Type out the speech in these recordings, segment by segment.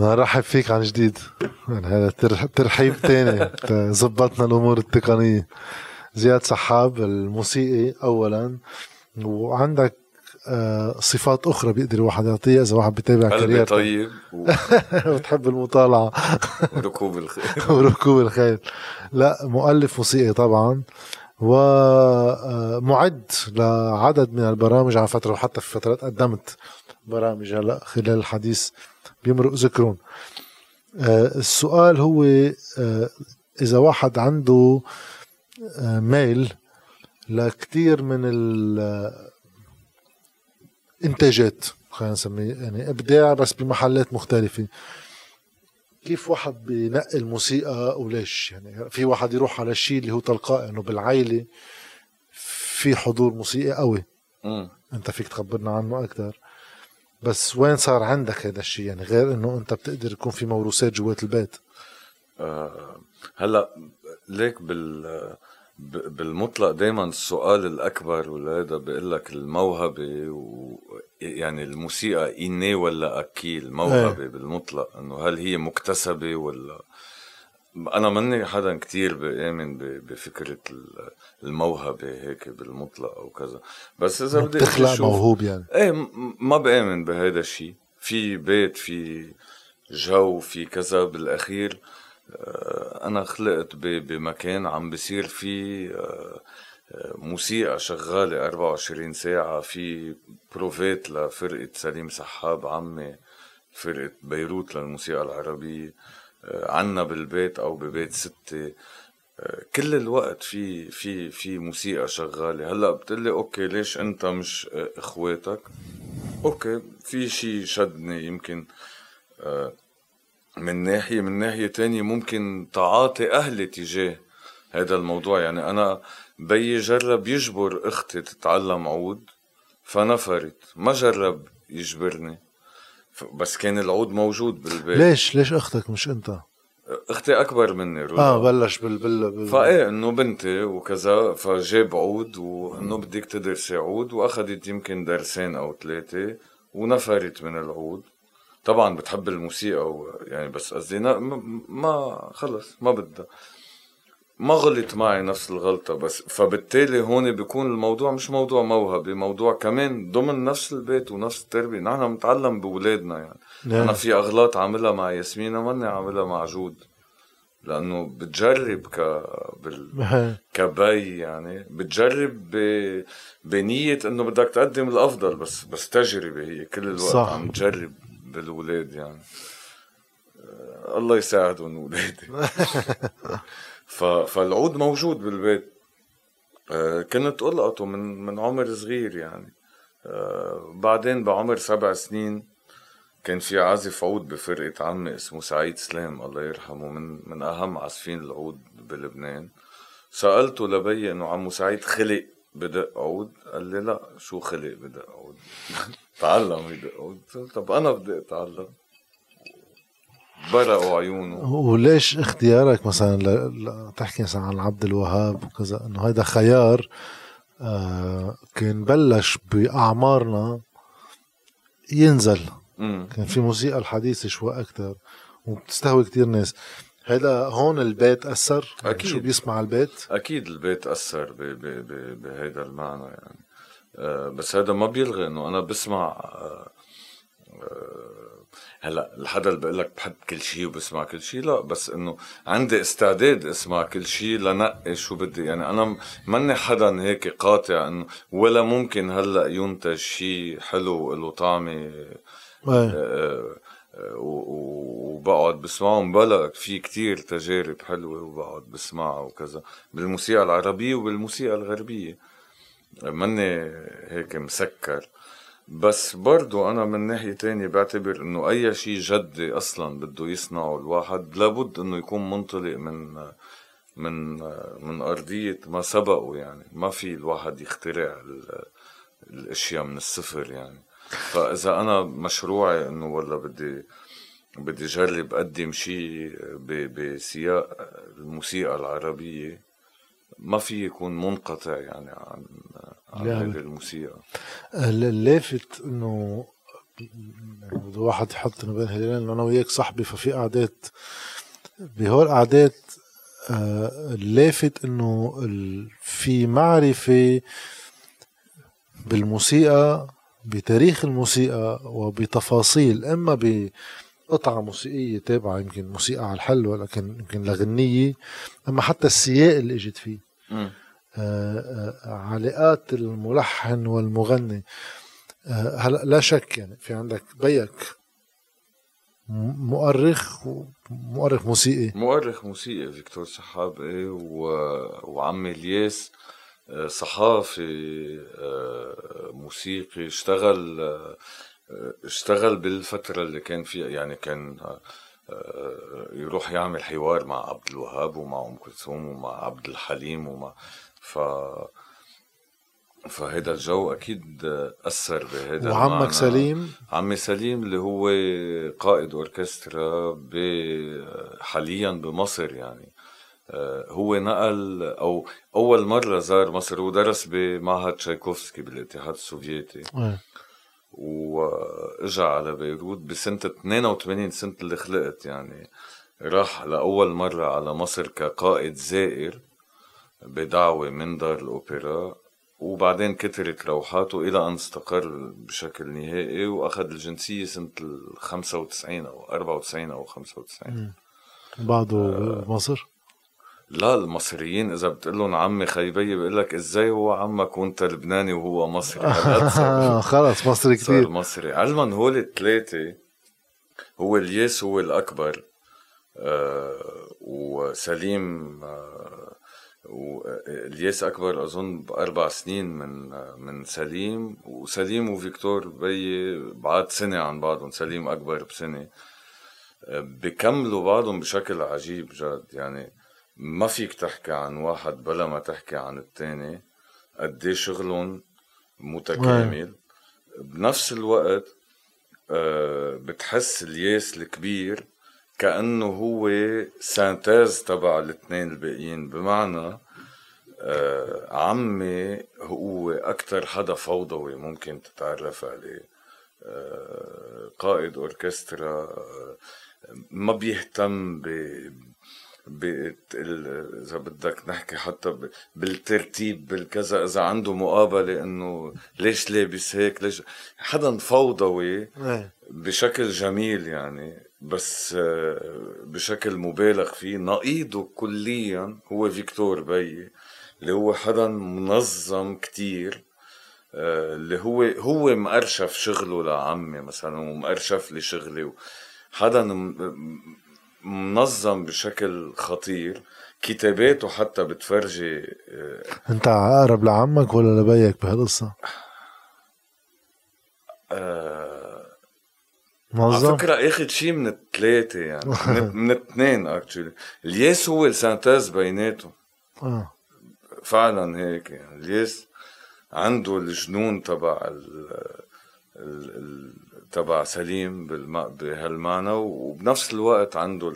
نرحب فيك عن جديد. يعني هذا ترحيب تاني. زبطنا الأمور التقنية. زياد سحاب الموسيقي اولا وعندك آه، صفات أخرى بيقدر الواحد يعطيها إذا واحد بيتابع قلبي طيب و... وتحب المطالعة. وركوب الخيل. وركوب الخيل. لا مؤلف موسيقي طبعا ومعد آه، لعدد من البرامج على فترة وحتى في فترات قدمت برامج هلا خلال الحديث. بيمرق ذكرهم. آه، السؤال هو إذا واحد عنده ميل لكثير من انتاجات خلينا نسميه يعني أبداع بس بمحلات مختلفة. كيف واحد بينقي الموسيقى وليش يعني في واحد يروح على الشيء اللي هو تلقائي إنه بالعائلة في حضور موسيقي قوي. م. أنت فيك تخبرنا عنه أكثر بس وين صار عندك هذا الشيء يعني غير إنه أنت بتقدر يكون في موروثات جوات البيت. أه هلا ليك بال بالمطلق دايما السؤال الأكبر وهذا بيقول لك الموهبة و يعني الموسيقى إني ولا أكيل؟ موهبه إيه. بالمطلق إنه هل هي مكتسبة ولا أنا ماني حدا كتير بآمن بفكرة الموهبة هيك بالمطلق أو كذا. بس إذا بدك تخلق موهوب يعني. إيه ما بآمن بهذا الشيء في بيت في جو في كذا. بالأخير آه، أنا خلقت بمكان عم بصير فيه آه، آه، موسيقى شغالة 24 ساعة. في بروفات لفرقة سليم سحاب عمي فرقة بيروت للموسيقى العربية. عنا بالبيت أو ببيت ستي. كل الوقت في في في موسيقى شغالة. هلأ بتقلي okay ليش أنت مش إخواتك؟ okay في شي شدني يمكن من ناحية من ناحية تانية ممكن تعاطي أهلي تجاه هذا الموضوع. يعني أنا بيي جرب يجبر أختي تتعلم عود فنفرت. ما جرب يجبرني. بس كان العود موجود بالبيت ليش ليش أختك مش أنت؟ أختي أكبر مني رولا. آه بلش بال بال, بال... فايه إنه بنتي وكذا فجاب عود وإنه بدك تدرسي عود وأخذت يمكن درسين أو ثلاثة ونفرت من العود طبعا بتحب الموسيقى يعني بس قصدي ما خلص ما بدها ما غلط معي نفس الغلطة بس فبالتالي هون بيكون الموضوع مش موضوع موهبة موضوع كمان ضمن نفس البيت ونفس التربية. نحن بنتعلم بولادنا يعني. نعم. أنا في أغلاط عاملها مع ياسمينة ماني عاملها مع جود لأنه بتجرب ك بال... كبي يعني. بتجرب ب... بنية إنه بدك تقدم الأفضل بس بس تجربة هي كل الوقت صح. عم تجرب بالولاد يعني. آه، الله يساعدهم ولادي فالعود موجود بالبيت. آه، كنت ألقطه من من عمر صغير يعني. آه، بعدين بعمر سبع سنين كان في عازف عود بفرقة عمي اسمه سعيد سلام الله يرحمه من من أهم عازفين العود بلبنان. سألته لبي إنه عمو سعيد خلق بدق عود؟ قال لي لا شو خلق بدق عود؟ تعلم يدق عود. طب أنا بدي أتعلم. برقوا عيونه. وليش اختيارك مثلا ل... تحكي مثلا عن عبد الوهاب وكذا إنه هيدا خيار آه كان بلش بأعمارنا ينزل. مم. كان في موسيقى الحديثة شوي أكثر وبتستهوي كتير ناس. هذا هون البيت أثر؟ أكيد شو بيسمع البيت؟ أكيد البيت أثر بهذا المعنى يعني. أه بس هذا ما بيلغي إنه أنا بسمع أه أه هلا الحدا اللي بقول لك بحب كل شيء وبسمع كل شيء لا بس إنه عندي استعداد أسمع كل شيء لنقي شو بدي. يعني أنا ماني حدا هيك قاطع إنه ولا ممكن هلأ ينتج شيء حلو له طعمة أه وبقعد بسمعهم. بلا في كتير تجارب حلوة وبقعد بسمعها وكذا بالموسيقى العربية وبالموسيقى الغربية. ماني هيك مسكر. بس برضو أنا من ناحية تانية بعتبر إنه أي شيء جدي أصلا بده يصنعه الواحد لابد إنه يكون منطلق من من من أرضية ما سبقه يعني. ما في الواحد يخترع الأشياء من الصفر يعني. فإذا أنا مشروعي إنه والله بدي بدي جرب أقدم شيء بسياق الموسيقى العربية ما في يكون منقطع يعني عن عن هذه الموسيقى اللافت إنه بده واحد يحط بين هلالين أنا وياك صاحبي ففي قعدات بهول القعدات آه لافت إنه في معرفة بالموسيقى بتاريخ الموسيقى وبتفاصيل إما بقطعة موسيقية تابعة يمكن موسيقى على الحل ولكن يمكن لغنية إما حتى السياق اللي إجت فيه. آه آه علاقات الملحن والمغني. آه، هلا لا شك يعني في عندك بيك مؤرخ مؤرخ موسيقي. مؤرخ موسيقي فيكتور سحابي و... وعمي الياس آه، صحافي آه، موسيقي اشتغل اشتغل بالفترة اللي كان فيها يعني كان يروح يعمل حوار مع عبد الوهاب ومع أم كلثوم ومع عبد الحليم ومع ف فهيدا الجو أكيد أثر بهذا وعمك سليم؟ عمي سليم اللي هو قائد أوركسترا حاليا بمصر يعني. آه، هو نقل أو أول مرة زار مصر. ودرس بمعهد تشايكوفسكي بالاتحاد السوفيتي. إيه. وإجا على بيروت بسنة 82 سنة اللي خلقت يعني. راح لأول مرة على مصر كقائد زائر. بدعوة من دار الأوبرا وبعدين كترت روحاته إلى أن استقر بشكل نهائي وأخذ الجنسية سنة ال 95 أو 94 أو 95 بعده آه. بمصر؟ لا المصريين إذا بتقول لهم عمي خيبية بيقول لك إزاي هو عمك وأنت لبناني وهو مصري؟ خلص مصري كثير صار مصري. علما هول الثلاثه هو الياس هو الأكبر. آه وسليم آه والياس أكبر أظن بأربع سنين من من سليم وسليم وفيكتور بي بعد سنة عن بعضهم سليم أكبر بسنة. بكملوا بعضهم بشكل عجيب جد. يعني ما فيك تحكي عن واحد بلا ما تحكي عن التاني. قد شغلهم متكامل. بنفس الوقت آه، بتحس الياس الكبير كأنه هو synthèse تبع الاثنين الباقيين. بمعنى آه عمي هو أكتر حدا فوضوي ممكن تتعرف عليه. آه قائد أوركسترا آه ما بيهتم ب إذا بدك نحكي حتى بالترتيب بالكذا إذا عنده مقابلة إنه ليش لابس هيك ليش؟ حدا فوضوي إيه. بشكل جميل يعني. بس آه، بشكل مبالغ فيه نقيضه كليا هو فيكتور بيي اللي هو حدا منظم كتير آه، اللي هو هو مأرشف شغله لعمي مثلا ومأرشف لي شغلي حدا منظم بشكل خطير كتاباته حتى بتفرجي آه، أنت اقرب لعمك ولا لبيك بهالقصة؟ منظم. على فكرة اخذ شيء من الثلاثة يعني؟ من الاثنين actually الياس هو ال synthèse بيناتهم. آه. فعلا هيك يعني. الياس عنده الجنون تبع ال ال تبع سليم بهالمعنى وبنفس الوقت عنده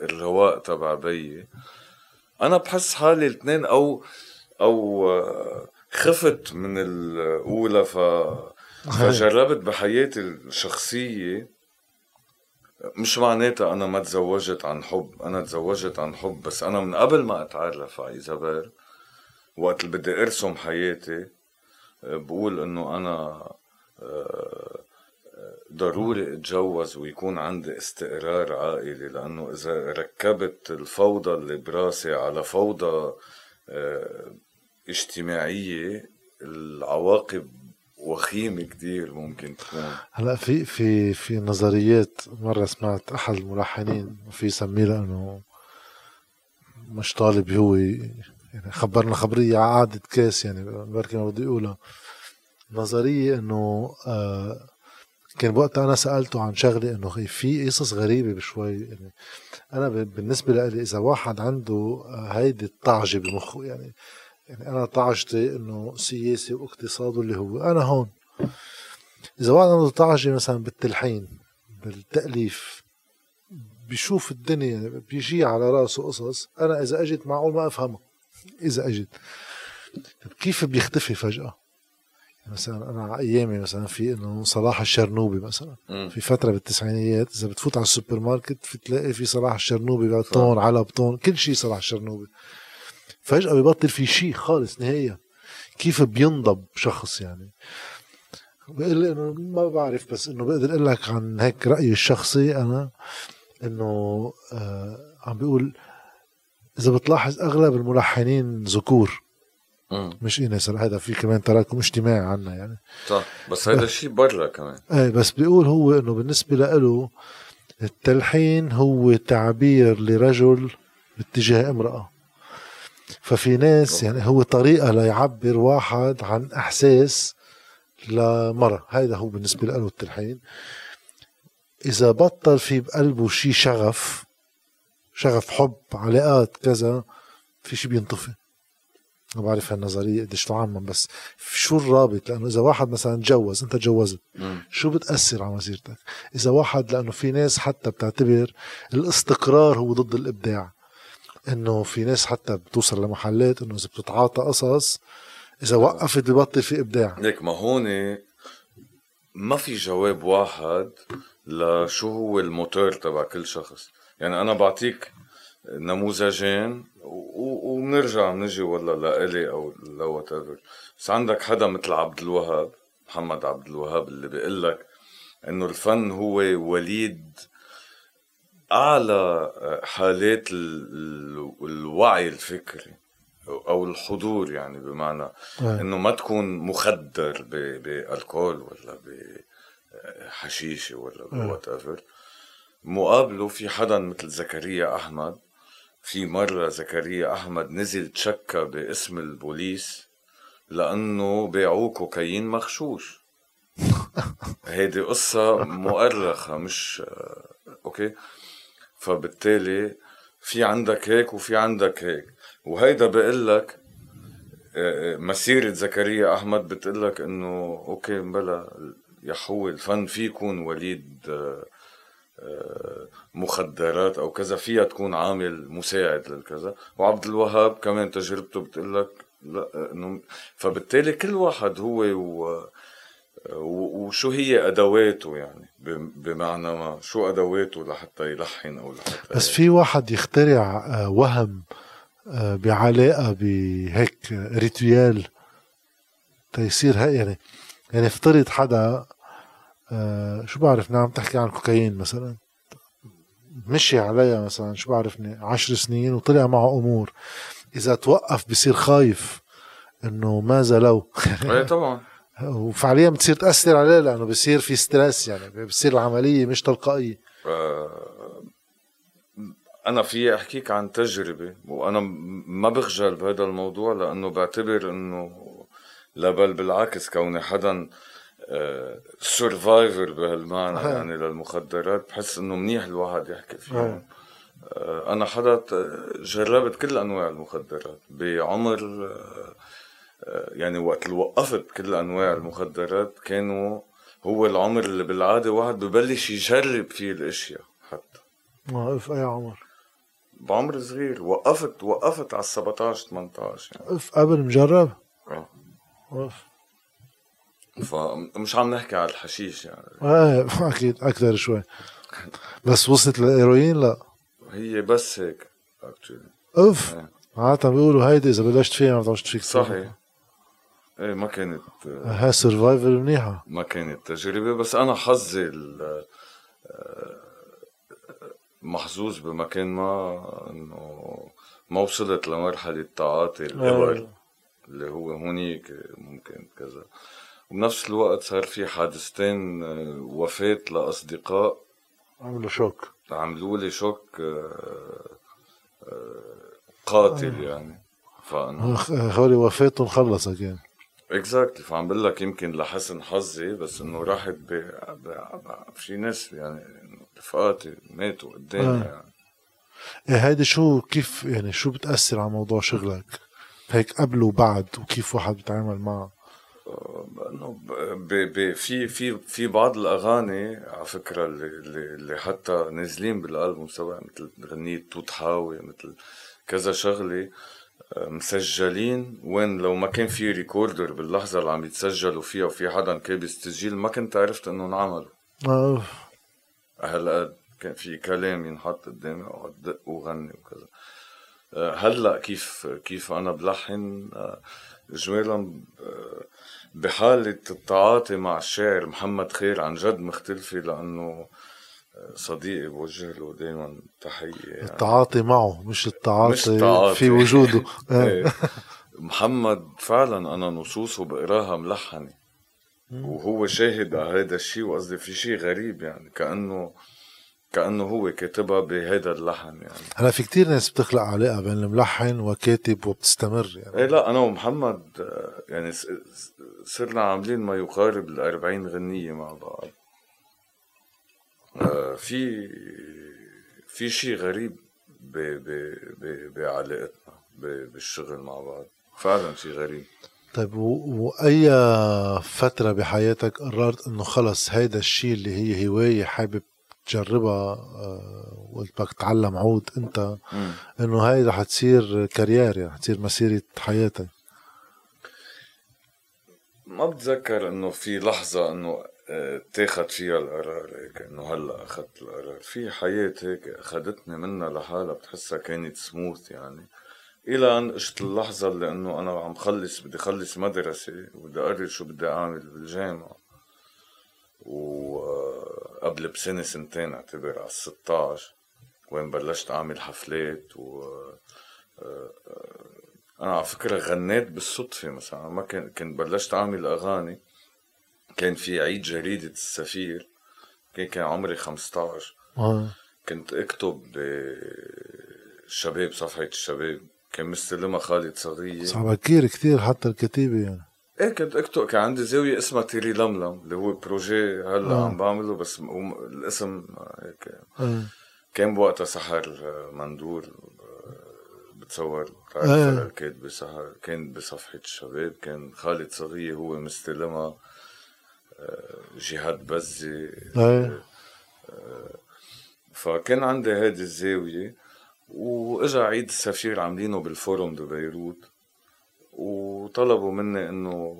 الرواق تبع بيي. أنا بحس حالي الاثنين أو أو خفت من الأولى ف فجربت بحياتي الشخصية مش معناتها أنا ما تزوجت عن حب أنا تزوجت عن حب بس أنا من قبل ما أتعرف على إيزابيل وقت اللي بدي أرسم حياتي بقول إنه أنا آه، ضروري أتجوز ويكون عندي استقرار عائلي لأنه إذا ركبت الفوضى اللي براسي على فوضى آه، اجتماعية العواقب وخيمة كتير ممكن تكون. هلا في في في نظريات مرة سمعت أحد الملحنين في سميرة إنه مش طالب هو يعني خبرنا خبرية عقدة كاس يعني بركي ما بدي أقولها. نظرية إنه آه كان بوقتها أنا سألته عن شغلة إنه في قصص غريبة بشوي يعني أنا بالنسبة لي إذا واحد عنده هيدي الطعجة بمخه يعني يعني أنا طعجتي إنه سياسي واقتصاد اللي هو أنا هون. إذا واحد عنده طعجه مثلا بالتلحين بالتأليف بيشوف الدنيا بيجي على رأسه قصص أنا إذا اجت معقول ما افهمها إذا اجت كيف بيختفي فجأة؟ مثلا أنا على أيامي مثلا في إنه صلاح الشرنوبي مثلا. مم. في فترة بالتسعينيات إذا بتفوت على السوبر ماركت في تلاقي في صلاح الشرنوبي بطون على بطون كل شيء صلاح الشرنوبي. فجأة ببطل في شيء خالص نهائيا. كيف بينضب شخص يعني؟ بقول لي إنه ما بعرف بس إنه بقدر أقول لك عن هيك رأيي الشخصي أنا إنه آه عم بيقول إذا بتلاحظ أغلب الملحنين ذكور. مش اناث هذا في كمان تراكم اجتماعي عنا يعني. صح بس هيدا الشيء برا كمان. إيه بس بيقول هو إنه بالنسبة له التلحين هو تعبير لرجل باتجاه امرأة. ففي ناس يعني هو طريقة ليعبر واحد عن إحساس لمرة هذا هو بالنسبة له التلحين. إذا بطل في بقلبه شيء شغف شغف حب علاقات كذا في شيء بينطفي. ما بعرف هالنظرية قديش تعمم بس شو الرابط؟ لأنه إذا واحد مثلا تجوز أنت تجوزت. شو بتأثر على مسيرتك؟ إذا واحد لأنه في ناس حتى بتعتبر الاستقرار هو ضد الإبداع. إنه في ناس حتى بتوصل لمحلات إنه إذا بتتعاطى قصص إذا وقفت ببطل في إبداع. ليك ما هون ما في جواب واحد لشو هو الموتور تبع كل شخص. يعني أنا بعطيك نموذجين وبنرجع بنجي ولا لإلي أو لوات بس عندك حدا مثل عبد الوهاب محمد عبد الوهاب اللي بيقول لك إنه الفن هو وليد أعلى حالات ال- ال- الوعي الفكري أو الحضور يعني بمعنى آه. إنه ما تكون مخدر بألكول ولا بحشيشة ولا ب whatever مقابله في حدا مثل زكريا أحمد. في مرة زكريا أحمد نزل تشكى بقسم البوليس لأنه باعوه كوكايين مغشوش. هيدي قصة مؤرخة مش okay؟ فبالتالي في عندك هيك وفي عندك هيك. وهيدا بقول لك مسيرة زكريا أحمد بتقول لك إنه أوكي بلا هو الفن في يكون وليد آه، آه، مخدرات أو كذا فيها تكون عامل مساعد للكذا. وعبد الوهاب كمان تجربته بتقول لك لا إنه فبالتالي كل واحد هو وشو هي أدواته يعني. بمعنى ما شو أدواته لحتى يلحن أو لحتى بس في واحد يخترع آه، وهم آه، بعلاقة بهيك ريتويال تيصير هيك يعني يعني افترض حدا آه، شو بعرف نعم تحكي عن كوكايين مثلا مشي عليها مثلا شو بعرفني عشر سنين وطلع معه أمور إذا توقف بصير خايف إنه ماذا لو. إيه طبعا. وفعليا بتصير تأثر عليه لأنه بصير في stress يعني بصير العملية مش تلقائية آه، أنا في أحكيك عن تجربة وأنا ما بخجل بهذا الموضوع لأنه بعتبر إنه لا بل بالعكس كوني حدا survivor بهالمعنى آه. يعني للمخدرات بحس إنه منيح الواحد يحكي. فيهم آه، أنا حدا جربت كل أنواع المخدرات بعمر يعني وقت اللي وقفت كل أنواع المخدرات كانوا هو العمر اللي بالعادة واحد ببلش يجرب فيه الأشياء حتى. اف أي عمر؟ بعمر صغير. وقفت وقفت على 17 18 يعني. اف قبل مجرب؟ آه. اف فمش عم نحكي على الحشيش يعني. إيه أكيد أكثر شوي. بس وصلت للهيروين؟ لا. هي بس هيك actually. اف إيه. عادة بيقولوا هيدي إذا بلشت فيها ما بتعرفش فيك صحيح. إيه ما كانت هاي survival منيحة. ما كانت تجربة بس أنا حظي ال- محظوظ بمكان ما إنه ما وصلت لمرحلة تعاطي الإبر اللي هو هونيك ممكن كذا. وبنفس الوقت صار في حادثتين آه، وفاة لأصدقاء. عملوا شوك. عملوا لي شوك آه، آه، قاتل يعني. فأنا هولي وفاتهم خلصت يعني. اكزاكتلي فعم بقول لك يمكن لحسن حظي بس إنه راحت ب... في ناس يعني رفقاتي ماتوا قدامي آه. يعني. إيه هيدي شو كيف يعني شو بتأثر على موضوع شغلك؟ هيك قبل وبعد وكيف واحد بيتعامل معه؟ إنه. في في في بعض الأغاني على فكرة اللي اللي, حتى نازلين بالألبوم سواء مثل غنية توت حاوي مثل كذا شغلة. مسجلين وين لو ما كان في recorder باللحظة اللي عم يتسجلوا فيها وفي حدا كابس تسجيل ما كنت عرفت انه انعملوا آه. هالقد كان في كلام ينحط قدامي أقعد دق وغني وكذا. آه، هلا كيف كيف أنا بلحن؟ آه، اجمالا آه، بحالة التعاطي مع الشاعر محمد خير عن جد مختلفة لأنه صديقي بوجه له دائما تحية يعني. التعاطي معه مش التعاطي, مش التعاطي. في وجوده. إيه. محمد فعلا أنا نصوصه بقراها ملحنة. وهو شاهد على هذا الشيء وقصدي في شيء غريب يعني كأنه كأنه هو كاتبها بهذا اللحن يعني. هلا في كتير ناس بتخلق علاقة بين الملحن وكاتب وبتستمر يعني. إيه لا أنا ومحمد آه، يعني صرنا عاملين ما يقارب ال 40 غنية مع بعض. في في شيء غريب ب- ب- ب- بعلاقتنا بالشغل مع بعض. فعلا شيء غريب. طيب و... وأي فترة بحياتك قررت إنه خلص هيدا الشيء اللي هي هواية حابب تجربها آه، وقلت بدك تتعلم عود أنت مم. إنه هاي رح تصير كارير يعني رح تصير مسيرة حياتك؟ ما بتذكر إنه في لحظة إنه آه، تاخد فيها القرار هيك إنه هلأ اخذت القرار. في حياة هيك اخذتني منها لحالها بتحسها كانت سموث يعني. إلى أن اجت اللحظة اللي إنه أنا عم خلص بدي خلص مدرسة وبدي أقرر شو بدي أعمل بالجامعة. وقبل بسنة سنتين أعتبر على 16 وين بلشت أعمل حفلات و أنا على فكرة غنيت بالصدفة مثلا ما كنت بلشت أعمل أغاني. كان في عيد جريدة السفير كان كان عمري 15 آه. كنت أكتب الشباب صفحة الشباب كان مستلمها خالد صغير صعب كتير كتير حتى الكتيبة يعني إيه كنت أكتب كان عندي زاوية اسمها تيري لملم اللي هو projet هلأ آه. عم بعمله بس الاسم هيك آه. كان بوقتها سحر مندور بتصور بتعرف. الاركاد بسحر كان بصفحة الشباب كان خالد صغير هو مستلمها آه، جهاد بزي إيه. فكان عندي هيدي الزاوية وإجا عيد السفير عاملينه بالفوروم ببيروت وطلبوا مني إنه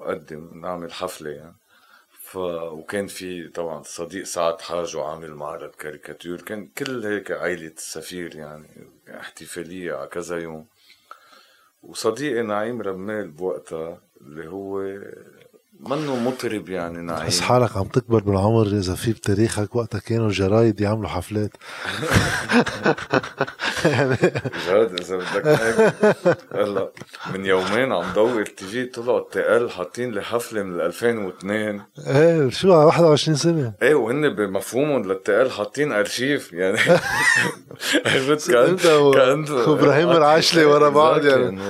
أقدم نعمل حفلة يعني ف... وكان في طبعا صديق سعد حاج وعامل معرض كاريكاتير كان كل هيك عائلة السفير يعني احتفالية على كذا يوم وصديقي نعيم رمال بوقتها اللي هو منه مطرب يعني نعيم. بس حالك عم تكبر بالعمر إذا في بتاريخك وقتها كانوا الجرايد يعملوا حفلات. يعني جد إذا بدك هلا من يومين عم دور تي في طلعوا التقال حاطين لي حفلة من 2002 إيه شو على 21 سنة؟ إيه وهن بمفهومهم للتقال حاطين أرشيف يعني. عرفت؟ إنت و- كأنه- وإبراهيم العشلي ورا بعض يعني.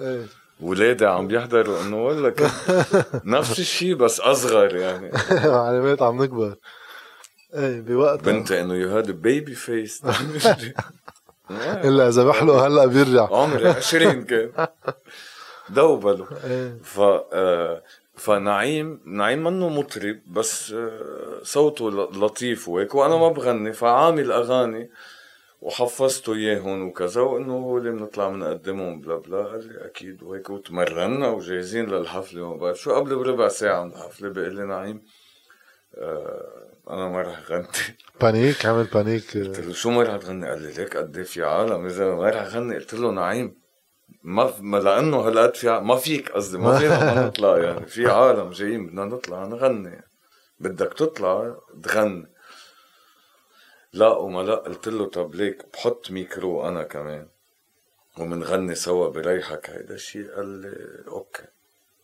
إيه. ولادي عم يحضروا انه والله كان نفس الشيء بس أصغر يعني. علامات عم نكبر. إيه بوقتها. بنتي إنه you had baby face إلا إذا بحلق هلأ بيرجع. عمري 20 كان. دوبلوا إيه. ف آه، فنعيم نعيم منه مطرب بس آه، صوته لطيف وهيك وأنا ما بغني فعامل أغاني وحفظته اياهم وكذا وإنه هو اللي بنطلع بنقدمهم بلا بلا قال لي أكيد وهيك وتمرنا وجاهزين للحفلة وما بعرف شو. قبل بربع ساعة من الحفله بيقول لي نعيم. آه أنا ما رح غني. panic؟ عمل panic؟ قلت له شو ما رح تغني؟ قال لي ليك قد إيه في عالم؟ إذا ما رح غني. قلت له نعيم. ما ما لأنه هالقد في ع- ما فيك قصدي ما فينا ما نطلع يعني في عالم جايين بدنا نطلع نغني. بدك تطلع تغني. لا وما لا. قلت له طب ليك بحط ميكرو أنا كمان. ومنغني سوا بريحك. هيدا الشيء قال لي okay.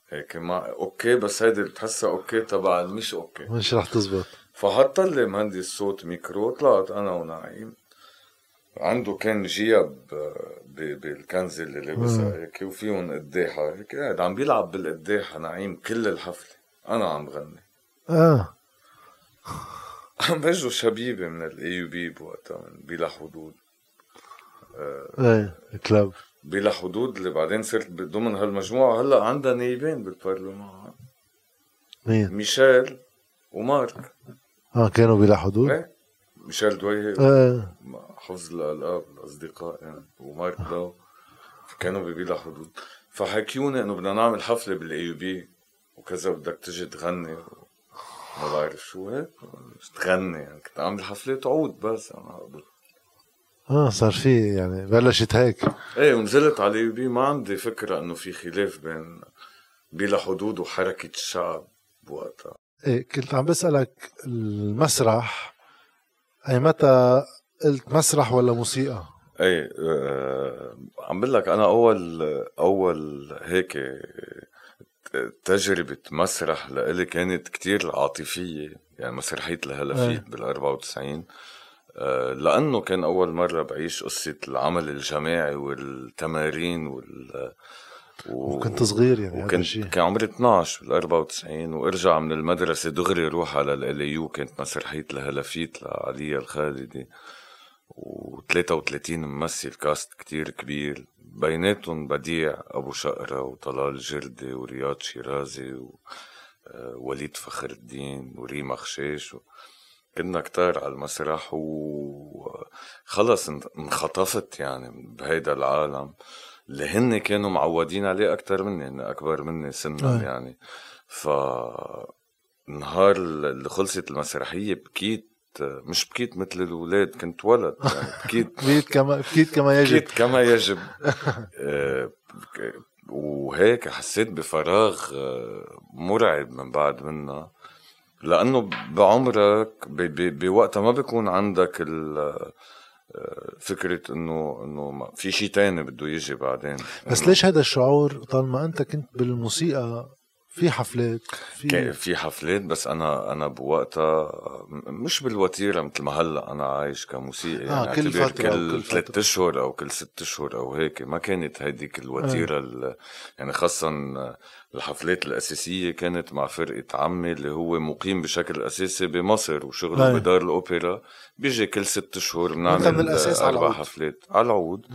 هيك ما okay بس هيدي بتحسها okay تبع مش okay. مش رح تزبط. فحط لي مهندس صوت ميكرو. طلعت أنا ونعيم. عنده كان جيب ب- بالكنزة اللي لابسها هيك وفيهم قداحة هيك. قاعد عم بيلعب بالقداحة نعيم كل الحفلة. أنا عم غني. آه. عم بيجوا شبيبة من ال AUB بوقتها بلا حدود إيه club بلا حدود اللي بعدين صرت ضمن هالمجموعة هلا عندها نايبين بالبرلمان مين؟ ميشيل ومارك آه كانوا بلا حدود؟ إيه ميشيل دويهي إيه حفظ الالقاب الاصدقاء يعني ومارك داو كانوا ببلا حدود فحكيوني انه بدنا نعمل حفله بال AUB وكذا بدك تجي تغني ما بعرف شو هيك؟ تغني يعني كنت عامل حفله تعود بس أنا قبل آه صار في يعني بلشت هيك. إيه ونزلت على بي ما عندي فكرة إنه في خلاف بين بلا حدود وحركة الشعب بوقتها إيه كنت عم بسألك المسرح أي متى قلت مسرح ولا موسيقى؟ إيه آه عم بقول لك أنا أول أول هيك تجربة مسرح لإلي كانت كتير عاطفية يعني مسرحية الهلافيت إيه. بال 94 آه، لأنه كان أول مرة بعيش قصة العمل الجماعي والتمارين وال و... وكنت صغير يعني وكنت شيء كان عمري 12 بال 94 وارجع من المدرسة دغري روح على LAU كانت مسرحية الهلافيت لعليا الخالدي و33 ممثل cast كتير كبير. بيناتهم بديع أبو شقرة وطلال جردي ورياض شيرازي ووليد آه، فخر الدين وريما خشاش و... كنا كتار على المسرح وخلص انخطفت يعني بهيدا العالم اللي هن كانوا معودين عليه أكتر مني هن أكبر مني سنا يعني. ف نهار اللي خلصت المسرحية بكيت مش بكيت مثل الأولاد كنت ولد يعني بكيت بكيت كما بكيت كما يجب. بكيت كما يجب. آه، وهيك حسيت بفراغ آه، مرعب من بعد منها لأنه بعمرك بوقتها ما بيكون عندك فكرة إنه إنه في شيء تاني بده يجي بعدين. بس ليش هذا الشعور طالما أنت كنت بالموسيقى في حفلات في في حفلات بس أنا أنا بوقتها مش بالوتيرة مثل ما هلأ أنا عايش كموسيقي آه يعني كل فترة كل ثلاث أشهر أو كل ست أشهر أو هيك. ما كانت هيديك الوتيرة آه. يعني خاصه الحفلات الأساسية كانت مع فرقة عمي اللي هو مقيم بشكل أساسي بمصر وشغله آه. بدار الأوبرا. بيجي كل ست أشهر بنعمل أربع على حفلات على العود.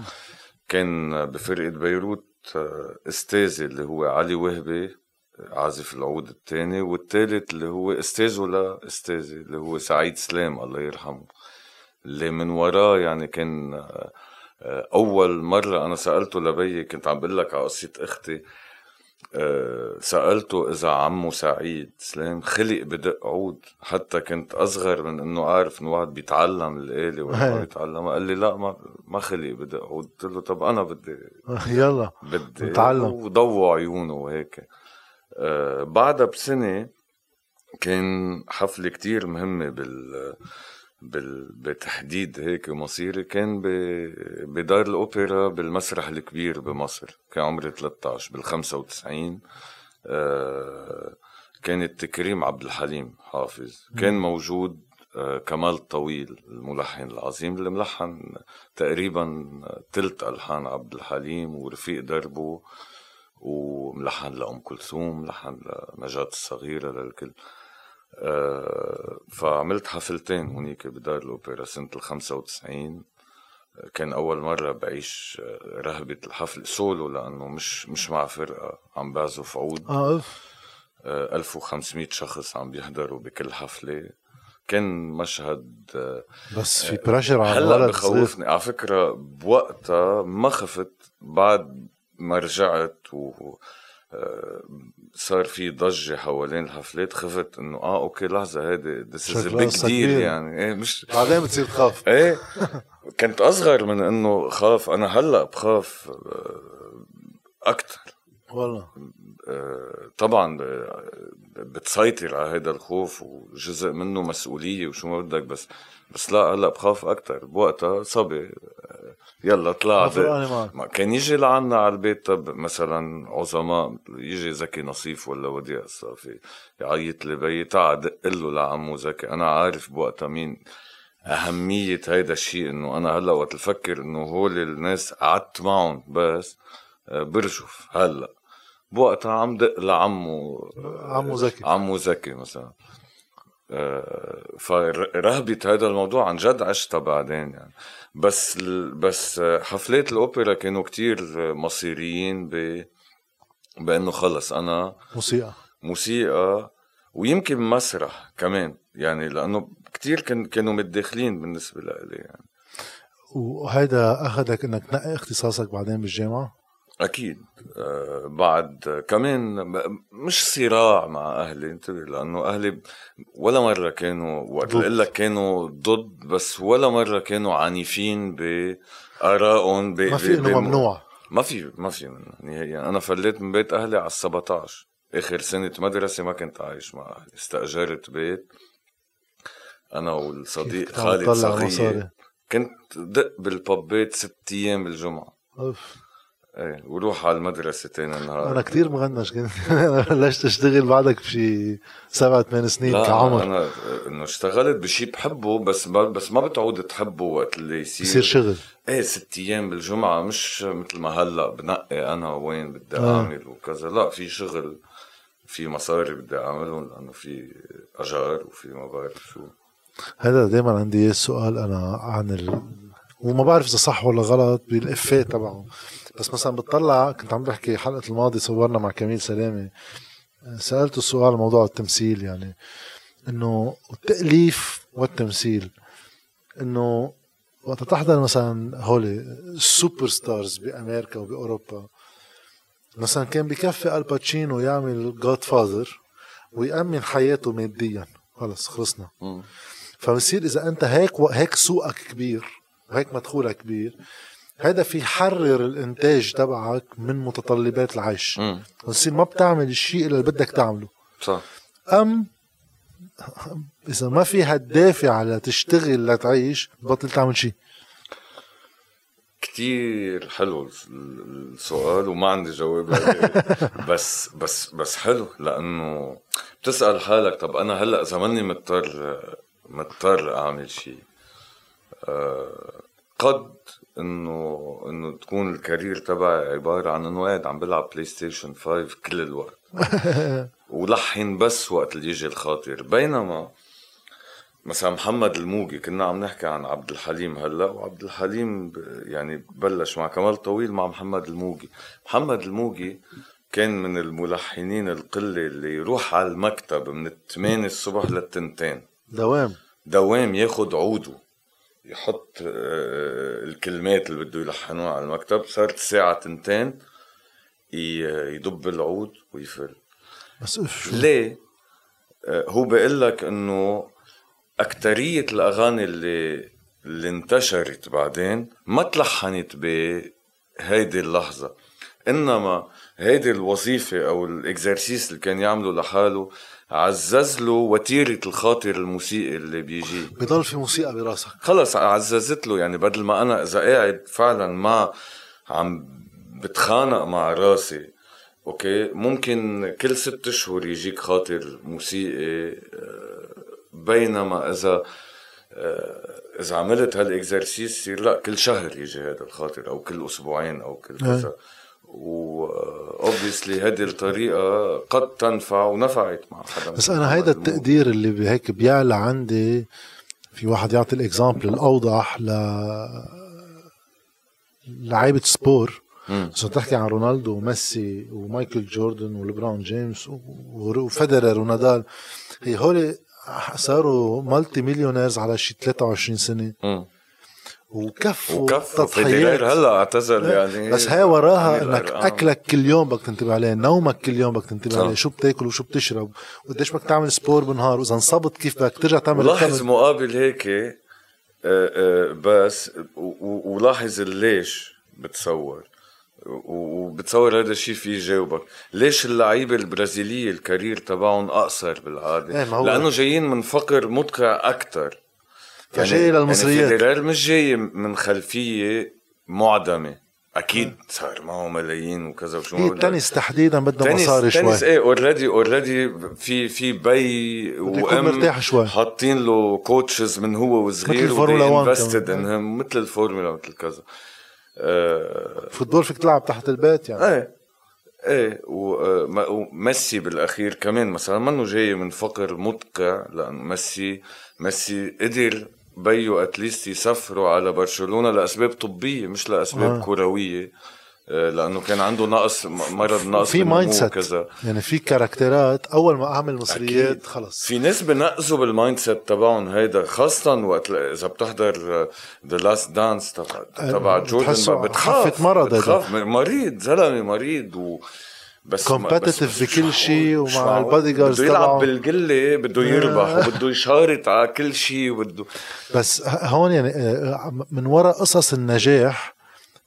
كان بفرقة بيروت آه، أستاذي اللي هو علي وهبي. عازف العود الثاني والثالث اللي هو استاذه لاستاذي اللي هو سعيد سلام الله يرحمه. اللي من وراه يعني كان آه، أول مرة أنا سألته لبيي كنت عم بقول لك على قصة أختي آه، سألته إذا عمو سعيد سلام خلق بدق عود. حتى كنت أصغر من إنه أعرف إنه واحد بيتعلم الآلة ولا ما بيتعلم. قال لي لا ما ما خلق بدق عود. قلت له طب أنا بدي يلا بدي نتعلم وضووا عيونه وهيك. بعدها بسنة كان حفلة كتير مهمة بال بال... بتحديد هيك مصيري. كان ب... بدار الأوبرا بالمسرح الكبير بمصر كان عمري 13 بال 95 آه كانت تكريم عبد الحليم حافظ. كان موجود آه كمال طويل الملحن العظيم اللي ملحن تقريبا تلت ألحان عبد الحليم ورفيق دربه وملحن لأم كلثوم ملحن لنجاة الصغيرة للكل. آه، فعملت حفلتين هونيك بدار الأوبرا سنة ال 95 كان أول مرة بعيش آه، رهبة الحفل سولو لأنه مش مش مع فرقة عم بعزف عود. آه 1500 شخص عم بيحضروا بكل حفلة. كان مشهد بس في pressure على هلأ بخوفني. على فكرة بوقتها ما خفت. بعد ما رجعت و صار في ضجة حوالين الحفلات خفت إنه آه okay لحظة هيدي this is big deal يعني. إيه مش بعدين بتصير تخاف. إيه كنت أصغر من إنه خاف. أنا هلأ بخاف آه، أكثر والله. آه، طبعا بتسيطر على هذا الخوف وجزء منه مسؤولية وشو ما بدك بس بس لا هلأ بخاف أكثر بوقتها صبي يلا طلع ما كان يجي لعنا على البيت. طب مثلا عظماء يجي زكي نصيف ولا وديع الصافي يعيط لي بيي تعا دق له لعمو زكي أنا عارف بوقتها مين أهمية هيدا الشيء إنه أنا هلأ وقت الفكر إنه هول الناس قعدت معهم بس آه، برجف هلأ. بوقتها عم دق لعمو عمو زكي. عمو زكي مثلا. فرهبة هذا الموضوع عن جد عشتها بعدين يعني. بس بس حفلات الأوبرا كانوا كتير مصيريين ب بأنه خلص أنا موسيقى. موسيقى ويمكن مسرح كمان يعني لأنه كتير كان كانوا متداخلين بالنسبة لي يعني. وهيدا أخذك إنك تنقي اختصاصك بعدين بالجامعة؟ أكيد. آه بعد كمان مش صراع مع أهلي انتبه لأنه أهلي ولا مرة كانوا وقت أقول لك كانوا ضد بس ولا مرة كانوا عنيفين بآرائهم ما في إنه ممنوع. ما في ما في نهائيا. أنا فليت من بيت أهلي على ال 17 آخر سنة مدرسة ما كنت عايش مع أهلي. استأجرت بيت. أنا والصديق خالد صغير كنت دق بالبابات ست أيام بالجمعة. أوف. إيه وروح على المدرسة تاني النهار أنا كثير مغنش كنت بلشت أشتغل بعدك بشي سبع ثمان سنين لا كعمر. أنا إنه اشتغلت بشي بحبه بس بس ما بتعود تحبه وقت اللي يصير. يصير شغل. إيه ست أيام بالجمعة مش مثل ما هلأ بنقي أنا وين بدي آه. أعمل وكذا. لا في شغل في مصاري بدي أعملهم لأنه في أجار وفي ما بعرف شو. هذا دائما عندي سؤال أنا عن ال... وما بعرف إذا صح ولا غلط بالإفيه تبعه. بس مثلا بتطلع كنت عم بحكي الحلقة الماضيه صورنا مع كميل سلامه سألته السؤال موضوع التمثيل يعني إنه التأليف والتمثيل إنه وقت تحضر مثلا هولي ال superstars بأمريكا وبأوروبا مثلا كان بكفي الباتشينو يعمل Godfather ويأمن حياته ماديا. خلص خلصنا. فبصير إذا أنت هيك هيك سوقك كبير وهيك مدخولك كبير هذا في يحرر الإنتاج تبعك من متطلبات العيش. بتصير ما بتعمل الشيء اللي بدك تعمله. صح. أم إذا ما في هالدافع على تشتغل لتعيش بطل تعمل شيء. كتير حلو السؤال وما عندي جواب. بس بس بس حلو لأنه بتسأل حالك طب أنا هلأ إذا ماني مضطر مضطر أعمل شيء أه قد إنه إنه تكون ال career تبعي عبارة عن إنه قاعد عم بلعب PlayStation 5 كل الوقت. ولحن بس وقت اللي يجي الخاطر. بينما مثلا محمد الموجي كنا عم نحكي عن عبد الحليم هلأ وعبد الحليم يعني بلش مع كمال طويل مع محمد الموجي. محمد الموجي كان من الملحنين القلة اللي يروح على المكتب من الثمانية الصبح للتنتين. دوام. دوام ياخد عوده. يحط آه، الكلمات اللي بده يلحنوها على المكتب صارت الساعة تنتين يدب العود ويفل. بس اف ليه؟ آه، هو بيقول لك إنه أكترية الأغاني اللي اللي انتشرت بعدين ما تلحنت بهيدي اللحظة. إنما هيدي الوظيفة أو الإكزرسيس اللي كان يعمله لحاله عزز له وتيرة الخاطر الموسيقي اللي بيجي. بضل في موسيقى براسك. خلص عززت له يعني بدل ما أنا إذا قاعد فعلا ما عم بتخانق مع راسي okay ممكن كل ست اشهر يجيك خاطر موسيقي آه، بينما إذا آه، إذا عملت هال exercice يصير لا كل شهر يجي هذا الخاطر أو كل أسبوعين أو كل كذا. و obviously هذه الطريقة قد تنفع ونفعت مع حدا بس أنا هيدا التقدير اللي بهيك بيعلى عندي في واحد يعطي ال example الأوضح ل لعيبة sport. بس تحكي عن رونالدو وميسي ومايكل جوردن ولبرون جيمس وفيدرر ونادال. هي هول صاروا multi-millionaires على شي 23 سنة. وكفوا وكفوا تضحيات هلا اعتزل يعني. بس هي وراها انك آه. اكلك كل يوم بدك تنتبه عليه نومك كل يوم بدك تنتبه عليه شو بتاكل وشو بتشرب وقديش بدك تعمل sport بالنهار وإذا انصبت كيف بدك ترجع تعمل لاحظ مقابل هيك آه، آه، بس ولاحظ ليش بتصور وبتصور هذا الشيء في يجاوبك ليش اللعيبه البرازيليه ال career تبعهم أقصر بالعادة؟ إيه، لأنه جايين من فقر مدقع أكثر فجاي يعني للمصريات يعني فيدرر مش جاي من خلفية معدمة. أكيد صار معه ملايين وكذا وشو إيه التنس تحديدا بده مصاري شوي. تنس إيه already already في في بي وأم مرتاح شوي. حاطين له coaches من هو وصغير مثل الفورمولا 1 invested in هم مثل الفورمولا مثل كذا. آه football فيك تلعب تحت البيت يعني. إيه إيه وميسي بالأخير كمان مثلا منه جاي من فقر مدقع لأنه ميسي ميسي قدر بيو at least يسافروا على برشلونة لأسباب طبية مش لأسباب آه. كروية آه، لأنه كان عنده نقص مرض نقص في mindset وكذا يعني في character ات أول ما أعمل مصريات. خلص في ناس بنقزوا بال mindset تبعهم هيدا خاصة وقت إذا بتحضر ذا لاست دانس تبع تبع جوردن بتخاف مرض. بتخاف مريض زلمة مريض و بس بس- بكل شيء ومع. البادي جاردز بده يلعب تبعه. بالقلة بده يربح وبده يشارط على كل شيء وبده بس هون يعني آه، من وراء قصص النجاح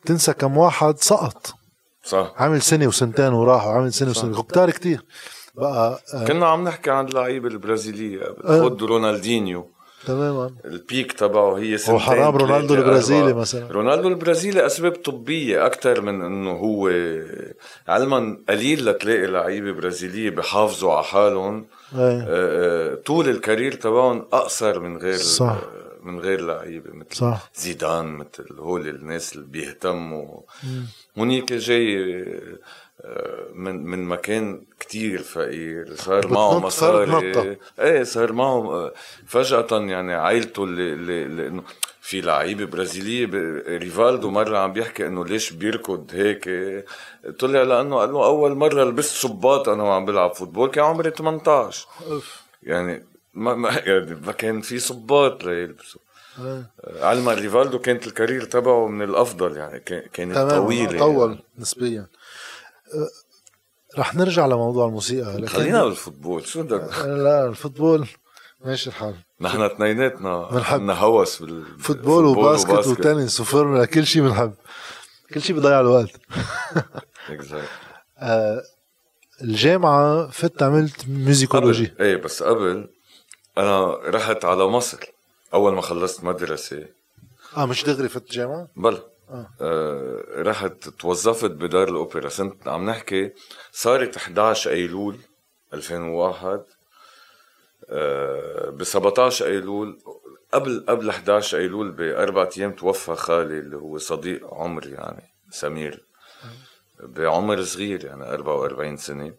تنسى كم واحد سقط صح عامل سنة وسنتين وراح وعامل سنة. وسنة كتار كتير بقى آه، كنا عم نحكي عن اللعيبة البرازيلية آه. خد رونالدينيو تماما البيك تبعه هي سنتين هو حرام رونالدو البرازيلي. مثلا. رونالدو البرازيلي أسباب طبية أكثر من إنه هو علما قليل لتلاقي لعيبة برازيلية بحافظوا على حالهم آه، آه، طول الكارير تبعهم أقصر من غير صح. آه، من غير لعيبة مثل صح زيدان مثل هول الناس اللي بيهتموا هونيك جاي من من مكان كتير فقير صار معه مصاري. إيه صار معه فجأة يعني عائلته اللي, اللي, اللي إنه في لعيبة برازيلية ريفالدو مرة عم بيحكي إنه ليش بيركض هيك طلع لأنه قال له أول مرة لبست صباط أنا وعم بلعب football كان عمري 18 أوف. يعني ما ما يعني ما كان في صباط ليلبسوا. علما ريفالدو كانت ال career تبعه من الأفضل يعني كان- كانت طويلة طول يعني. نسبيا رح نرجع لموضوع الموسيقى لكن خلينا بال football شو بدك؟ لا ال football ماشي الحال. نحن اثنيناتنا بنحب. عندنا هوس بالفوتبول فوتبول وباسكت وتنس وفورمولا كل شيء بنحب. كل شيء بضيع الوقت. آه الجامعة فت عملت musicologie. إيه بس قبل أنا رحت على مصر أول ما خلصت مدرسة. آه مش دغري فت جامعة؟ بلا. آه. رحت توظفت بدار الأوبرا. سنة عم نحكي صارت 11 أيلول 2001 آه ب 17 أيلول قبل قبل 11 أيلول بأربع أيام توفى خالي اللي هو صديق عمري يعني سمير. بعمر صغير يعني 44 سنة.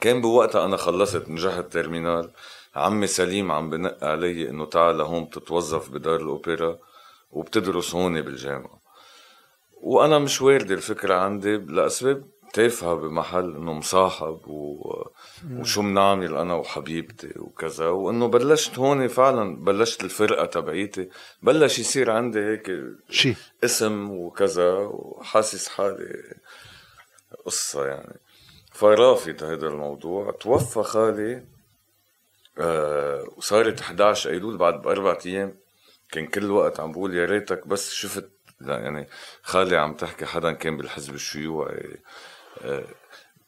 كان بوقتها أنا خلصت نجحت ترمينال عمي سليم عم بنق علي إنه تعال لهون بتتوظف بدار الأوبرا وبتدرس هون بالجامعة. وأنا مش واردة الفكرة عندي لأسباب تافهة بمحل إنه مصاحب و... وشو بنعمل أنا وحبيبتي وكذا وإنه بلشت هون فعلا بلشت الفرقة تبعيتي بلش يصير عندي هيك شي. اسم وكذا وحاسس حالي قصة يعني. فرافض هذا الموضوع توفى خالي آه وصارت 11 ايلول بعد باربع أيام. كان كل وقت عم بقول يا ريتك بس شفت يعني خالي عم تحكي حدا كان بالحزب الشيوعي. آه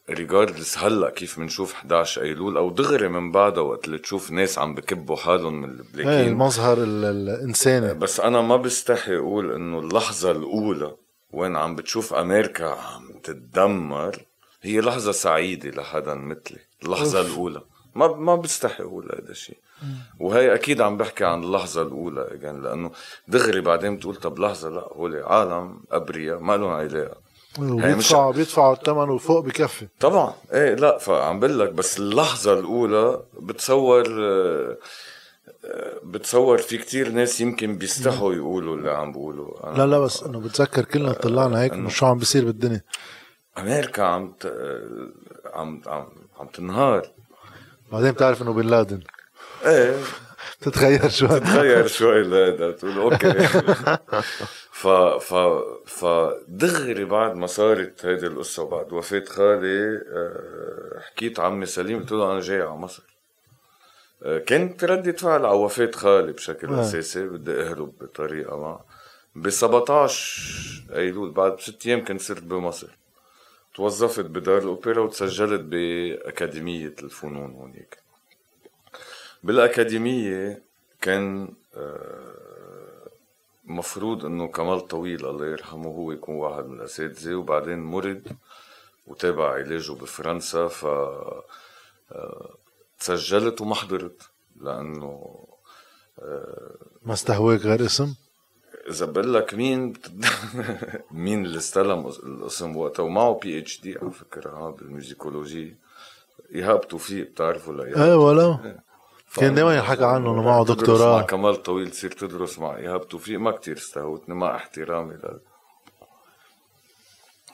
regardless هلا كيف بنشوف 11 ايلول أو دغري من بعدها وقت اللي تشوف ناس عم بكبوا حالهم من إيه البلاكين المظهر ال- الإنساني. بس أنا ما بستحي أقول إنه اللحظة الأولى وين عم بتشوف أمريكا عم تتدمر هي لحظة سعيدة لحدا مثلي اللحظة أوف. الأولى. ما ما بستحي أقول هذا الشيء وهي أكيد عم بحكي عن اللحظة الأولى يعني لأنه دغري بعدين بتقول طب لحظة لا هول عالم أبرياء ما لهم علاقة. وبيدفعوا بيدفعوا الثمن وفوق بكفي. طبعا. إيه لا فعم بقول لك بس اللحظة الأولى بتصور بتصور في كتير ناس يمكن بيستحوا يقولوا اللي عم بقولوا لا لا بس إنه بتذكر كلنا طلعنا هيك إنه شو عم بيصير بالدنيا. أمريكا عم ت... عم عم عم تنهار. بعدين بتعرف إنه بن لادن. إيه. بتتغير شوي. تغير شوي تقول أوكي. ف ف فدغري بعد ما صارت هيدي القصة وبعد وفاة خالي آه، حكيت عمي سليم قلت له أنا جاي على مصر. آه، كانت ردة فعل على وفاة خالي بشكل آه. أساسي بدي أهرب بطريقة ما. ب 17 أيلول بعد بست أيام كنت صرت بمصر. توظفت بدار الأوبرا وتسجلت بأكاديمية الفنون هونيك. بالأكاديمية كان آه، مفروض إنه كمال طويل الله يرحمه هو يكون واحد من الأساتذة وبعدين مرض وتابع علاجه بفرنسا ف آه، تسجلت وما حضرت لأنه ما استهواك غير اسم؟ إذا بقول لك مين بت- مين اللي استلم القسم وقتها؟ ومعه بي اتش دي على فكرة ها بالميوزيكولوجي. إيهاب توفيق بتعرفه ولا إيه ولا كان دايما ينحكى عنه إنه معه تدرس مع دكتوراه كمال طويل تصير تدرس مع إيهاب توفيق. ما كتير استهوتني مع احترامي لل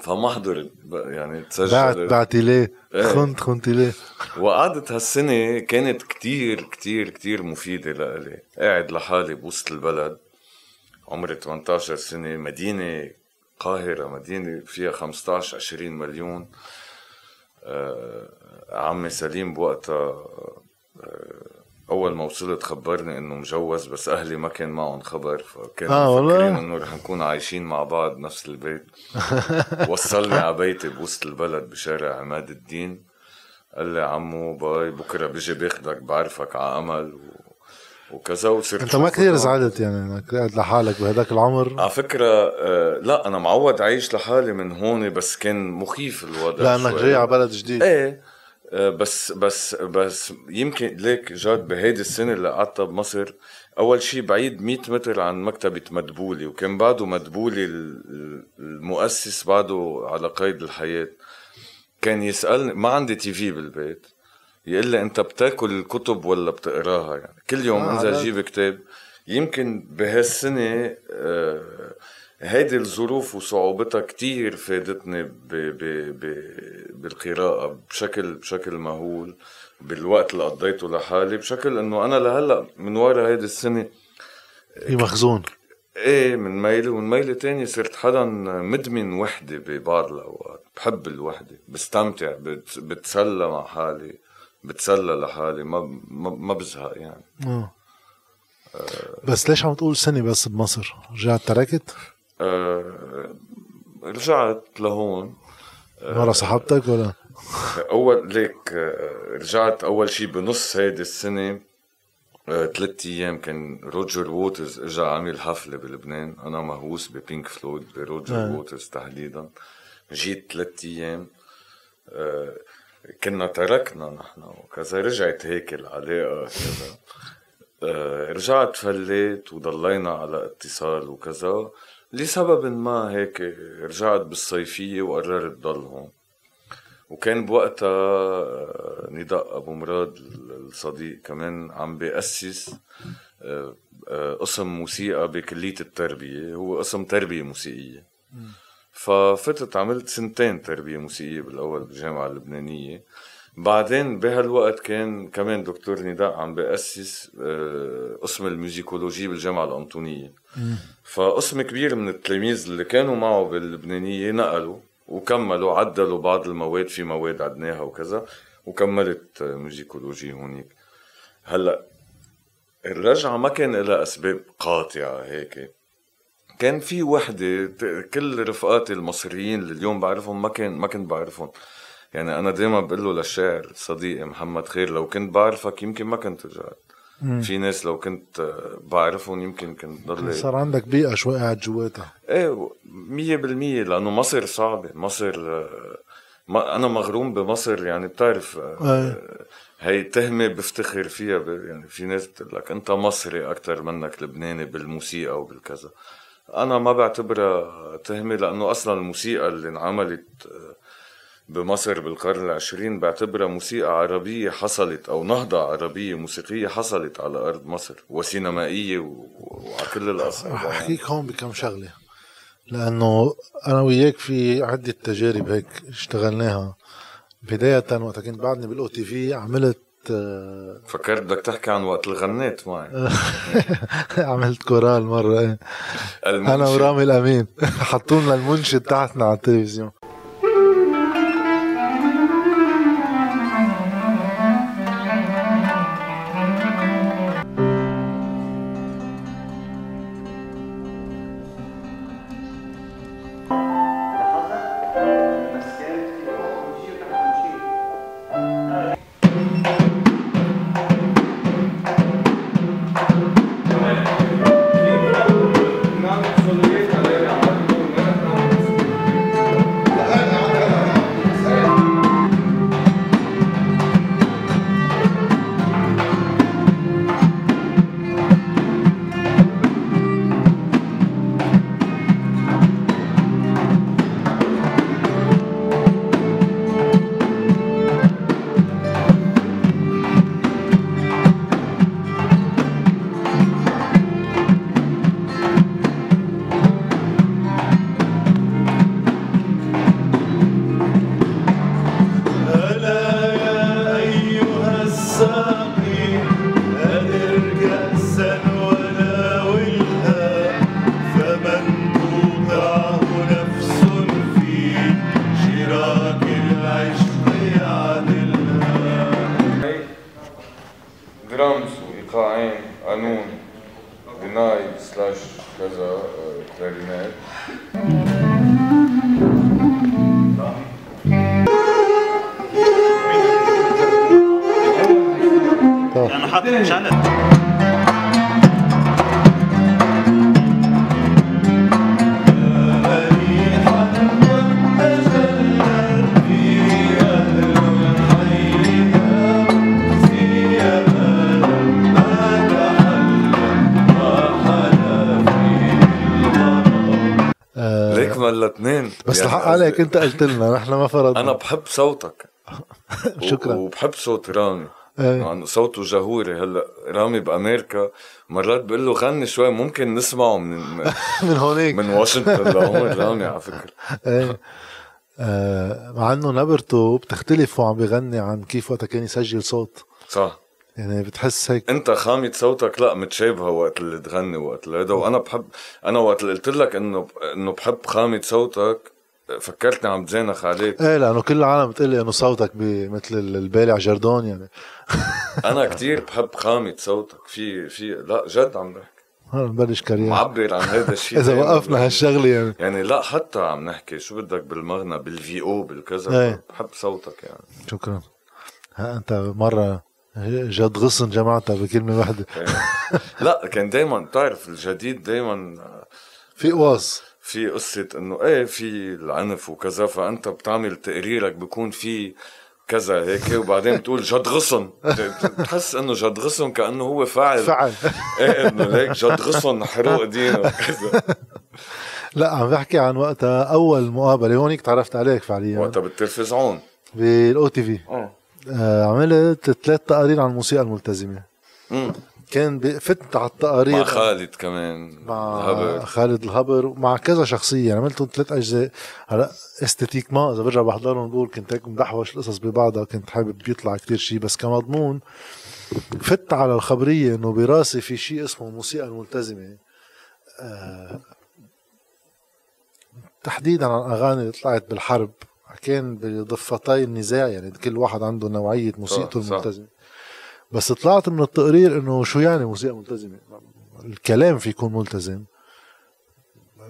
فما حضرت يعني تسجلت بعت بعتي ليه إيه. خنت خنتي ليه وقعدت هالسنة كانت كتير كتير كتير مفيدة لإلي. قاعد لحالي بوسط البلد. عمري 18 سنة مدينة قاهرة مدينة فيها 15 20 مليون. آه عمي سليم بوقتها آه أول ما وصلت خبرني إنه مجوز بس أهلي ما كان معهم خبر فكانوا آه؟ مفكرين إنه رح نكون عايشين مع بعض نفس البيت. وصلني على بيتي بوسط البلد بشارع عماد الدين. قال لي عمو باي بكرة بيجي باخدك بعرفك على أمل و... وكذا وصرت أنت ما كثير. زعلت يعني انك قاعد لحالك بهداك العمر على فكرة آه، لا أنا معود أعيش لحالي من هون بس كان مخيف الوضع لانك. جاي على بلد جديد إيه آه، بس بس بس يمكن ليك جاد بهيدي السنة اللي قعدتها بمصر أول شي بعيد 100 متر عن مكتبة مدبولي وكان بعده مدبولي ال- المؤسس بعده على قيد الحياة كان يسألني ما عندي تي في بالبيت يقول لي أنت بتاكل الكتب ولا بتقراها يعني. كل يوم آه، انزل. جيب كتاب يمكن بهالسنة آه، هيدي الظروف وصعوبتها كتير فادتني ب ب ب بالقراءة بشكل بشكل مهول بالوقت اللي قضيته لحالي بشكل انه أنا لهلأ من ورا هيدي السنة في مخزون. إيه من ميلي ومن ميلي تاني صرت حدا مدمن وحدة ببعض الأوقات بحب الوحدة بستمتع بت بتسلى مع حالي. بتسلى لحالي ما ما, ما بزهق يعني آه بس ليش عم تقول سنة بس بمصر؟ رجعت تركت؟ آه رجعت لهون مرة صاحبتك ولا؟ أول ليك آه، رجعت أول شي بنص هيدي السنة آه، ثلاث أيام كان روجر ووترز اجى عامل حفلة بلبنان أنا مهووس ببينك فلويد بروجر آه. ووترز تحديدا جيت ثلاث أيام آه، كنا تركنا نحن وكذا رجعت هيك العلاقة كذا آه، رجعت فليت وضلينا على اتصال وكذا. لسبب ما هيك رجعت بالصيفية وقررت ضل هون. وكان بوقتها آه، نداء أبو مراد الصديق كمان عم بيأسس آه، قسم موسيقى بكلية التربية. هو قسم تربية موسيقية. ففتت عملت سنتين تربية موسيقية بالأول بالجامعة اللبنانية. بعدين بهالوقت كان كمان دكتور نداء عم بأسس آه، قسم ال musicologie بالجامعة الأنطونية. فقسم كبير من التلاميذ اللي كانوا معه باللبنانية نقلوا وكملوا عدلوا بعض المواد في مواد عدناها وكذا وكملت musicologie هونيك. هلأ الرجعة ما كان لها أسباب قاطعة هيك. كان في وحدة ت- كل رفقاتي المصريين اللي اليوم بعرفهم ما كان ما كنت بعرفهم. يعني أنا دايما بقول له للشاعر صديقي محمد خير لو كنت بعرفك يمكن ما كنت رجعت. في ناس لو كنت آه، بعرفهم يمكن كنت ضل صار عندك بيئة شوي قاعد جواتها. إيه مية بالمية لأنه مصر صعبة. مصر آه، ما أنا مغروم بمصر يعني بتعرف آه، إيه. هي تهمة بفتخر فيها يعني في ناس بتقول لك أنت مصري أكتر منك لبناني بالموسيقى وبالكذا أنا ما بعتبرها تهمة لأنه أصلا الموسيقى اللي انعملت آه، بمصر بالقرن العشرين بعتبرها موسيقى عربية حصلت أو نهضة عربية موسيقية حصلت على أرض مصر وسينمائية وعلى كل الأصعدة رح يعني. أحكيك هون بكم شغلة لأنه أنا وياك في عدة تجارب هيك اشتغلناها بداية وقت كنت بعدني بالأو تي في عملت فكرت بدك تحكي عن وقت اللي غنيت معي. عملت كورال مرة إيه. أنا. ورامي الأمين. حطوا لنا المنشد تحتنا على التلفزيون. عليك انت قلت لنا نحن ما فرضنا. أنا بحب صوتك. شكراً. وبحب صوت رامي. إيه. يعني صوته جهوري. هلا رامي بأمريكا مرات بقول له غني شوي ممكن نسمعه من من هونيك. من واشنطن لهون رامي على فكره إيه. آه مع إنه نبرته بتختلف وعم بيغني عن كيف وقتها كان يسجل صوت. صح. يعني بتحس هيك. انت خامة صوتك لا متشابهة وقت اللي تغني وقت اللي وأنا بحب أنا وقت اللي قلت لك إنه إنه بحب خامة صوتك فكرتني عم تزينخ عليك إيه لأنه كل العالم بتقول لي إنه صوتك مثل البالع جردون يعني. أنا كتير بحب خامة صوتك. في في لا جد عم بحكي. هلا نبلش career. معبر عن هذا الشيء إذا. وقفنا هالشغلة يعني. يعني لا حتى عم نحكي شو بدك بالمغنى بالفي أو بالكذا. إيه. بحب صوتك يعني. شكرا. ها أنت مرة جد غصن جمعتها بكلمة واحدة. إيه. لا كان دايما بتعرف الجديد دايما في قواص. في قصة إنه إيه في العنف وكذا فأنت بتعمل تقريرك بيكون في كذا هيك وبعدين بتقول جد غصن. بتحس إنه جد غصن كأنه هو فاعل. فعل إيه إنه ليك جد غصن حروق دين وكذا. لا عم بحكي عن وقتها أول مقابلة هونيك تعرفت عليك فعليا. وقتها بالتلفزيون بالأو تي في. آه. آه، عملت ثلاث تقارير عن الموسيقى الملتزمة. كان ب- فت على التقارير. مع خالد كمان مع الهبر. خالد الهبر ومع كذا شخصية. يعني عملتهم ثلاث أجزاء. هلا استاتيك ما إذا برجع بحضرهم بقول كنت هيك مدحوش القصص ببعضها كنت حابب يطلع كتير شيء بس كمضمون فت على الخبرية إنه براسي في شيء اسمه الموسيقى الملتزمة. آه تحديدا عن أغاني اللي طلعت بالحرب كان بضفتي النزاع يعني كل واحد عنده نوعية موسيقته. الملتزمة. بس طلعت من التقرير إنه شو يعني موسيقى ملتزمة؟ الكلام في يكون ملتزم.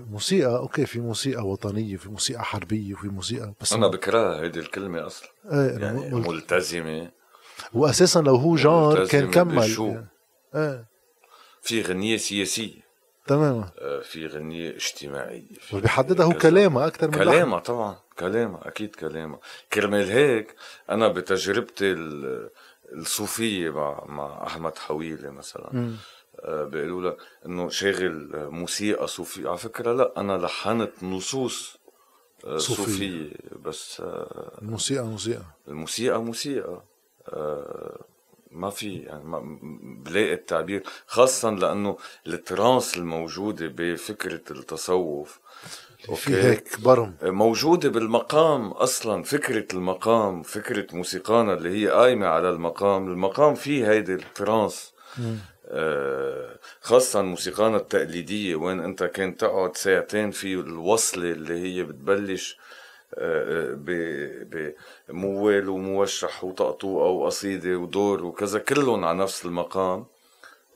موسيقى أوكي في موسيقى وطنية في موسيقى حربية وفي موسيقى بس أنا بكرهها هيدي الكلمة أصلا. إيه يعني مل... ملتزمة. واساسا لو هو جار كان كمل. بشو؟ يعني. إيه. في غنية سياسية. تماما. آه، في غنية اجتماعية. في وبيحددها هو. كلامها أكثر من. كلامها طبعا. كلامها أكيد كلامها كرمال هيك أنا بتجربتي ال- الصوفية مع مع أحمد حويلة مثلا. آه، بيقولوا لك إنه شاغل موسيقى صوفيه على فكرة لا أنا لحنت نصوص آه، صوفية. صوفية بس آه، الموسيقى موسيقى الموسيقى موسيقى ما في يعني ما بلاقي التعبير خاصة لأنه الترانس الموجودة بفكرة التصوف في هيك برم. موجودة بالمقام أصلا فكرة المقام فكرة موسيقانا اللي هي قايمة على المقام. المقام فيه هيدي ال trance آه، خاصة موسيقانا التقليدية. وين أنت كان تقعد ساعتين في الوصلة اللي هي بتبلش آه، ب- بموال وموشح وطقطوقة وقصيدة ودور وكذا كلهم على نفس المقام.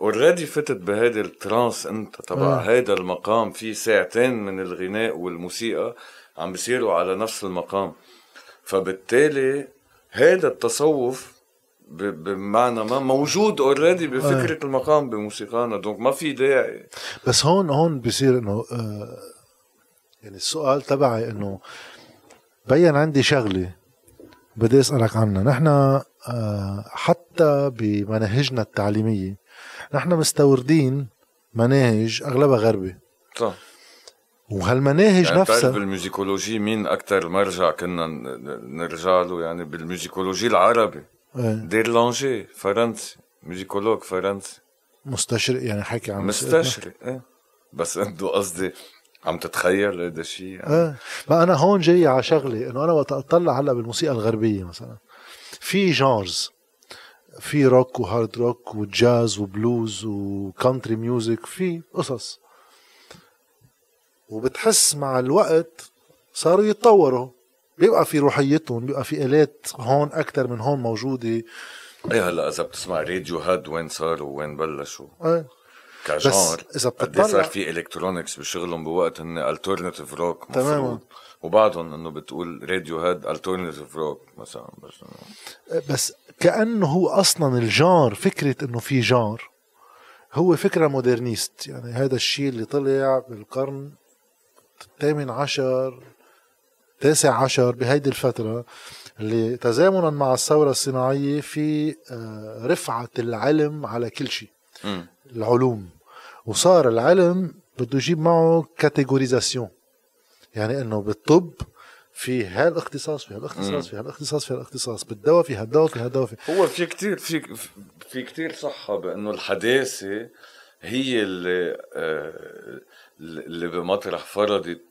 already فتت بهيدي ال trance أنت تبع آه. هيدا المقام في ساعتين من الغناء والموسيقى عم بيصيروا على نفس المقام. فبالتالي هيدا التصوف بمعنى ما موجود already بفكرة المقام بموسيقانا. donc ما في داعي. بس هون هون بصير إنه آه يعني السؤال تبعي إنه بين عندي شغلة بدي أسألك عنها. نحن آه حتى بمناهجنا التعليمية نحن مستوردين مناهج أغلبها غربي. صح. وهالمناهج يعني بتعرف نفسها بال musicologie مين أكثر مرجع كنا نرجع له؟ يعني بال musicologie العربي. إيه، دير لانجي فرنسي. musicologue فرنسي. مستشرق يعني حكي عن مستشرق. إيه. بس أنتو قصدي عم تتخيل هذا الشيء يعني إيه. ما أنا هون جاي على شغله إنه أنا وقت أطلع هلأ بالموسيقى الغربية مثلا. في genres. في rock و hard rock وجاز و blues و country music في قصص. وبتحس مع الوقت صاروا يتطوروا. بيبقى في روحيتهم بيبقى في آلات هون أكتر من هون موجودة. إيه هلا إذا بتسمع راديوهيد وين صاروا وين بلشوا. كجار إذا قد إيه بتطلع- صار في electronics بشغلهم بوقت هن alternative rock تماماً. وبعدهم إنه بتقول راديوهيد alternative rock مثلا بس بس كأنه هو أصلا الجار فكرة إنه في جار. هو فكرة moderniste يعني هذا الشيء اللي طلع بالقرن الثامن عشر تاسع عشر بهيدي الفترة اللي تزامنا مع الثورة الصناعية في آه، رفعة العلم على كل شيء. العلوم. وصار العلم بده يجيب معه catégorisation يعني إنه بالطب في هالاختصاص في هالاختصاص في هالاختصاص في هالاختصاص بالدواء في هالدواء في هالدواء في هو في كتير في في كتير صحة بأنه الحداثة هي اللي آه، اللي بمطرح فرضت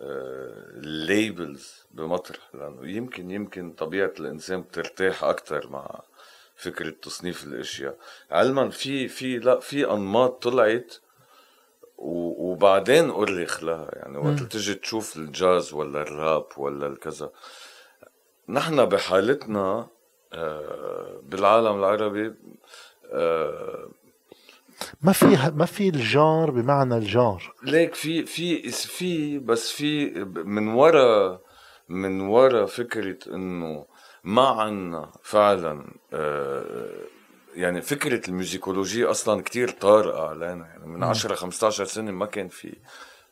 الليبلز بمطرح لأنه يمكن يمكن طبيعة الإنسان بترتاح أكتر مع فكرة تصنيف الأشياء. علما في في لا في أنماط طلعت وبعدين أرخ لها يعني وقت تجي تشوف الجاز ولا الراب ولا الكذا نحن بحالتنا آه، بالعالم العربي آه، ما في ما في الجار بمعنى الجار. ليك في في في بس في من ورا من ورا فكرة إنه ما عنا فعلا آه، يعني فكرة الميوزيكولوجيا أصلا كتير طارئة علينا. يعني من 10 15 سنة ما كان في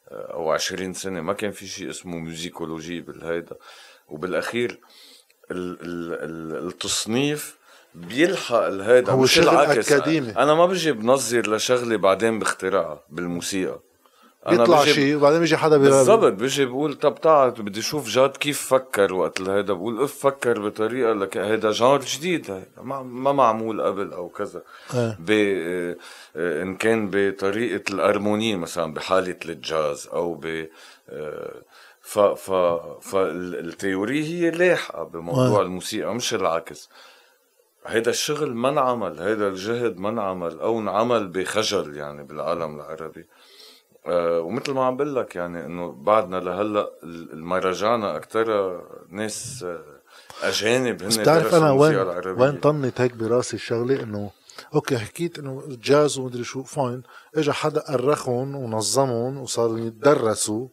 آه، أو 20 سنة ما كان في شيء اسمه musicology بالهيدا. وبالأخير ال ال ال التصنيف بيلحق الهيدا هو مش العكس. أكاديمي. أنا ما بجي بنظر لشغلة بعدين بخترعها بالموسيقى. بيطلع بجي- شيء وبعدين بيجي حدا بالضبط بيجي بقول طب تعال بدي أشوف جاد كيف فكر وقت هيدا بقول أف فكر بطريقة لك هيدا genre جديد هيدا ما, ما معمول قبل أو كذا. إيه. ب آه، آه، إن كان بطريقة ال harmonie مثلا بحالة الجاز أو ب آه، ف ف فال theory هي لاحقة بموضوع إيه. الموسيقى مش العكس. هيدا الشغل ما انعمل هيدا الجهد ما انعمل أو انعمل بخجل يعني بالعالم العربي. ومثل ما عم بقول لك يعني إنه بعدنا لهلأ المأرخينا أكثر ناس آه، أجانب هن بتعرف أنا وين. وين طنت هيك براسي الشغلة؟ إنه okay حكيت إنه جاز ومدري شو fine. اجى حدا أرخهم ونظمهم وصاروا يتدرسوا.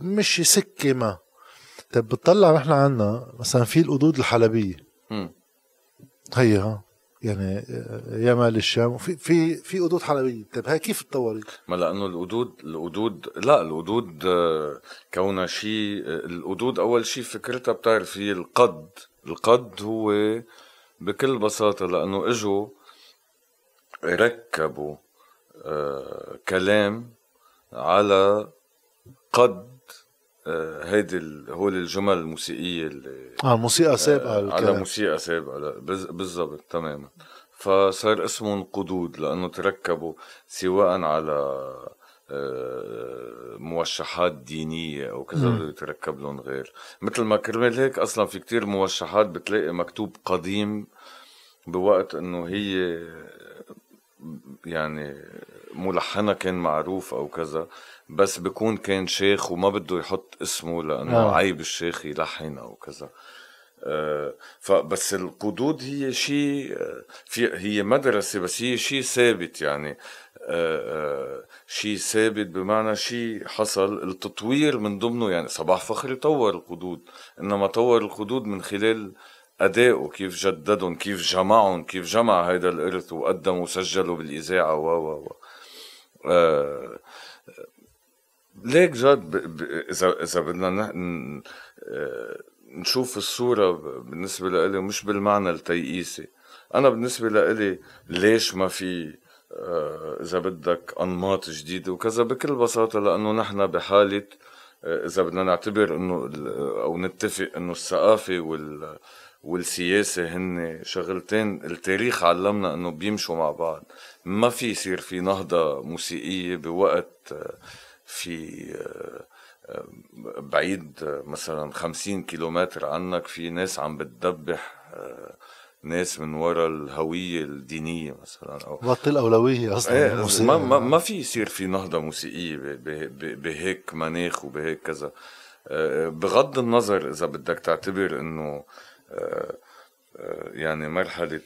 مشي سكة ما. طيب بتطلع نحن عنا مثلا في القدود الحلبية. مم. يعني آه، يمال الشام. وفي في في قدود حلبية. طيب هاي كيف تطورت؟ ما لأنه القدود القدود لا القدود آه، كونها شيء القدود أول شيء فكرتها بتعرف هي القد. القد هو بكل بساطة لأنه إجوا ركبوا آه، كلام على قد آه، هيدي ال- هول الجمل الموسيقية اللي آه الموسيقى سابقة على الكلام. موسيقى بز- بالضبط تماما. فصار اسمهم قدود لأنه تركبوا سواء على آه، موشحات دينية أو كذا بده يتركب لهم غير. مثل ما كرمال هيك أصلا في كتير موشحات بتلاقي مكتوب قديم بوقت إنه هي يعني ملحنها كان معروف أو كذا. بس بكون كان شيخ وما بده يحط اسمه لأنه آه. آه. عيب الشيخ يلحن أو كذا آه، فبس القدود هي شيء آه، في هي مدرسة بس هي شيء ثابت يعني شيء ثابت بمعنى شيء حصل التطوير من ضمنه يعني صباح فخري طور القدود إنما طور القدود من خلال أدائه كيف جددهم كيف جمعهم كيف جمع هيدا الإرث وقدم وسجله بالإذاعة و و و آه، ليك جد. إذا إذا بدنا نشوف الصورة ب- بالنسبة لإلي مش بالمعنى التيئيسي أنا بالنسبة لإلي ليش ما في إذا بدك أنماط جديدة وكذا بكل بساطة لأنه نحن بحالة آه، إذا بدنا نعتبر إنه ال- أو نتفق إنه الثقافة وال والسياسة هن شغلتين التاريخ علمنا إنه بيمشوا مع بعض ما في يصير في نهضة موسيقية بوقت في آه، آه، بعيد آه، مثلا خمسين كيلومتر عنك في ناس عم بتدبح ناس من وراء الهوية الدينية مثلا أو بطل أولوية أصلا إيه الموسيقى. ما, ما, ما في يصير في نهضة موسيقية بهيك مناخ وبهيك كذا بغض النظر إذا بدك تعتبر إنه يعني مرحلة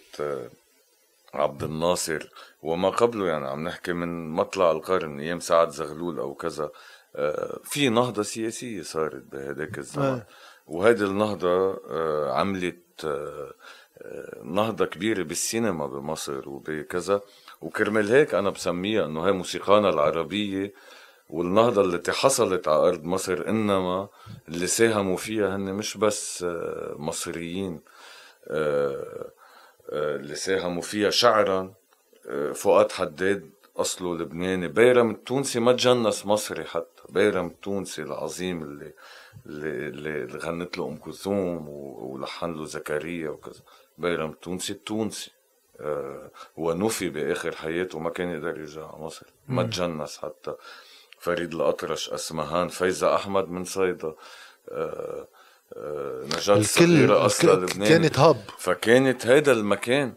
عبد الناصر. وما قبله يعني عم نحكي من مطلع القرن أيام سعد زغلول أو كذا آه، في نهضة سياسية صارت بهداك الزمن. وهيدي النهضة آه، عملت آه، نهضة كبيرة بالسينما بمصر وبكذا. وكرمال هيك أنا بسميها إنه هي موسيقانا العربية والنهضة التي حصلت على أرض مصر إنما اللي ساهموا فيها هن مش بس مصريين. اللي ساهموا فيها شعرا آه، فؤاد حداد أصله لبناني بيرم التونسي ما تجنس مصري حتى بيرم التونسي العظيم اللي اللي, اللي غنت له أم كلثوم ولحن له زكريا وكذا بيرم التونسي التونسي آه، ونفي بآخر حياته ما كان يقدر يرجع على مصر ما تجنس حتى. فريد الأطرش أسمهان فايزة أحمد من صيدا آه، آه، نجاة الصغيرة أصلا لبناني كانت هاب. فكانت هيدا المكان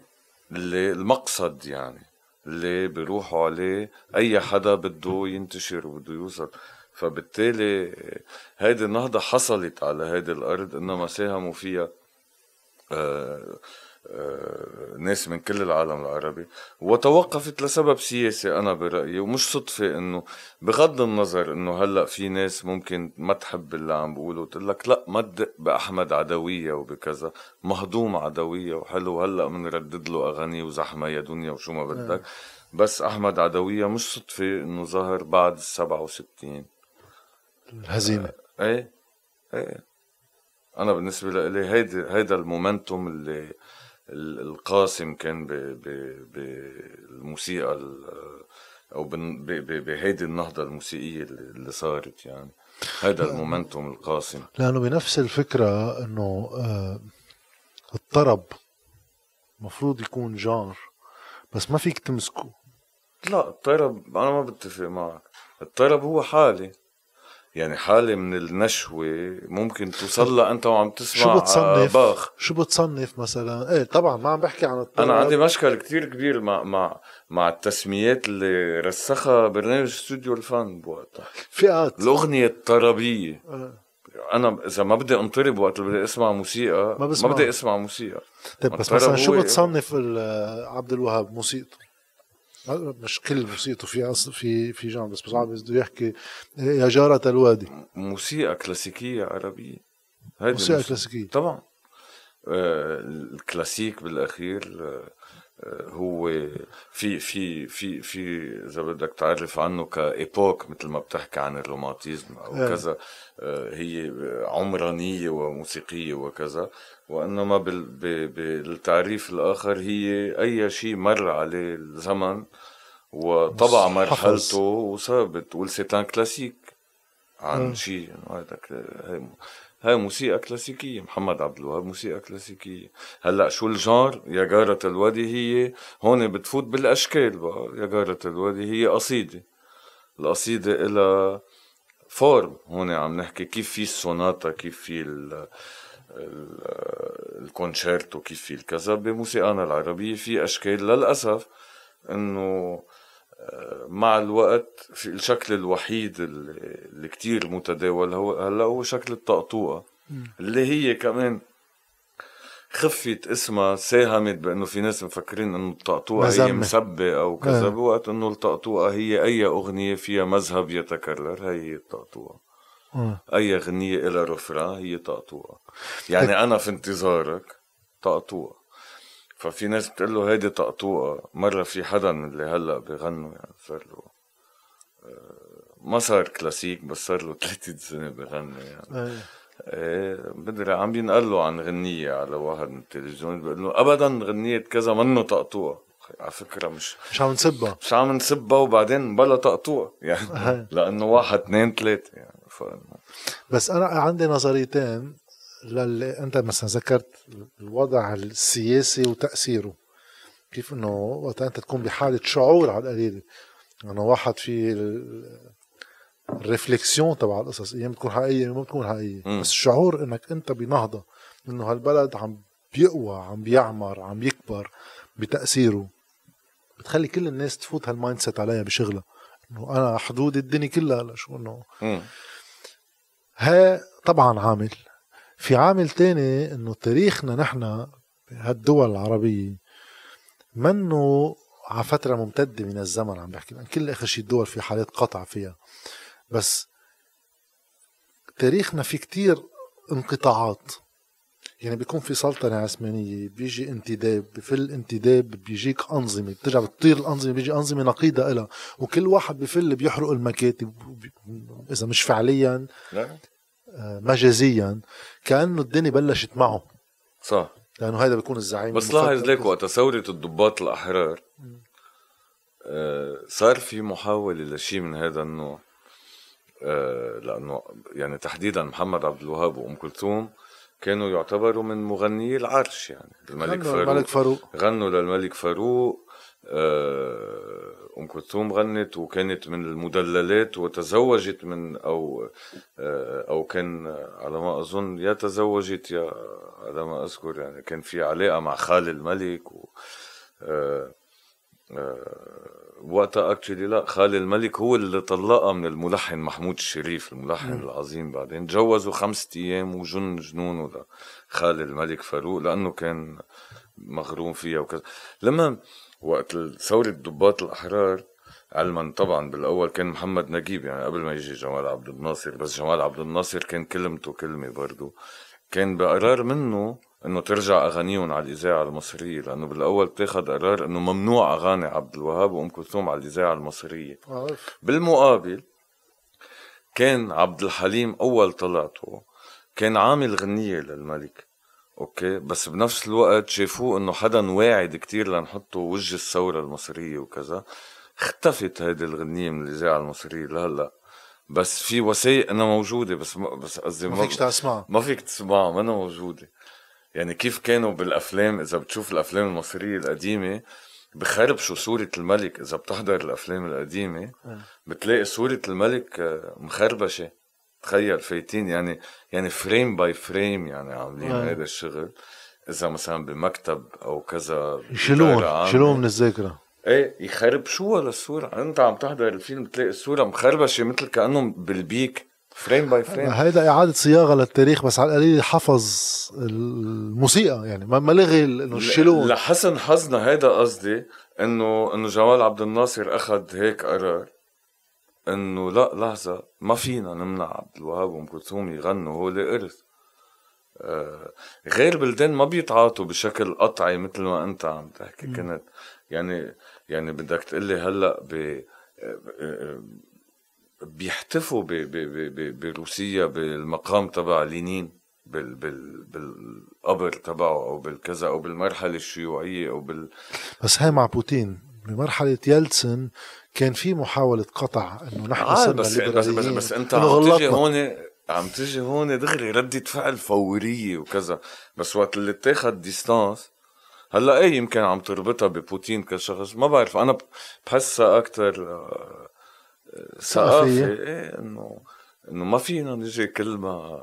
اللي المقصد يعني اللي بيروحوا عليه أي حدا بده ينتشر وبده يوصل. فبالتالي هيدي النهضة حصلت على هيدي الأرض إنما ساهموا فيها آه، ناس من كل العالم العربي وتوقفت لسبب سياسي أنا برأيي ومش صدفة إنه بغض النظر إنه هلأ في ناس ممكن ما تحب اللي عم بقوله وتقول لك لأ ما تدق بأحمد عدوية وبكذا مهضوم عدوية وحلو هلأ بنردد له أغاني وزحمة يا دنيا وشو ما بدك. بس أحمد عدوية مش صدفة إنه ظهر بعد السبعة وستين. الهزيمة. إيه إيه. أنا بالنسبة لي هيدي هيدا المومنتوم اللي ال- القاسم كان بالموسيقى ال- أو بهيدي النهضة الموسيقية اللي صارت يعني. هيدا المومنتوم القاسم. لأنه بنفس الفكرة إنه آه، الطرب مفروض يكون جار بس ما فيك تمسكه. لا الطرب أنا ما بتفق معك. الطرب هو حاله يعني حالة من النشوة ممكن توصل لها أنت وعم تسمع شو بتصنف؟ باخ. شو بتصنف مثلا؟ إيه طبعا ما عم بحكي عن الطرب أنا عندي مشكل كتير كبير مع مع مع التسميات اللي رسخها برنامج استوديو الفن بوقتها. فئات. الأغنية الطربية. آه. أنا إذا ما بدي أنطرب وقت اللي بدي أسمع موسيقى ما ما, بسمع. بدي أسمع موسيقى. طيب بس مثلا شو بتصنف عبد الوهاب موسيقته؟ مش كل موسيقته في في في جان بس صعب بده يحكي. يا جارة الوادي. موسيقى كلاسيكية عربية. هيدي موسيقى كلاسيكية. طبعا. آه، الكلاسيك بالأخير آه، هو في في في في إذا بدك تعرف عنه كإيبوك مثل ما بتحكي عن الرومانتيزم أو إيه. كذا آه، هي عمرانية وموسيقية وكذا وإنما بالتعريف الآخر هي أي شيء مر عليه الزمن وطبع. مرحلته وصار بتقول سيتان كلاسيك عن آه. شيء كلا- هاي موسيقى كلاسيكية محمد عبد الوهاب موسيقى كلاسيكية. هلأ شو الجار؟ يا جارة الوادي هي هون بتفوت بالأشكال بقى. يا جارة الوادي هي قصيدة. القصيدة إلها form. هون عم نحكي كيف في السوناتا كيف في ال ال- الكونشيرتو كيف في الكذا. بموسيقانا العربية في أشكال للأسف إنه مع الوقت في الشكل الوحيد اللي كتير متداول هو هلا هو شكل الطقطوقة اللي هي كمان خفت اسمها ساهمت بأنه في ناس مفكرين إنه الطقطوقة هي. مسبة أو كذا آه. بوقت إنه الطقطوقة هي أي أغنية فيها مذهب يتكرر هي هي الطقطوقة آه. أي أغنية لها رفران هي طقطوقة يعني أنا في انتظارك طقطوقة ففي ناس بتقول له هيدي طقطوقة. مرة في حدا من اللي هلا بغنوا يعني صار له آه، ما صار كلاسيك بس صار له 30 سنة بغني يعني. إيه بدري عم ينقلوا عن غنية على واحد من التلفزيون بيقول له ابدا غنية كذا منه طقطوقة. على فكرة مش مش عم نسبها. مش عم نسبها وبعدين بلا طقطوقة يعني. أهي. لأنه واحد اثنين ثلاثة يعني. فإنه بس أنا عندي نظريتين. للي انت مثلا ذكرت الوضع السياسي وتأثيره. كيف إنه وقت أنت تكون بحالة شعور على القليله إنه واحد في ال- ال réflexion تبع القصص أيام بتكون حقيقية ما بتكون حقيقية. مم. بس الشعور إنك أنت بنهضة إنه هالبلد عم بيقوى عم بيعمر عم يكبر بتأثيره. بتخلي كل الناس تفوت هال mindset عليها بشغلها. إنه أنا حدود الدنيا كلها لشو إنه. ها طبعا عامل. في عامل تاني إنه تاريخنا نحن بهالدول العربية منه على فترة ممتدة من الزمن عم بحكي لأن كل آخر شي الدول في حالات قطع فيها. بس تاريخنا في كتير انقطاعات. يعني بيكون في سلطنة عثمانية بيجي انتداب بفل انتداب بيجيك أنظمة بترجع بتطير الأنظمة بيجي أنظمة نقيضة إلها. وكل واحد بفل بيحرق المكاتب إذا مش فعليا مجازيا كأنه الدنيا بلشت معه. صح. لأنه هذا بيكون الزعيم. بس. لاحظ ليك وقت ثورة الضباط الأحرار. آه، صار في محاولة لشيء من هذا النوع. آه، لأنه يعني تحديدا محمد عبد الوهاب وأم كلثوم كانوا يعتبروا من مغنيي العرش يعني. الملك فاروق الملك فاروق. غنوا للملك فاروق. آه، أم كلثوم غنت وكانت من المدللات وتزوجت من أو آه، أو كان على ما أظن يا تزوجت يا على ما أذكر يعني كان في علاقة مع خال الملك و آه، آه، وقتها اكشلي لا خال الملك هو اللي طلقها من الملحن محمود الشريف الملحن العظيم بعدين تجوزوا خمسة أيام وجن جنونه لخال الملك فاروق لأنه كان مغروم فيها وكذا. لما وقت ثورة ضباط الأحرار علما طبعا بالأول كان محمد نجيب يعني قبل ما يجي جمال عبد الناصر بس جمال عبد الناصر كان كلمته كلمة برضو. كان بقرار منه إنه ترجع أغانيهم على الإذاعة المصرية لأنه بالأول بتاخد قرار إنه ممنوع أغاني عبد الوهاب وأم كلثوم على الإذاعة المصرية. عارف بالمقابل كان عبد الحليم أول طلعته كان عامل غنية للملك. أوكي بس بنفس الوقت شافوه إنه حدا واعد كتير لنحطه وجه الثورة المصرية وكذا. اختفت هيدي الغنية من الإذاعة المصرية لهلأ. بس في وثائق إنها موجودة بس ما بس قصدي ما فيك تسمعها. ما فيك تسمعها ما موجودة. يعني كيف كانوا بالأفلام؟ إذا بتشوف الأفلام المصرية القديمة بخربشوا صورة الملك. إذا بتحضر الأفلام القديمة بتلاقي صورة الملك آه، مخربشة. تخيل فايتين يعني يعني frame by frame يعني عاملين آه. هذا الشغل. إذا مثلا بمكتب أو كذا عامة. يشيلون من الذاكرة؟ إيه يخربشوها للصورة أنت عم تحضر الفيلم بتلاقي الصورة مخربشة مثل كأنه بال Bic frame by frame هيدا إعادة صياغة للتاريخ بس على القليل حفظ الموسيقى يعني ما ما لغي إنه الشيلون لحسن حظنا هيدا قصدي انه إنه جمال عبد الناصر أخذ هيك قرار. أنه لا لحظة ما فينا نمنع عبد الوهاب وأم كلثوم يغنوا هو ارث آه غير بلدان ما بيتعاطوا بشكل قطعي مثل ما أنت عم تحكي. كنت يعني يعني بدك تقلي هلأ ب آه، آه، بيحتفوا ب- ب- ب- بروسيا بالمقام تبع لينين بال بال بالقبر تبعه أو بالكذا أو بالمرحلة الشيوعية أو بال بس هاي مع بوتين. بمرحلة يلتسن كان في محاولة قطع إنه نحن آه بس بس بس, بس أنت عم تيجي غلطنا. هون عم تيجي هون دغري ردة فعل فورية وكذا. بس وقت اللي اتاخد distance هلأ إيه يمكن عم تربطها ببوتين كشخص ما بعرف. أنا بحسها أكثر آه، ثقافة ثقافية. إيه إنه إنه ما فينا نجي كل ما.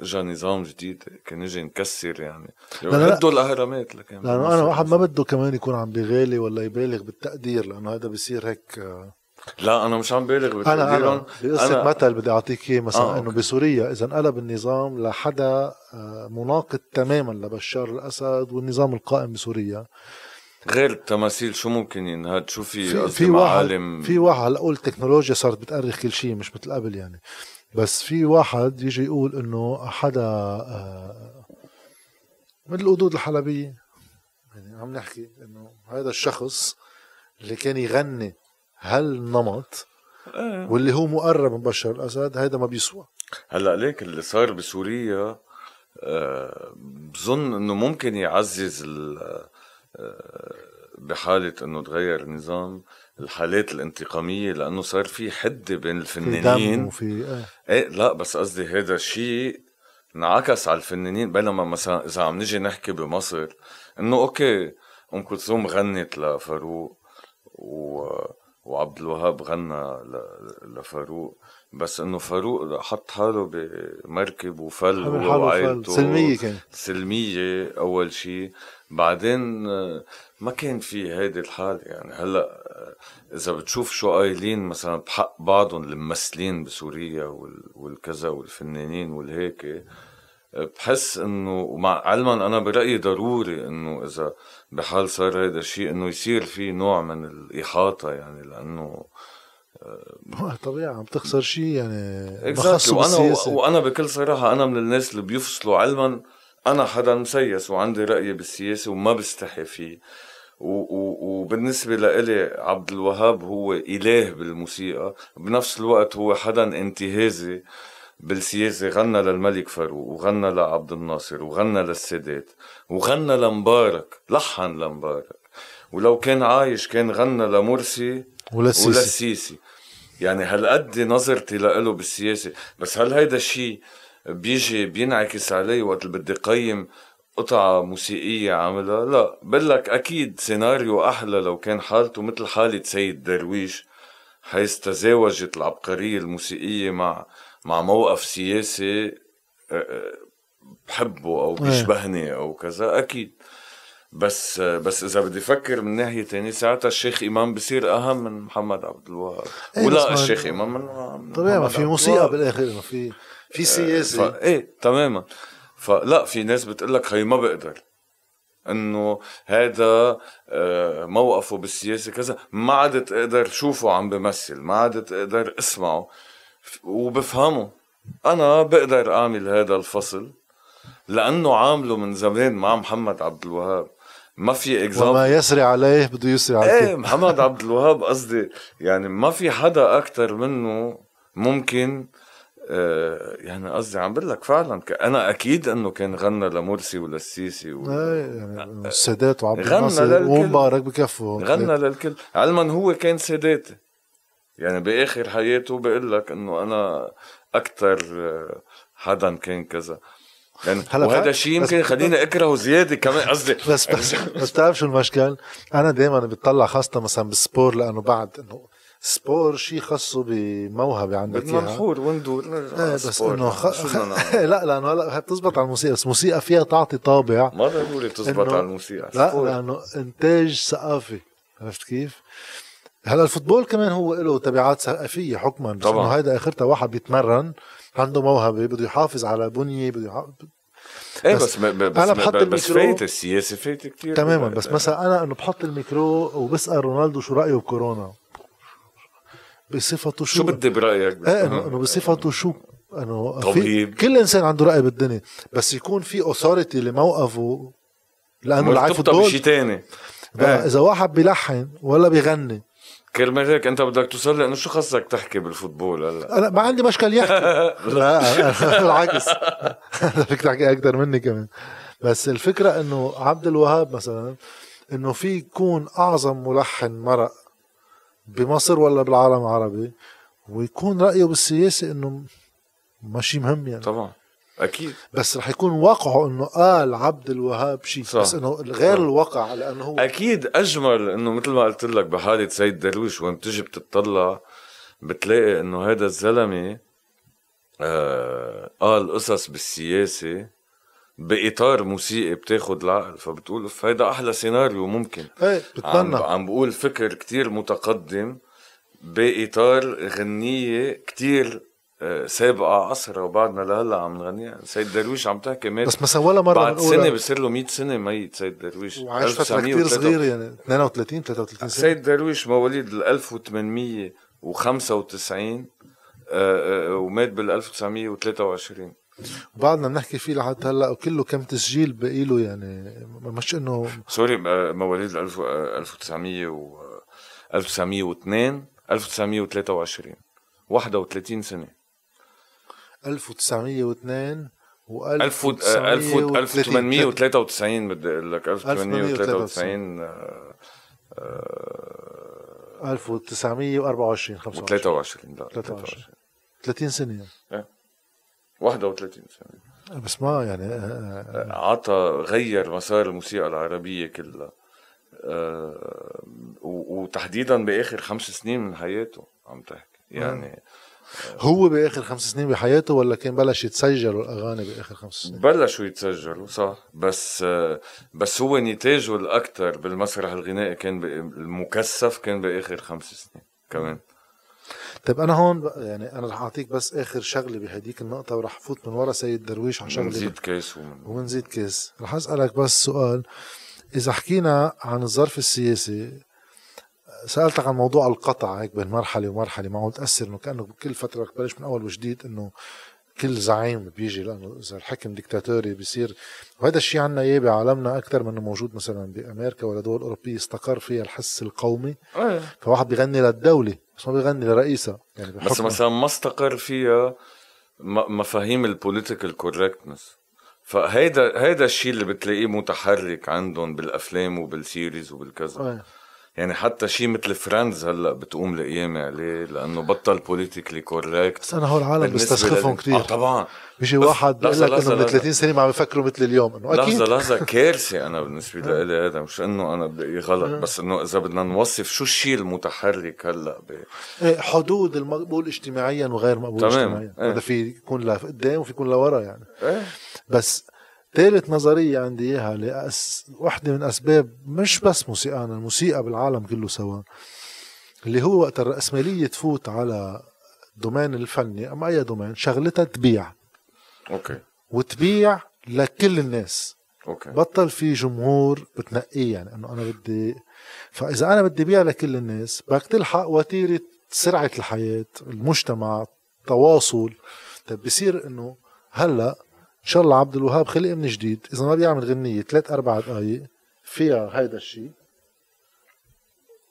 اجى نظام جديد كان نجي نكسر يعني لا. ردوا الأهرامات لكن لأنه أنا واحد ما بده كمان يكون عم بيغالي ولا يبالغ بالتقدير لأنه هذا بصير هيك آه، لا أنا مش عم بالغ أنا أنا بقصة مثل بدي أعطيك إياه مثلا آه، إنه. بسوريا إذا انقلب النظام لحدا آه، مناقض تماما لبشار الأسد والنظام القائم بسوريا غير التماثيل شو ممكن ينهد؟ شو في في, معالم؟ في واحد هلا أقول التكنولوجيا صارت بتأرخ كل شيء مش مثل قبل يعني. بس في واحد يجي يقول إنه حدا آه، من القدود الحلبية. يعني عم نحكي إنه هذا الشخص اللي كان يغني هالنمط إيه. واللي هو مقرب من بشار الأسد هذا ما بيسوى. هلأ ليك اللي صار بسوريا آه، بظن إنه ممكن يعزز ال- آه، بحالة إنه تغير النظام الحالات الانتقامية لأنه صار في حدة بين في دم الفنانين وفي آه. إيه لا بس قصدي هذا الشيء انعكس على الفنانين بينما مثلا إذا عم نجي نحكي بمصر إنه أوكي أم كلثوم غنت لفاروق و وعبد الوهاب غنى ل- لفاروق بس إنه فاروق حط حاله بمركب وفل هو وعائلته. فل. سلمية كان. سلمية أول شيء بعدين آه، ما كان في هيدي الحالة يعني. هلأ آه، إذا بتشوف شو قايلين مثلا بحق بعضهم الممثلين بسوريا وال- والكذا والفنانين والهيك آه، بحس إنه ومع علما أنا برأيي ضروري إنه إذا بحال صار هذا الشيء إنه يصير في نوع من الإحاطة يعني لأنه طبيعي عم تخسر شيء يعني بخصه وأنا بالسياسة وأنا بكل صراحة أنا من الناس اللي بيفصلوا علما أنا حدا مسيس وعندي رأي بالسياسة وما بستحي فيه. و و وبالنسبة لإلي عبد الوهاب هو إله بالموسيقى. بنفس الوقت هو حدا انتهازي بالسياسة. غنى للملك فاروق وغنى لعبد الناصر وغنى للسادات وغنى لمبارك لحن لمبارك. ولو كان عايش كان غنى لمرسي وللسيسي. وللسيسي يعني هالقد نظرتي لإله بالسياسة؟ بس هل هيدا الشيء بيجي بينعكس علي وقت اللي بدي قيم قطعة موسيقية عاملها لا بقول لك أكيد سيناريو أحلى لو كان حالته مثل حالة سيد درويش حيث تزاوجت العبقرية الموسيقية مع مع موقف سياسي آه، آه، بحبه أو بيشبهني أو كذا أكيد. بس بس إذا بدي أفكر من ناحية تانية ساعتها الشيخ إمام بصير أهم من محمد عبد الوهاب. إيه، ولا الشيخ إمام من طبيعي ما في موسيقى. بالآخر ما في في ف... سياسه إيه تماما. فلا في ناس بتقول لك هي ما بقدر. إنه هذا آه، موقفه بالسياسة كذا. ما عدت أقدر شوفه عم بمثل ما عدت أقدر اسمعه. ف- وبفهمه. أنا بقدر أعمل هذا الفصل لأنه عامله من زمان مع محمد عبد الوهاب. ما في اكزامبل وما يسري عليه بده يسري على إيه محمد عبد الوهاب قصدي. يعني ما في حدا أكتر منه ممكن يعني قصدي عم بقول لك فعلا أنا أكيد إنه كان غنى لمرسي وللسيسي و... يعني السادات وعبد غنى الناصر للكل. ومبارك بكفوا غنى للكل. علما هو كان ساداتي يعني بآخر حياته بقول لك إنه أنا أكثر حدا كان كذا. يعني هلا وهذا الشيء يمكن يخليني اكرهه زيادة كمان قصدي. بس بس بتعرف شو المشكل؟ أنا دائما بتطلع خاصة مثلا بال sport لأنه بعد إنه sport شيء خاصه بموهبة عندك بدنا نحور وندور إيه بس. إنه خ... خ... لا لأنه هلا بتزبط على الموسيقى بس الموسيقى فيها تعطي طابع ما ضروري تزبط إنه- على الموسيقى لا. لأنه إنتاج ثقافي عرفت كيف؟ هلا ال football كمان هو له تبعات ثقافية حكما بس طبعاً. إنه هيدا آخرتها واحد بيتمرن عنده موهبة بده يحافظ على بنية بده يحافظ إيه بس بس بس أنا ب- بحط بس ال micro- فايت السياسة فايت كثير تماما بس مثلا أنا إنه بحط الميكرو وبسأل رونالدو شو رأيه بكورونا بصفته شو؟ شو بدي برأيك؟ إيه بصفته شو؟ إنه في طبيب. كل إنسان عنده رأي بالدنيا بس يكون في authority لموقفه لأنه football بشيء إيه. إذا واحد بيلحن ولا بيغني. كرمال هيك أنت بدك توصل لي إنه شو خصك تحكي بالفوتبول هلا؟ أنا ما عندي مشكل يحكي. لا أنا بالعكس. فيك تحكي أكثر مني كمان. بس الفكرة إنه عبد الوهاب مثلا إنه في يكون أعظم ملحن مرق بمصر ولا بالعالم العربي ويكون رأيه بالسياسة إنه ماشي مهم يعني طبعا أكيد بس رح يكون واقعه إنه قال عبد الوهاب شيء. بس إنه غير صح. الواقع لأنه هو أكيد أجمل إنه مثل ما قلت لك بحاله سيد درويش وين بتجي بتطلع بتلاقي إنه هذا الزلمة آه قال قصص بالسياسة بإطار موسيقي بتاخد العقل فبتقول "أوف، هيدا أحلى سيناريو ممكن. إيه عم, بتمنى عم بقول فكر كتير متقدم بإطار غنية كتير آه، سابقة عصرها وبعدنا لهلأ عم نغنيها. سيد درويش عم تحكي مات. بس مثلا ولا مرة بعد سنة بصير له 100 سنة ميت سيد درويش. وعايش فترة كثير 1903. صغير يعني 32 33 سنة. سيد درويش مواليد ال 1895 آه، آه، ومات بال 1923 بعدنا بنحكي فيه لحد هلأ وكله كم تسجيل باقي له يعني مش إنه سوري آه، مواليد ال 1000 آه، 1900 و آه، 1902 1923 31 سنة. 1902 و 1000 و- آه، 1000 و- 1893 بدي أقول لك 1893 آه، 1924 25 و23 لا 23 30 سنة يعني. 31 سنه بس ما يعني آه، آه، عطى غير مسار الموسيقى العربية كلها. آه، و- وتحديدا بآخر خمس سنين من حياته عم تحكي. يعني هو بآخر خمس سنين بحياته ولا كان بلش يتسجلوا الأغاني بآخر خمس سنين؟ بلشوا يتسجلوا صح. بس آه، بس هو نتاجه الاكثر بالمسرح الغنائي كان المكثف كان بآخر خمس سنين كمان. طيب أنا هون يعني أنا رح أعطيك بس آخر شغلة بهديك النقطة ورح فوت من ورا سيد درويش على شغلة نزيد كيس ومن ومنزيد كيس. رح أسألك بس سؤال. إذا حكينا عن الظرف السياسي سألتك عن موضوع القطع هيك بين مرحلة ومرحلة معه تأثر إنه كأنه بكل فترة رح تبلش من أول وجديد إنه كل زعيم بيجي لأنه إذا الحكم ديكتاتوري بيصير. وهذا الشيء عنا إياه بعالمنا أكثر من موجود مثلا بأمريكا ولا دول أوروبية استقر فيها الحس القومي. إيه. فواحد بيغني للدولة. بس ما بيغني لرئيسها. يعني بس مثلا ما استقر فيها مفاهيم ال political correctness فهيدا هيدا الشيء اللي بتلاقيه متحرك عندهم بالأفلام وبال series وبالكذا. يعني حتى شيء مثل Friends هلأ بتقوم القيامة عليه لأنه بطل politically correct بس أنا هول العالم بستسخفهم كثير آه طبعا. بيجي واحد بيقول لك إنه من لحظة. 30 سنة ما عم بيفكروا مثل اليوم. إنه أكيد. لحظة لحظة. كارثة أنا بالنسبة لإلي هذا مش إنه أنا بدي غلط. بس إنه إذا بدنا نوصف شو الشيء المتحرك هلأ ب... إيه، حدود المقبول اجتماعيا وغير مقبول تمام. اجتماعيا. إيه. هذا في يكون لقدام وفي يكون لورا يعني. إيه. بس ثالث نظرية عندي إياها لأس... واحدة من أسباب مش بس موسيقانا الموسيقى بالعالم كله سوا اللي هو وقت الرأسمالية تفوت على domaine الفني أما أي domaine شغلتها تبيع. okay. وتبيع لكل الناس. okay. بطل في جمهور بتنقيه يعني إنه أنا بدي فإذا أنا بدي بيع لكل الناس بدك تلحق وتيرة سرعة الحياة المجتمع التواصل. طيب بصير إنه هلأ إن شاء الله عبد الوهاب خلق من جديد. إذا ما بيعمل غنية ثلاث أربع دقائق فيها هيدا الشيء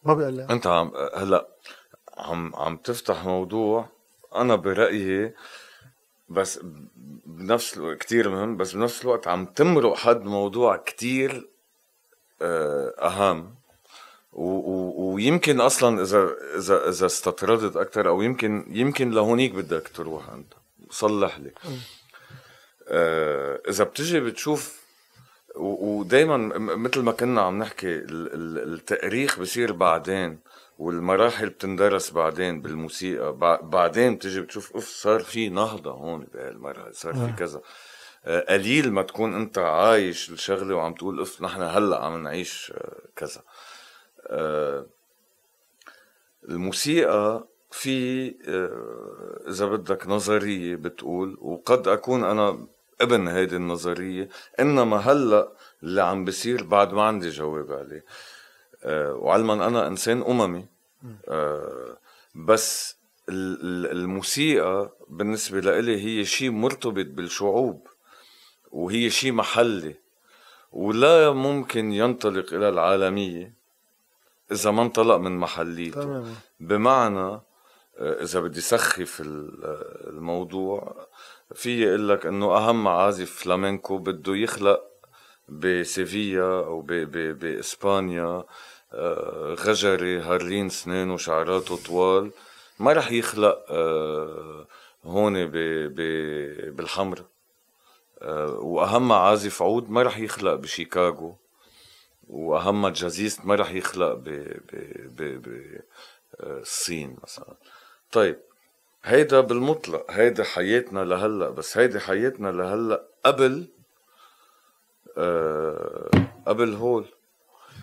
ما بيقلع أنت عم هلأ عم عم تفتح موضوع أنا برأيي بس بنفس الوقت كتير مهم بس بنفس الوقت عم تمرق حد موضوع كتير آه، أهم. و- و- ويمكن أصلا اذا اذا إذا استطردت أكثر أو يمكن يمكن لهونيك بدك تروح أنت. صلح لي. إذا بتجي بتشوف ودائما مثل ما كنا عم نحكي ال- ال- التأريخ بصير بعدين والمراحل بتندرس بعدين بالموسيقى. بع- بعدين بتجي بتشوف أوف صار في نهضة هون بهالمرحلة صار في كذا. آه، قليل ما تكون أنت عايش الشغلة وعم تقول اف نحن هلأ عم نعيش آه، كذا. آه، الموسيقى في آه، إذا بدك نظرية بتقول وقد أكون أنا ابن هيدي النظرية إنما هلأ اللي عم بيصير بعد ما عندي جواب عليه. آه، وعلما أنا إنسان أممي. آه، بس ال- ال- الموسيقى بالنسبة لإلي هي شيء مرتبط بالشعوب وهي شيء محلي ولا ممكن ينطلق إلى العالمية إذا ما انطلق من محليته. تماما. بمعنى آه، إذا بدي سخف ال- آه، الموضوع في أقول لك إنه أهم عازف فلامينكو بده يخلق بسيفيا أو بإسبانيا آه، غجري هارلين سنين وشعراته طوال. ما رح يخلق آه، هون ب- بالحمرة آه، وأهم عازف عود ما رح يخلق بشيكاغو. وأهم جازيست ما رح يخلق ب ب ب ب آه، الصين مثلا. طيب هيدا بالمطلق هيدا حياتنا لهلأ بس هيدي حياتنا لهلأ قبل آه قبل هول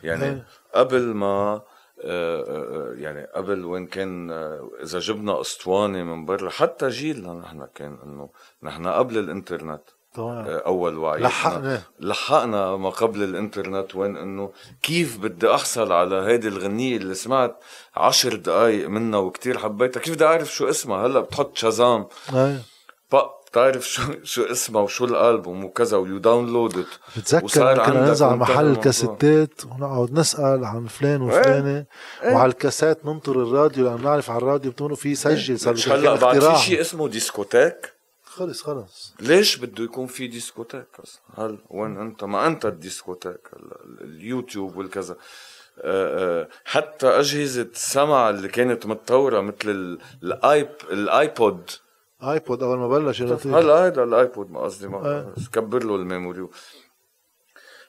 يعني. قبل ما آه، آه، يعني قبل وين كان آه، إذا جبنا أسطوانة من برا حتى جيلنا نحن كان إنه نحن قبل الإنترنت تمام آه، أول وعي. لحقنا. لحقنا ما قبل الإنترنت وين إنه كيف بدي أحصل على هيدي الغنية اللي سمعت عشر دقايق منها وكتير حبيتها. كيف بدي أعرف شو اسمها؟ هلأ بتحط Shazam. بق بتعرف شو شو اسمها وشو الألبوم وكذا و you download it بتذكر كنا ننزل على محل. الكاسيتات ونقعد نسأل عن فلان وفلانة. وعلى الكاسات ننطر الراديو لأنه نعرف على الراديو بتقولوا في سجل. صار مش بده هلأ بعد في شيء اسمه discothèque؟ خلص خلص ليش بده يكون في discothèque أصلا؟ هل وين أنت؟ ما أنت ال discothèque اليوتيوب والكذا. آه، آه، حتى أجهزة السمع اللي كانت متطورة مثل ال- ال iP- ال iPod. iPod أول ما بلش. هلا هيدا ال iPod ما قصدي ما آه. كبر له ال memory.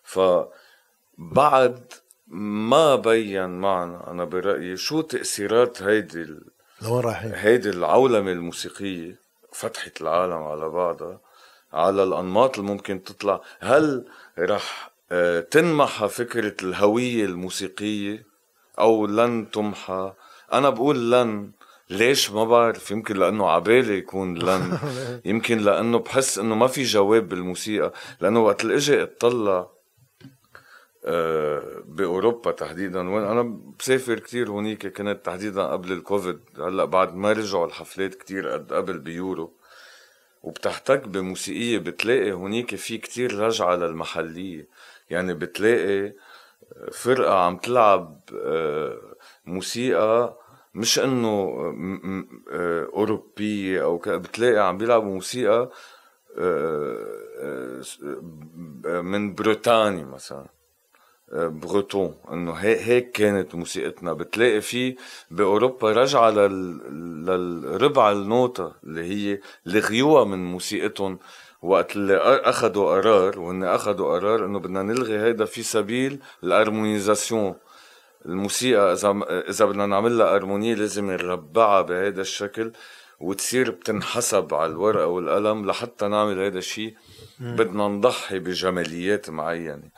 ف بعد ما بين معنا أنا برأيي شو تأثيرات هيدي لوين رايحين؟ هيدي العولمة الموسيقية؟ فتحت العالم على بعضها على الأنماط اللي ممكن تطلع. هل رح آه، تنمحى فكرة الهوية الموسيقية؟ أو لن تمحى؟ أنا بقول لن. ليش؟ ما بعرف. يمكن لأنه عبالي يكون لن. يمكن لأنه بحس إنه ما في جواب بالموسيقى. لأنه وقت اللي أجي اطلع بأوروبا تحديدا. وين أنا بسافر كتير هونيك كنت تحديدا قبل الكوفيد. هلأ بعد ما رجعوا الحفلات كتير قد قبل بيوروب وبتحتك بموسيقية بتلاقي هونيك في كتير رجعة للمحلية. يعني بتلاقي فرقة عم تلعب آه، موسيقى مش إنه آه، أوروبية أو بتلاقي عم بيلعبوا موسيقى آه، آه، آه، من بريطانيا مثلا. بروتون إنه هي- هيك كانت موسيقتنا. بتلاقي في بأوروبا رجعة لل... للربع النوتة اللي هي لغيوها من موسيقتهم وقت اللي اخذوا قرار وهن اخذوا قرار إنه بدنا نلغي هيدا في سبيل ال harmonisation الموسيقى إذا إذا بدنا نعمل لها harmonie لازم نربعها بهذا الشكل وتصير بتنحسب على الورقة والقلم لحتى نعمل هذا الشيء بدنا نضحي بجماليات معينة. آه،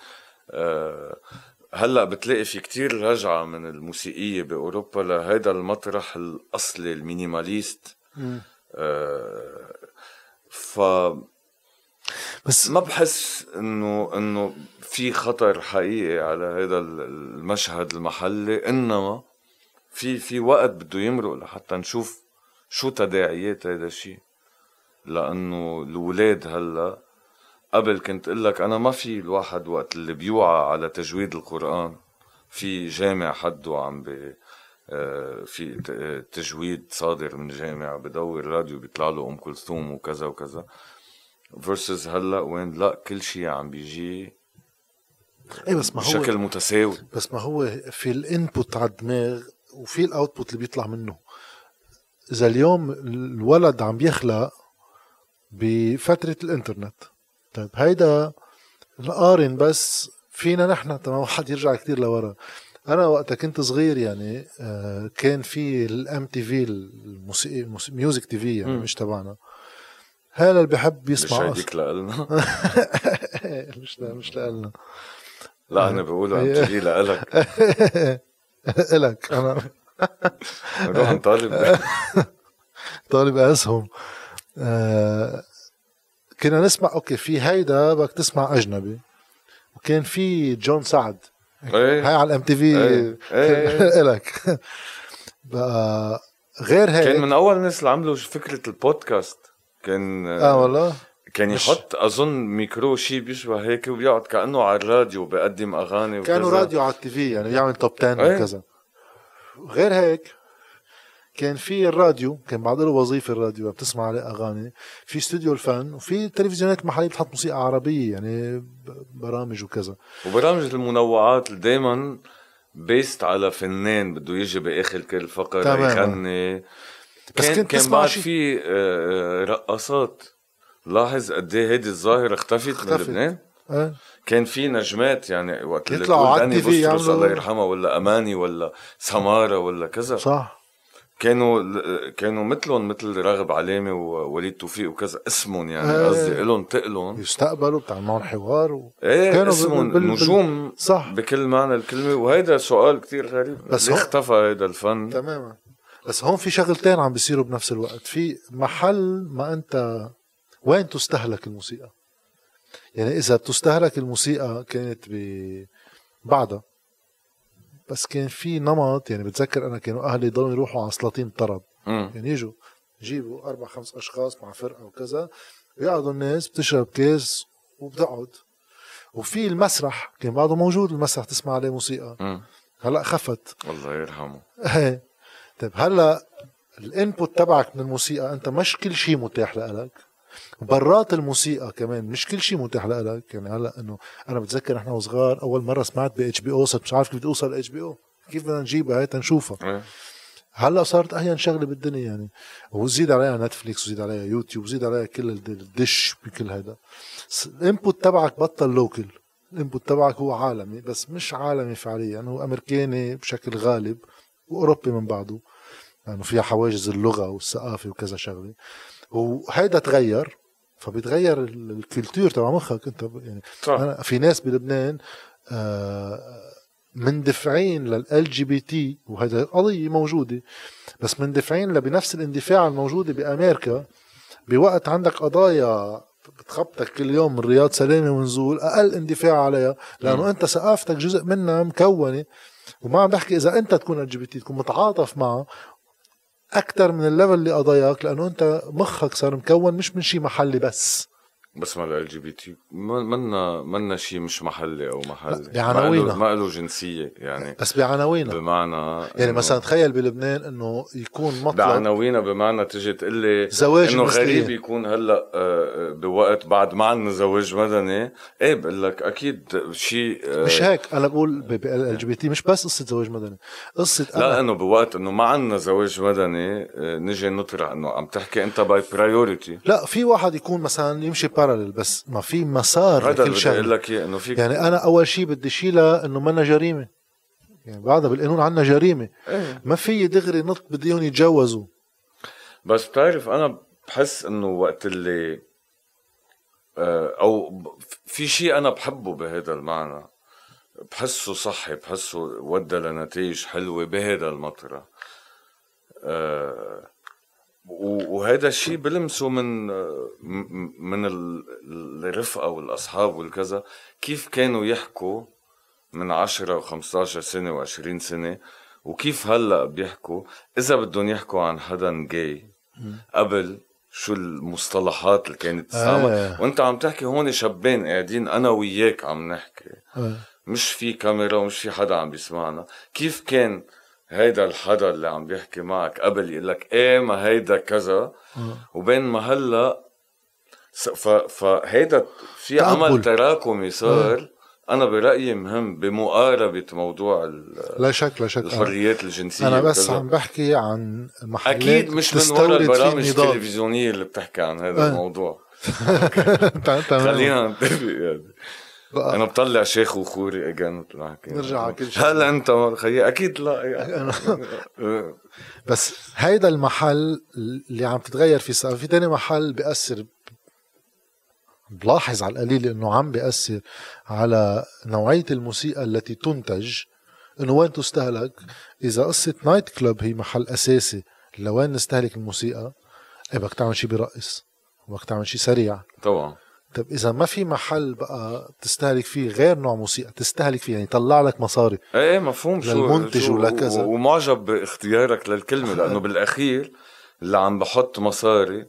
هلأ بتلاقي في كتير رجعة من الموسيقية بأوروبا لهيدا المطرح الأصلي ال minimaliste. آه، فما بس بحس إنه إنه في خطر حقيقي على هذا المشهد المحلي إنما في في وقت بده يمرق لحتى نشوف شو تداعيات هذا الشيء لأنه الاولاد هلأ قبل كنت أقول لك أنا ما في الواحد وقت اللي بيوعى على تجويد القرآن. في جامع حده عم بي آه، في تجويد صادر من جامع بدور راديو بيطلع له أم كلثوم وكذا وكذا. versus هلأ وين؟ لأ كل شيء عم بيجي إيه بس ما هو بشكل متساوي. بس ما هو في ال input على الدماغ وفي ال output اللي بيطلع منه. إذا اليوم الولد عم بيخلق بفترة الإنترنت طيب هيدا القارن بس فينا نحن تمام واحد يرجع كتير لورا. أنا وقتها كنت صغير يعني آه، كان في ال MTV الموسيقى Music TV يعني. مش تبعنا. هلا اللي بحب مش يسمع هيديك لنا مش لا مش لنا لا أنا بقول عم تجي لك إلك أنا. نروح نطالب طالب أسهم. آه كنا نسمع okay في هيدا بدك تسمع أجنبي. وكان في جون سعد. إيه. هاي على ال MTV. إيه، إيه. إلك. بقى غير هيك. كان من أول الناس اللي عملوا فكرة البودكاست. كان آه والله. كان يحط أظن ميكرو شيء بيشبه هيك وبيقعد كأنه على الراديو بيقدم أغاني وكذا. كانوا راديو على ال TV يعني يعمل top 10 إيه. وكذا. غير هيك كان في الراديو كان بعد له وظيفه الراديو بتسمع عليه أغاني. في استوديو الفن وفي تلفزيونات محلية بتحط موسيقى عربية يعني برامج وكذا. وبرامج المنوعات دائما بيست على فنان بده يجي بآخر كل فقرة تماماً. يغني. بس كان كنت كان بعد شي- في آه، آه، رقصات لاحظ قد إيه هيدي الظاهرة اختفت, من اختفت. لبنان؟ إيه. كان في نجمات يعني وقت اللي يطلعوا على الله يرحمها ولا أماني ولا سمارة ولا كذا. صح. كانوا كانوا مثلهم مثل راغب علامة ووليد توفيق وكذا. اسمهم يعني إيه. قصدي لهم تقلهم. يستقبلوا بتعمل معهم حوار و... إيه كانوا اسمهم بال- نجوم صح. بكل معنى الكلمة. وهيدا سؤال كتير غريب. بس بس ليه هو- اختفى هيدا الفن. تماما. بس هون في شغلتين عم بيصيروا بنفس الوقت. في محل ما أنت وين تستهلك الموسيقى؟ يعني إذا بتستهلك الموسيقى كانت ب بعدها بس كان في نمط يعني بتذكر أنا كانوا أهلي يضلوا يروحوا على سلاطين طرب مم. يعني يجوا يجيبوا أربع خمس أشخاص مع فرقة وكذا ويقعدوا الناس بتشرب كاس وبتقعد. وفي المسرح كان بعده موجود المسرح تسمع عليه موسيقى. مم. هلأ خفت. الله يرحمه. إيه. طيب هلأ الانبوت تبعك من الموسيقى أنت مش كل شيء متاح لك برات الموسيقى كمان. مش كل شيء متاح لك يعني هلا إنه أنا بتذكر إحنا وصغار أول مرة سمعت ب HBO صرت مش عارف كيف بدي أوصل HBO كيف بدنا نجيبها هي تنشوفها إيه. هلا صارت أهين شغلة بالدنيا يعني. وزيد عليها Netflix وزيد عليها يوتيوب وزيد عليها كل الد- الدش بكل هذا ال input تبعك بطل local ال input تبعك هو عالمي بس مش عالمي فعليا. هو أمريكاني بشكل غالب وأوروبي من بعده. لأنه يعني فيها حواجز اللغة والثقافة وكذا شغلة. وهيدا تغير فبيتغير ال- culture تبع مخك انت يعني صح أنا في ناس بلبنان آه، مندفعين لل LGBT وهذا قضية موجودة بس مندفعين لبنفس الاندفاع الموجودة بأمريكا بوقت عندك قضايا بتخبطك كل يوم من رياض سلامة ونزول أقل اندفاع عليها لأنه مم. أنت ثقافتك جزء منها مكونة وما عم بحكي إذا أنت تكون ال LGBT تكون متعاطف معه أكثر من ال level اللي قضاياك لأنه أنت مخك صار مكون مش من شيء محلي بس. بس ما ال LGBT منا منا شيء مش محلي أو محلي. بعناوينها. له ما له جنسية يعني بس بعناوينها بمعنى يعني مثلا تخيل بلبنان إنه يكون مطلب بعناوينها بمعنى تجي تقول لي زواج إنه. غريب يكون هلأ آه، بوقت بعد ما عندنا زواج مدني. إيه بقول لك أكيد شيء آه، مش هيك. أنا بقول ال LGBT مش بس قصة زواج مدني. قصة لا إنه بوقت إنه ما عندنا زواج مدني آه، نجي نطرح إنه عم تحكي أنت by priority لا في واحد يكون مثلا يمشي parallel بس ما في مسار هذا اللي لكل بدي أقول لك إنه في يعني أنا أول شيء بدي شيلها إنه منا جريمة. يعني بعدها بالقانون عنا جريمة. إيه. ما في دغري نط بديهم يتجوزوا. بس بتعرف أنا بحس إنه وقت اللي آه، أو في شيء أنا بحبه بهذا المعنى. بحسه صحي بحسه ودى لنتائج حلوة بهذا المطرح. و- وهذا الشيء بلمسه من من ال- الرفقة والأصحاب والكذا. كيف كانوا يحكوا من 10 و15 سنة و20 سنة؟ وكيف هلأ بيحكوا؟ إذا بدهم يحكوا عن حدا جاي قبل شو المصطلحات اللي كانت تستعمل آه. وأنت عم تحكي هون شابين قاعدين أنا وياك عم نحكي. آه. مش في كاميرا ومش في حدا عم بيسمعنا. كيف كان هيدا الحدا اللي عم بيحكي معك قبل يقول لك إيه ما هيدا كذا وبين ما هلأ. فهيدا في. عمل تراكمي صار أنا برأيي مهم بمقاربة موضوع لا شك لا شك الحريات الجنسية أنا بس وكذا. عم بحكي عن محلات أكيد مش من تستورد ورا فيه البرامج. التلفزيونية اللي بتحكي عن هذا. الموضوع تمام خلينا نتفق يعني. أنا بطلع شيخ وخوري اجان حكينا نرجع على كل شيء. هلا أنت خيي أكيد لا يعني. بس هيدا المحل اللي عم تتغير فيه في تاني محل بيأثر بلاحظ على القليل إنه عم بيأثر على نوعية الموسيقى التي تنتج. إنه وين تستهلك؟ إذا قصة نايت كلوب هي محل أساسي لوين نستهلك الموسيقى؟ إيه بدك تعمل شيء برقص بدك تعمل شيء سريع. طبعا. طب إذا ما في محل بقى تستهلك فيه غير نوع موسيقى تستهلك فيه يعني يطلع لك مصاري. إيه مفهوم. شو للمنتج شو- ولكذا. ومعجب باختيارك للكلمة لأنه بالأخير اللي عم بحط مصاري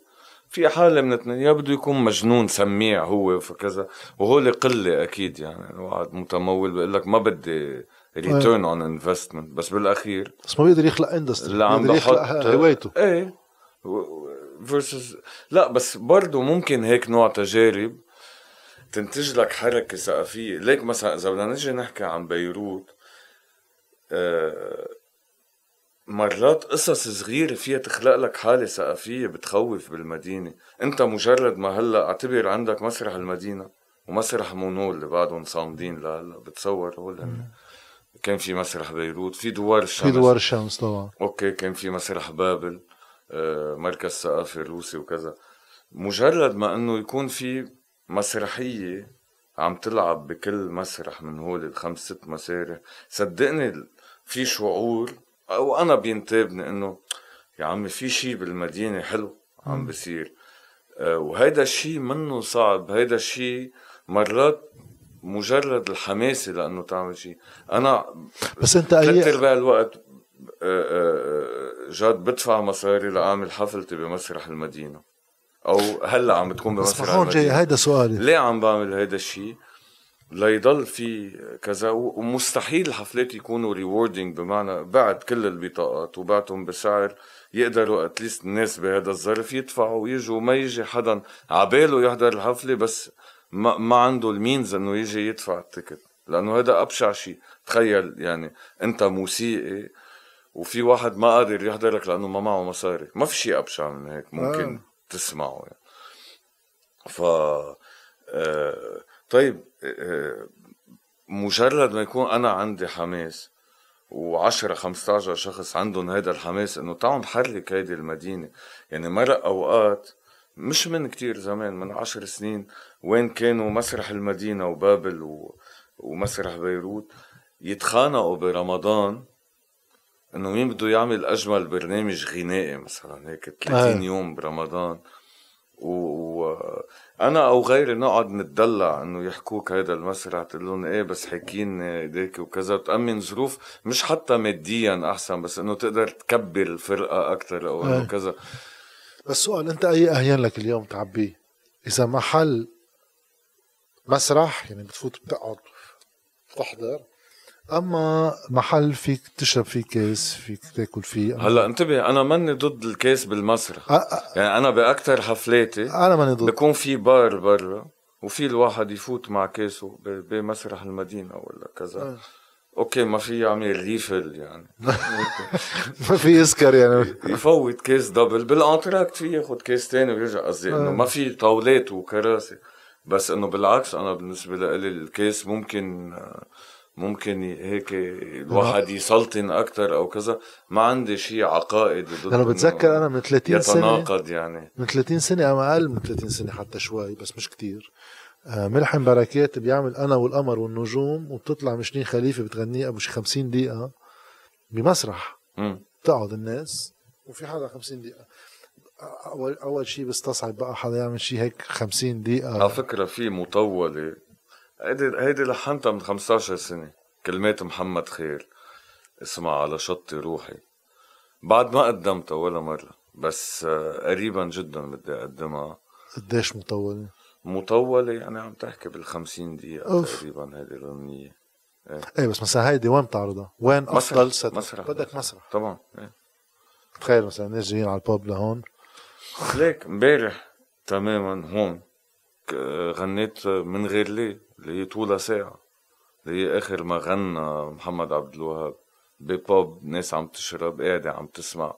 في حالة من اثنين يا بده يكون مجنون سميع هو فكذا. وهول قلة أكيد يعني واحد متمول بيقول لك ما بدي return on investment بس بالأخير بس ما بيقدر يخلق industry اللي عم بيقدر يخلق بحط هوايته. إيه versus لا بس برضه ممكن هيك نوع تجارب تنتج لك حركة ثقافية. ليك مثلا إذا بدنا نجي نحكي عن بيروت آه، مرات قصص صغيرة فيها تخلق لك حالة ثقافية بتخوف بالمدينة. أنت مجرد ما هلأ اعتبر عندك مسرح المدينة ومسرح مونو اللي بعدهم صامدين لهلأ بتصور هول. كان في مسرح بيروت في دوار الشمس في دوار الشمس طبعا. okay كان في مسرح بابل. مركز ثقافي الروسي وكذا. مجرد ما إنه يكون في مسرحية عم تلعب بكل مسرح من هول الخمس ست مسارح صدقني في شعور أو أنا بينتابني إنه يا عمي في شيء بالمدينة حلو عم بصير. آه، وهيدا الشيء منه صعب. هيدا الشيء مرات مجرد الحماسة لأنه تعمل شيء أنا بس أنت ثلاث اي ارباع الوقت آه، آه، جاد بدفع مصاري لاعمل حفلتي بمسرح المدينة. أو هلا عم بتكون بمسرح هون جاي المدينة. هيدا سؤالي. ليه عم بعمل هيدا الشيء ليضل في كذا ومستحيل الحفلات يكونوا ريوردينج بمعنى بعد كل البطاقات وبعتهم بسعر يقدروا at least الناس بهذا الظرف يدفعوا ويجوا. وما يجي حدا عباله يحضر الحفلة بس ما, ما عنده ال means إنه يجي يدفع ال ticket. لأنه هذا أبشع شيء تخيل يعني أنت موسيقي وفي واحد ما قادر يحضرك لأنه ما معه مصاري. ما في شيء أبشع من هيك ممكن آه. تسمعه يعني. ف آه... طيب آه... مجرد ما يكون أنا عندي حماس و10 15 شخص عندهم هذا الحماس إنه تعالوا نحرك هيدي المدينة. يعني مرق أوقات مش من كتير زمان من عشر سنين وين كانوا مسرح المدينة وبابل و... ومسرح بيروت. يتخانقوا برمضان إنه مين بده يعمل أجمل برنامج غنائي مثلا؟ هيك 30 آه. يوم برمضان. وأنا أو غيري نقعد نتدلع إنه يحكوك هيدا المسرح. تقول لهم إيه بس حاكين إيديك وكذا. وتامن ظروف مش حتى ماديا أحسن بس إنه تقدر تكبر الفرقة أكثر أو إنه آه. كذا. بس سؤال أنت أي اهين لك اليوم تعبيه إذا محل مسرح يعني بتفوت بتقعد بتحضر؟ أما محل فيك تشرب فيه كاس فيك تاكل فيه. هلا انتبه أنا ماني ضد الكاس بالمسرح أ- أ- يعني أنا باكثر حفلاتي أنا ماني ضد. بكون في بار برا وفي الواحد يفوت مع كاسه بمسرح المدينة ولا كذا. آه. okay ما في يعمل ريفل يعني. ما في يسكر يعني. يفوت كيس قبل بال entracte في ياخد كيس تاني ويرجع قصدي إنه آه. ما في طاولات وكراسي. بس إنه بالعكس أنا بالنسبة لي الكيس ممكن ممكن هيك الواحد يسلطن أكثر أو كذا. ما عندي شيء عقائدي ضد إنه بتذكر أنا من 30 سنه يتناقض يعني. من 30 سنة أو أقل من 30 سنة حتى شوي بس مش كتير. آه، ملحم بركات بيعمل أنا والقمر والنجوم وبتطلع ميشلين خليفة بتغنيه أبو شي 50 دقيقة بمسرح. بتقعد الناس وفي حدا 50 دقيقة. اول أول شيء بستصعب بقى حدا يعمل شيء هيك 50 دقيقة. على فكرة في مطولة هيدي هيدي لحنتها من 15 سنة. كلمات محمد خير اسمها على شط روحي. بعد ما قدمتها ولا مرة بس آه، قريبا جدا بدي أقدمها. قديش مطولة؟ مطولة يعني عم تحكي بالخمسين دقيقة أوف. تقريبا هيدي الأغنية. إيه. بس مثلا هيدي وين بتعرضها؟ وين أفضل ست مسرح. بدك مسرح. طبعا إيه. تخيل مثلا ناس جايين على الباب لهون. ليك امبارح تماما هون غنيت من غير ليه. اللي هي طولها ساعة اللي هي آخر ما غنى محمد عبد الوهاب. بباب ناس عم تشرب قاعدة عم تسمع.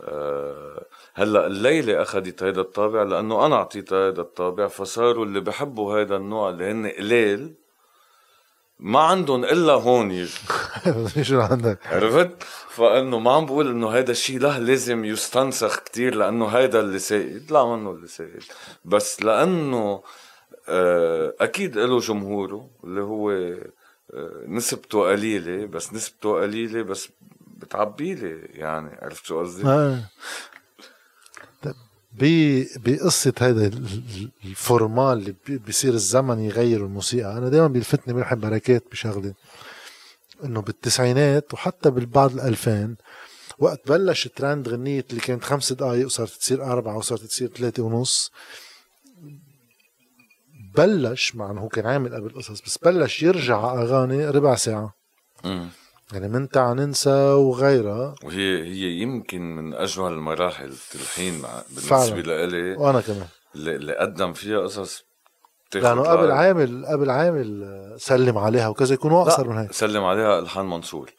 أه هلأ الليلة أخذت هيدا الطابع لأنه أنا أعطيتها هيدا الطابع فصاروا اللي بحبوا هيدا النوع اللي هن قليل ما عندهم إلا هون يجوا. شو عندك؟ عرفت؟ فإنه ما عم بقول إنه هذا الشيء له لازم يستنسخ كتير لأنه هيدا اللي سائد. لا منه اللي سائد. بس لأنه أكيد له جمهوره اللي هو آه، نسبته قليلة بس نسبته قليلة بس بتعبيلي يعني عرفت شو قصدي؟ آه. بقصة هذا ال- ال- ال formal اللي بي- بيصير الزمن يغير الموسيقى أنا دائما بيلفتني ملحم بركات بشغلة إنه بالتسعينات وحتى بالبعض الألفين وقت بلش ترند غنية اللي كانت خمس دقايق وصارت تصير أربعة وصارت تصير ثلاثة ونص بلش مع إنه هو كان عامل قبل قصص بس بلش يرجع أغاني ربع ساعة مم. يعني من تعا ننسى وغيرها وهي هي يمكن من أجمل المراحل التلحين. بالنسبة لإلي وأنا كمان اللي قدم فيها قصص لأنه قبل. عامل قبل عامل آه، سلم عليها وكذا يكونوا أقصر من هيك سلم عليها ألحان منصور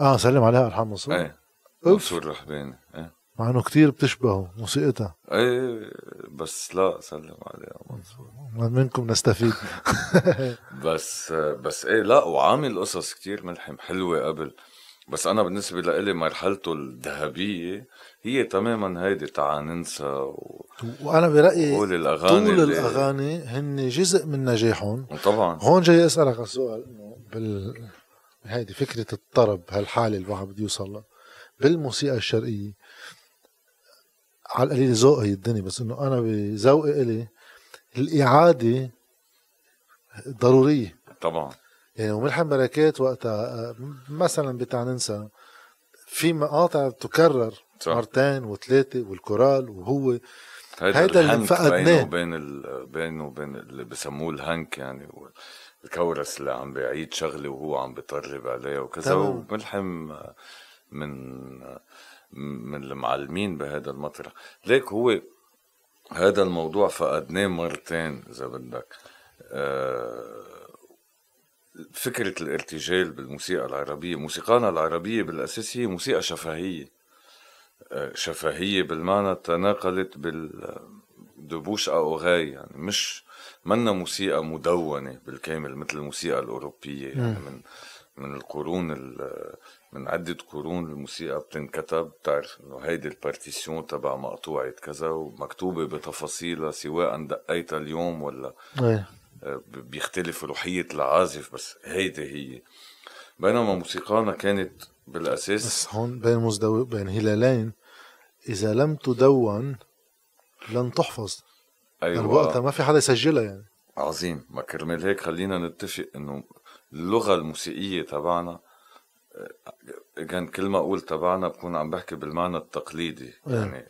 آه سلم عليها ألحان منصور إيه. منصور رحباني مع إنه كتير بتشبهه موسيقتها. إيه بس لا سلم عليها منصور منكم نستفيد. بس بس إيه لا وعامل قصص كتير ملحم حلوة قبل. بس أنا بالنسبة لإلي مرحلته الذهبية هي تماما هيدي تعا ننسى و- وأنا برأيي وقول الأغاني طول اللي- الأغاني هن جزء من نجاحهم. وطبعا هون جاي أسألك على السؤال انه بال هيدي فكرة الطرب هالحالة اللي الواحد بده يوصل لها بالموسيقى الشرقية على القليل ذوقي الدنيا بس إنه أنا بذوقي إلي الإعادة ضرورية طبعا يعني وملحم بركات وقتها آه، مثلا بتاع ننسى في مقاطع تكرر صح. مرتين وثلاثة والكورال وهو هيدا, اللي فقدناه. بينه وبين ال... بينه وبين اللي بسموه الهنك يعني الكورس اللي عم بيعيد شغله وهو عم بيطرب عليها وكذا. وملحم من من المعلمين بهذا المطرح. ليك هو هذا الموضوع فقدناه مرتين إذا بدك. آه، فكرة الارتجال بالموسيقى العربية موسيقانا العربية بالأساس هي موسيقى شفهية. آه، شفهية بالمعنى تناقلت بال de bouche à oreille يعني مش منا موسيقى مدونة بالكامل مثل الموسيقى الأوروبية. يعني من من القرون ال- من عدة قرون الموسيقى بتنكتب بتعرف إنه هيدي ال partition تبع مقطوعة كذا ومكتوبة بتفاصيلها سواء دقيتها اليوم ولا إيه. آه، بيختلف روحية العازف بس هيدي هي. بينما موسيقانا كانت بالأساس بس هون بين مزدو... بين هلالين إذا لم تدون لن تحفظ. أيوة. وقتها ما في حدا يسجلها يعني. عظيم. ما كرمال هيك خلينا نتفق إنه اللغة الموسيقية تبعنا كان كل ما أقول تبعنا بكون عم بحكي بالمعنى التقليدي. إيه. يعني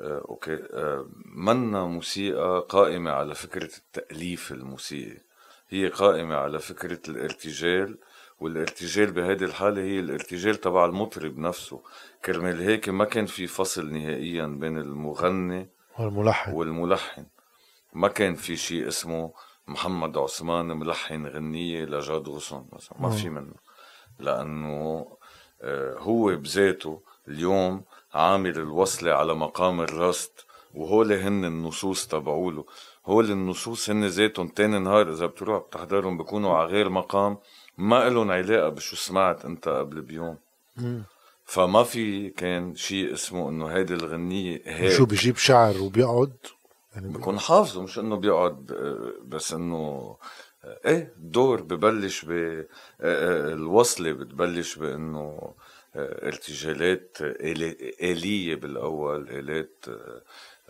آه، أوكي آه، منا موسيقى قائمة على فكرة التأليف الموسيقي. هي قائمة على فكرة الارتجال والارتجال بهذه الحالة هي الارتجال تبع المطرب نفسه. كرمال هيك ما كان في فصل نهائيا بين المغني والملحن. والملحن. ما كان في شيء اسمه محمد عثمان ملحن غنية لجاد غصن مثلا. ما في منه. لأنه آه، هو بذاته اليوم عامل الوصلة على مقام الرست وهول هن النصوص تبعوله. هول النصوص هن ذاتهم تاني نهار إذا بتروح بتحضرهم بيكونوا على غير مقام ما إلهم علاقة بشو سمعت أنت قبل بيوم. فما في كان شيء اسمه إنه هيدي الغنية هيك. شو بيجيب شعر وبيقعد؟ يعني بكون حافظه مش إنه بيقعد آه، بس إنه إيه الدور ببلش ب آه، آه، بتبلش بإنه آه، ارتجالات آلي- آلية بالأول آلات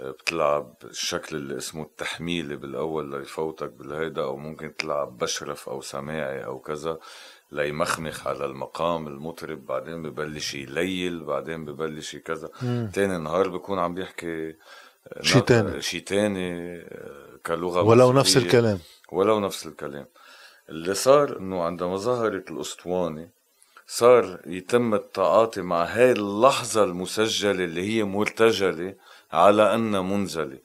بتلعب الشكل اللي اسمه التحميلي بالأول ليفوتك بالهيدا أو ممكن تلعب بشرف أو سماعي أو كذا ليمخمخ على المقام المطرب بعدين ببلش يليل بعدين ببلش كذا تاني نهار بكون عم بيحكي شي تاني. شي تاني كلغة ولو نفس. الكلام ولو نفس الكلام. اللي صار إنه عندما ظهرت الأسطوانة صار يتم التعاطي مع هاي اللحظة المسجلة اللي هي مرتجلة على أنها منزلة.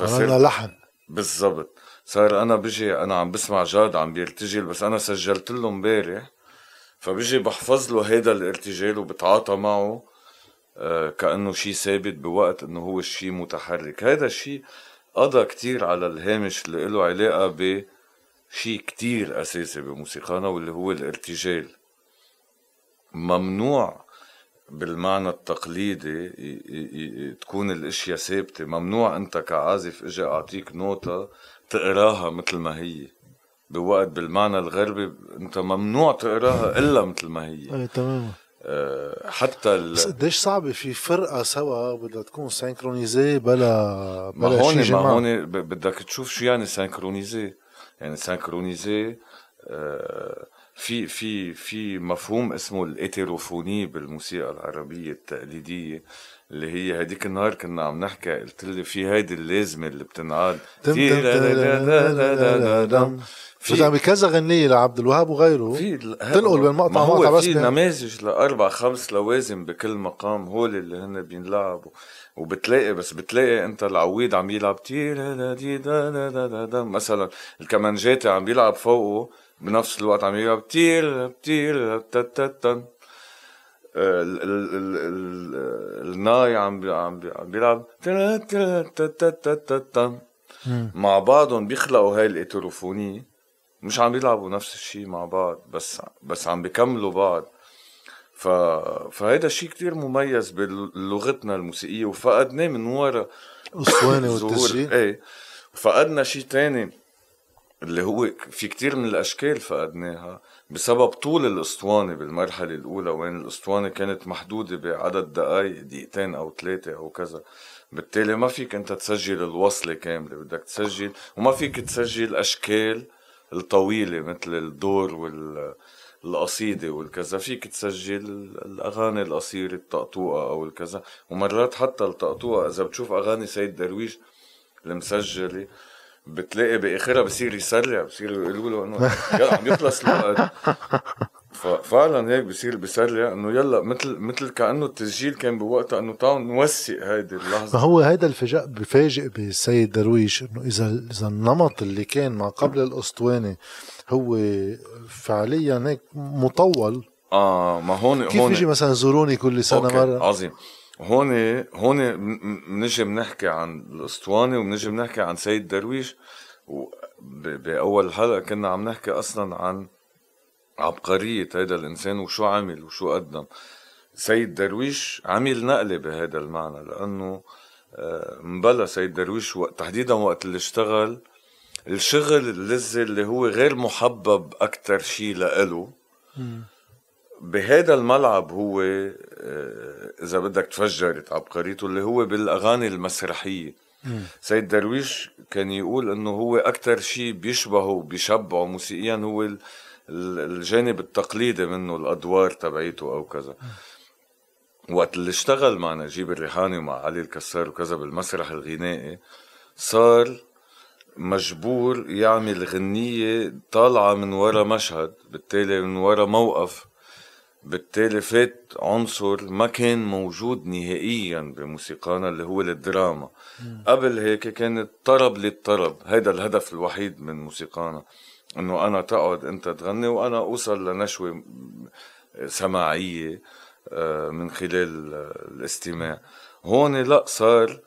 عملنا لحن. بالضبط. صار أنا بجي أنا عم بسمع جاد عم بيرتجل بس أنا سجلت له امبارح فبجي بحفظ له هيدا الارتجال وبتعاطى معه آه، كأنه شيء ثابت بوقت إنه هو الشيء متحرك. هذا الشيء قضى كتير على الهامش اللي له علاقة بشيء كتير أساسي بموسيقانا واللي هو الارتجال. ممنوع بالمعنى التقليدي تكون الأشياء ثابتة. ممنوع أنت كعازف أجي أعطيك نوتة تقراها مثل ما هي. بوقت بالمعنى الغربي أنت ممنوع تقراها إلا مثل ما هي. إيه تماما. أه، حتى بس ال... قديش صعبة في فرقة سوا بدها تكون synchronisée بلا ما بلا هون شي ما هون بدك تشوف شو يعني synchronisée يعني synchronisée آه، في في في مفهوم اسمه ال hétérophonie بالموسيقى العربية التقليدية اللي هي هديك النهار كنا عم نحكي قلت لي في هيدي اللازمة اللي بتنعاد بدها بكذا غنية لعبد الوهاب وغيره في تنقل من مقطع ما هو مقطع بس في بين- نماذج لأربع خمس لوازم بكل مقام هول اللي هن بينلعبوا. وبتلاقي بس بتلاقي أنت العواد عم يلعب تير دا دي دا دا دا دا دا. مثلا الكمانجاتي عم بيلعب فوقه بنفس الوقت عم يلعب تير تير تا تا تا. ال- ال- ال- ال- الناي عم عم بي- عم بيلعب تا تا تا تا تا تا. تا مع بعضهم بيخلقوا هاي الاتروفوني مش عم بيلعبوا نفس الشيء مع بعض بس بس عم بيكملوا بعض. ف... فهيدا الشيء كتير مميز بلغتنا الموسيقية وفقدناه من ورا الاسطوانة ظهور- والتسجيل. إيه. فقدنا شيء تاني اللي هو في كتير من الأشكال فقدناها بسبب طول الأسطوانة بالمرحلة الأولى وين الأسطوانة كانت محدودة بعدد دقائق دقيقتين أو ثلاثة أو كذا. بالتالي ما فيك أنت تسجل الوصلة كاملة بدك تسجل وما فيك تسجل أشكال الطويلة مثل الدور وال القصيدة والكذا. فيك تسجل الأغاني القصيرة الطقطوقة أو الكذا. ومرات حتى الطقطوقة إذا بتشوف أغاني سيد درويش المسجلة بتلاقي بآخرها بصير يسرع بصير يقولوا له انه عم يخلص الوقت. ففعلا هيك بصير بيسرع إنه يلا مثل مثل كأنه التسجيل كان بوقتها إنه تعالوا نوثق هيدي اللحظة. فهو هيدا الفجاء بفاجئ بالسيد درويش إنه اذا إذا النمط اللي كان ما قبل الأسطوانة هو فعليا هيك مطول. آه ما هون كيف هون يجي مثلا زوروني كل سنة أوكي. مرة؟ عظيم. هون هون بنجي بنحكي عن الأسطوانة وبنجي بنحكي عن سيد درويش بأول حلقة كنا عم نحكي أصلا عن عبقرية هذا الإنسان وشو عمل وشو قدم. سيد درويش عمل نقلة بهذا المعنى لأنه آه، مبلا سيد درويش وقت تحديدا وقت اللي اشتغل. الشغل اللذة اللي هو غير محبب أكتر شيء لإله. بهذا الملعب هو آه، إذا بدك تفجرت عبقريته اللي هو بالأغاني المسرحية. سيد درويش كان يقول إنه هو أكتر شيء بيشبهه بيشبعه موسيقيا هو الجانب التقليدي منه الأدوار تبعيته أو كذا. وقت اللي اشتغل مع نجيب الريحاني ومع علي الكسار وكذا بالمسرح الغنائي صار مجبور يعمل غنية طالعة من ورا مشهد بالتالي من ورا موقف. بالتالي فات عنصر ما كان موجود نهائيا بموسيقانا اللي هو الدراما. قبل هيك كانت طرب للطرب هيدا الهدف الوحيد من موسيقانا. إنه أنا تقعد أنت تغني وأنا أوصل لنشوة سماعية آه، من خلال آه، الاستماع. هون لا صار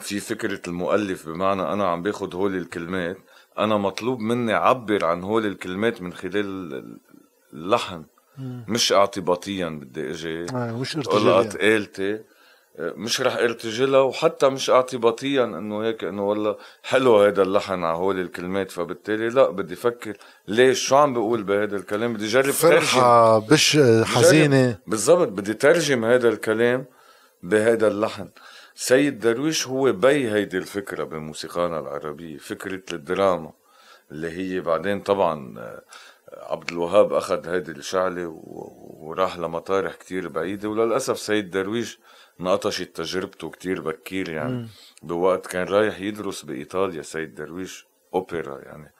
في فكرة المؤلف بمعنى أنا عم باخد هول الكلمات أنا مطلوب مني أعبر عن هول الكلمات من خلال اللحن. مش اعتباطيا بدي إجي آه، مش آه، مش رح ارتجلها وحتى مش اعتباطيا إنه هيك إنه والله حلو هذا اللحن على هول الكلمات. فبالتالي لا بدي أفكر ليش شو عم بقول بهذا الكلام؟ بدي اجرب ترجم فرحة بش حزينة. بالضبط بدي ترجم هذا الكلام بهذا اللحن. سيد درويش هو بي هيدي الفكرة بموسيقانا العربية فكرة الدراما اللي هي بعدين طبعا آه، عبد الوهاب أخذ هيدي الشعلة وراح لمطارح كتير بعيدة. وللأسف سيد درويش نقطشت تجربته كتير بكير يعني. بوقت كان رايح يدرس بإيطاليا سيد درويش أوبرا يعني.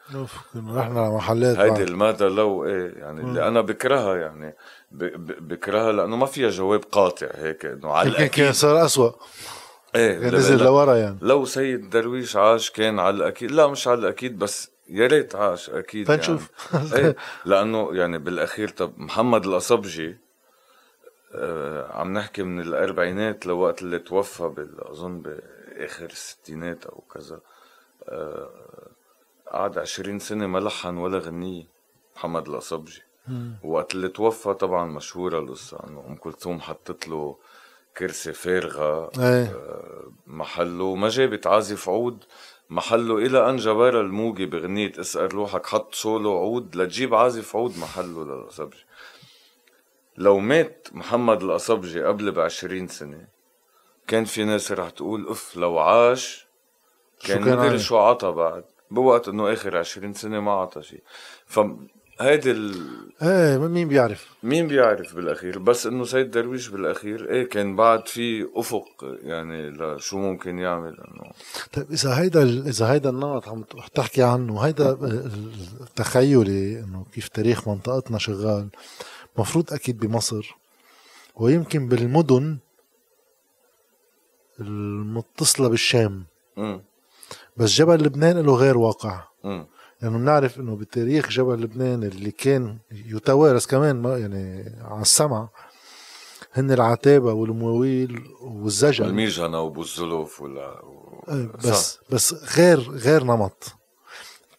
كنا رحنا محلات هيدي. المادة لو إيه يعني اللي أنا بكرهها يعني. ب- ب- بكرهها لأنه ما فيها جواب قاطع هيك إنه على يمكن كان الأكيد. صار أسوأ. إيه كان نزل لورا يعني. لو سيد درويش عاش كان على الأكيد. لا مش على الأكيد بس يا ريت عاش أكيد تنشوف. يعني. إيه لأنه يعني بالأخير طب محمد الأصبجي عم نحكي من الأربعينات لوقت اللي توفى أظن بآخر الستينات أو كذا. آه قعد عشرين سنة ما لحن ولا غنية محمد الأصبجي. وقت اللي توفى طبعا مشهورة القصة إنه أم كلثوم حطت له كرسي فارغة إيه. آه، محله ما جابت عازف عود محله إلى أن جبارة الموجي بغنية اسأل روحك حط سولو عود لتجيب عازف عود محله للأصبجي. لو مات محمد الأصبجي قبل بعشرين سنة كان في ناس رح تقول اف لو عاش كان مدري؟ شو عطى بعد بوقت إنه آخر عشرين سنة ما عطى شيء. فهيدي ال... إيه مين بيعرف؟ مين بيعرف بالأخير؟ بس إنه سيد درويش بالأخير إيه كان بعد في أفق يعني لشو ممكن يعمل إنه. طيب إذا هيدا ال- إذا هيدا النمط عم تحكي عنه هيدا التخيلي إنه كيف تاريخ منطقتنا شغال مفروض أكيد بمصر ويمكن بالمدن المتصلة بالشام. امم بس جبل لبنان له غير واقع. امم لأنه بنعرف إنه بتاريخ جبل لبنان اللي كان يتوارث كمان ما يعني على السمع هن العتابة والمواويل والزجل. والميجنة وابو الزلف ولا و... إيه، صح. بس بس غير غير نمط.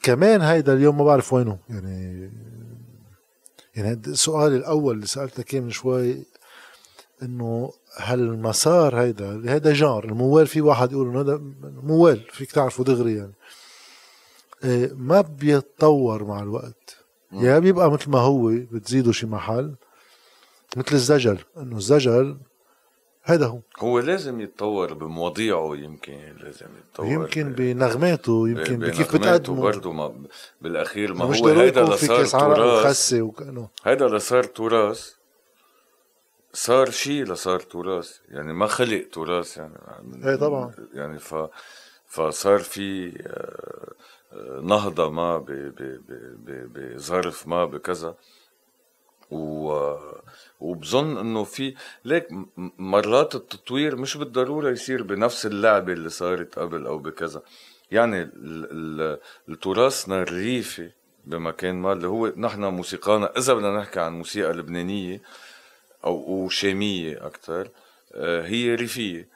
كمان هيدا اليوم ما بعرف وينه. يعني يعني هاد السؤال الأول اللي سألتك إياه من شوي إنه هل المسار هيدا هيدا جار الموال في واحد يقول إنه هذا موال فيك تعرفه دغري يعني. إيه، ما بيتطور مع الوقت. يا بيبقى مثل ما هو بتزيده شي محل مثل الزجل إنه الزجل هيدا هو. هو لازم يتطور بمواضيعه يمكن لازم يتطور يمكن بنغماته يمكن بكيف بتقدمه. برضه ما بالأخير ما مش هو هيدا اللي صار تراث. هيدا اللي صار تراث. صار شيء لصار تراث يعني ما خلق تراث يعني إيه طبعا. يعني ف فصار في آه، نهضة ما بظرف ما بكذا. و وبظن إنه في ليك مرات التطوير مش بالضرورة يصير بنفس اللعبة اللي صارت قبل أو بكذا. يعني ال- ال- التراثنا الريفي بمكان ما اللي هو نحن موسيقانا إذا بدنا نحكي عن موسيقى لبنانية أو وشامية أكثر آه، هي ريفية.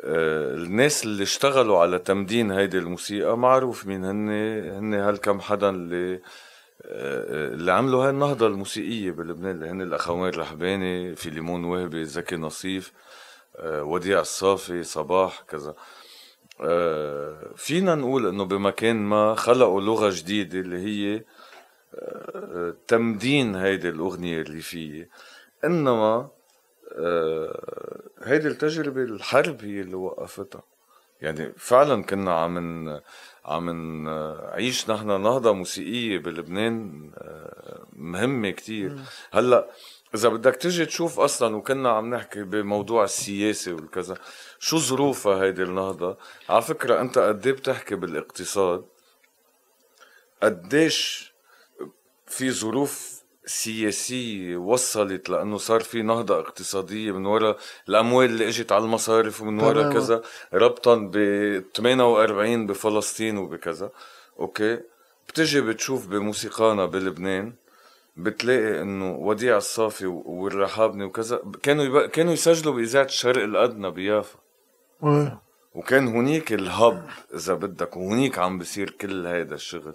آه، الناس اللي اشتغلوا على تمدين هيدي الموسيقى معروف مين هن هن هالكم حدا اللي اللي عملوا هاي النهضة الموسيقية بلبنان اللي هن الأخوان رحباني فيليمون وهبي زكي نصيف آه، وديع الصافي صباح كذا. آه، فينا نقول إنه بمكان ما خلقوا لغة جديدة اللي هي آه، تمدين هيدي الأغنية الريفية إنما آه، هيدي التجربة الحرب هي اللي وقفتها. يعني فعلا كنا عم عم نعيش نحن نهضة موسيقية بلبنان آه، مهمة كتير. هلأ إذا بدك تجي تشوف أصلا وكنا عم نحكي بموضوع السياسة والكذا شو ظروفها هيدي النهضة؟ على فكرة أنت قد إيه بتحكي بالاقتصاد؟ قديش في ظروف سياسية وصلت لأنه صار في نهضة اقتصادية من وراء الأموال اللي إجت على المصارف ومن وراء. كذا ربطا ب 48 بفلسطين وبكذا okay بتجي بتشوف بموسيقانا بلبنان بتلاقي إنه وديع الصافي والرحابني وكذا كانوا يبقى كانوا يسجلوا بإذاعة الشرق الأدنى بيافا. وكان هنيك ال hub إذا بدك وهنيك عم بصير كل هيدا الشغل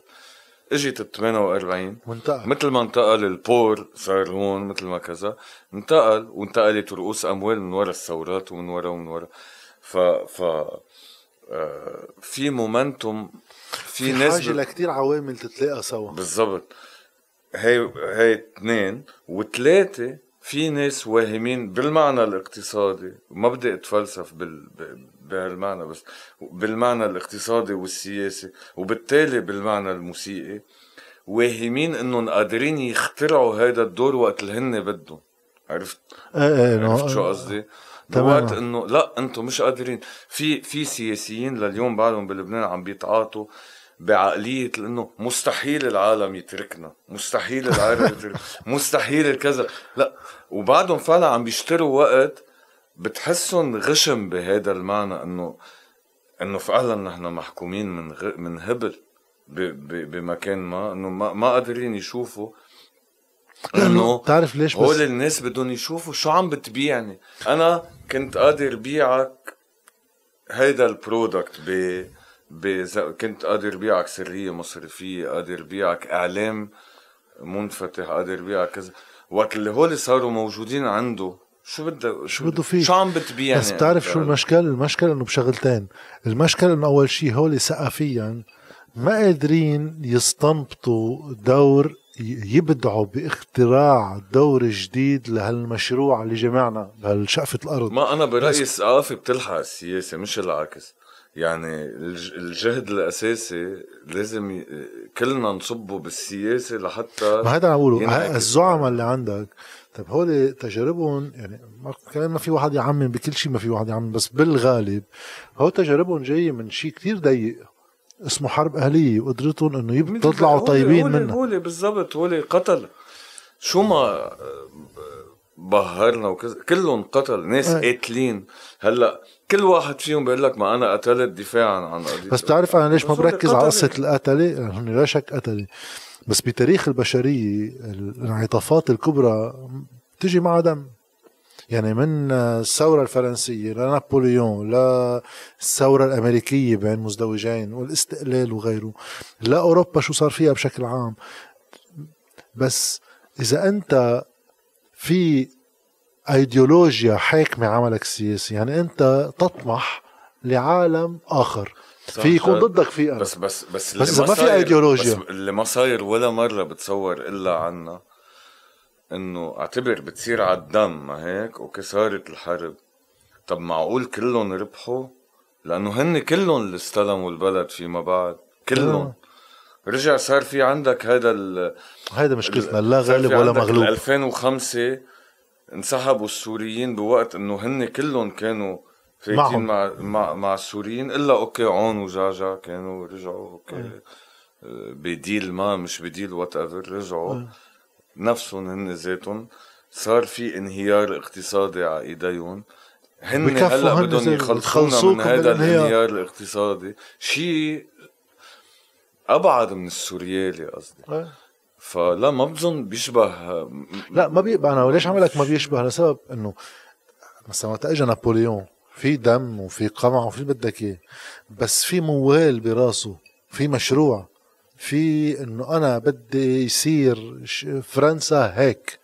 اجت ال 48 وانتقل مثل ما انتقل ال port صار هون مثل ما كذا. انتقل وانتقلت رؤوس أموال من وراء الثورات ومن وراء ومن وراء ف ف آه، في مومنتوم في, في ناس حاجة ب- لكتير عوامل تتلاقى سوا. بالضبط. هي هي اثنين وثلاثة في ناس واهمين بالمعنى الاقتصادي. ما بدي أتفلسف بال... ب- بهالمعنى بس بالمعنى الاقتصادي والسياسي وبالتالي بالمعنى الموسيقي. واهمين إنهم قادرين يخترعوا هذا الدور وقت اللي هن بدهم. عرفت؟ إيه إيه عرفت نو- شو قصدي؟ بوقت إنه لا إنتم مش قادرين. في في سياسيين لليوم بعدهم بلبنان عم بيتعاطوا. بعقلية انه مستحيل العالم يتركنا مستحيل العالم يتركنا مستحيل الكذا. لا وبعدهم فعلا عم بيشتروا وقت بتحسهم غشم بهذا المعنى إنه إنه فعلا نحن محكومين من غ... من هبل ب... ب... بمكان ما إنه ما, ما قادرين يشوفوا. لأنه بتعرف ليش بس هول الناس بدهم يشوفوا شو عم بتبيعني. أنا كنت قادر بيعك هيدا البرودكت ب ب كنت قادر بيعك سرية مصرفية قادر بيعك إعلام منفتح قادر بيعك كذا وقت اللي هول صاروا موجودين عنده شو بدك شو بده فيك؟ شو عم بتبيعني بس بتعرف؟ شو المشكلة؟ المشكلة إنه بشغلتين، المشكلة إنه أول شيء هول ثقافيا ما قادرين يستنبطوا دور يبدعوا باختراع دور جديد لهالمشروع اللي جمعنا بهالشقفة الأرض ما أنا برأيي الثقافه بتلحق السياسة مش العكس يعني الج- الجهد الأساسي لازم ي... كلنا نصبه بالسياسة لحتى ما هذا عم بقوله. الزعماء اللي عندك طيب هول تجاربهم يعني ما كمان ما في واحد يعمم بكل شيء ما في واحد يعمم بس بالغالب هو تجاربهم جاية من شيء كتير ضيق اسمه حرب أهلية وقدرتهم إنه يب- مثل- تطلعوا طيبين هول- منها. هول بالضبط هول قتل. شو ما بهرنا وكذا كلهم قتل ناس إيه. قاتلين. هلأ كل واحد فيهم بيقول لك ما أنا قتلت دفاعا عن قضيتي بس بتعرف أنا ليش ما بركز على. قصة القتلة؟ يعني هن لا شك قتلة. بس بتاريخ البشرية الانعطافات الكبرى بتجي معها دم. يعني من الثورة الفرنسية لنابليون للثورة الأمريكية بين مزدوجين والاستقلال وغيره لا أوروبا شو صار فيها بشكل عام. بس إذا أنت في أيديولوجيا حاكمة عملك السياسي. يعني أنت تطمح لعالم صح، في يكون. ضدك في أنا. بس بس بس, بس اللي إذا ما في أيديولوجيا. بس اللي ما صاير ولا مرة بتصور إلا عنا إنه أعتبر بتصير على الدم ما هيك؟ أوكي صارت الحرب. طب معقول كلهم ربحوا؟ لأنه هن كلهم اللي استلموا البلد فيما بعد. كلهم. آه. رجع صار في عندك هذا ال هيدا مشكلتنا لا غالب ولا مغلوب. ال 2005 انسحبوا السوريين بوقت انه هن كلهم كانوا فايتين. مع مع مع السوريين إلا okay عون وجعجع كانوا رجعوا okay آه، بديل ما مش بديل whatever رجعوا آه. نفسهم هن ذاتهم صار في انهيار اقتصادي على إيديهم هن هلأ بدهم يخلصونا من هذا. الانهيار الاقتصادي شيء أبعد من السوريالي قصدي آه. فلا ما بظن بيشبه لا ما بيبقى أنا وليش عملك ما بيشبه؟ لسبب إنه مثلا وقت اجى نابليون في دم وفي قمع وفي بدك إياه بس في موال براسه في مشروع في إنه أنا بدي يصير فرنسا هيك.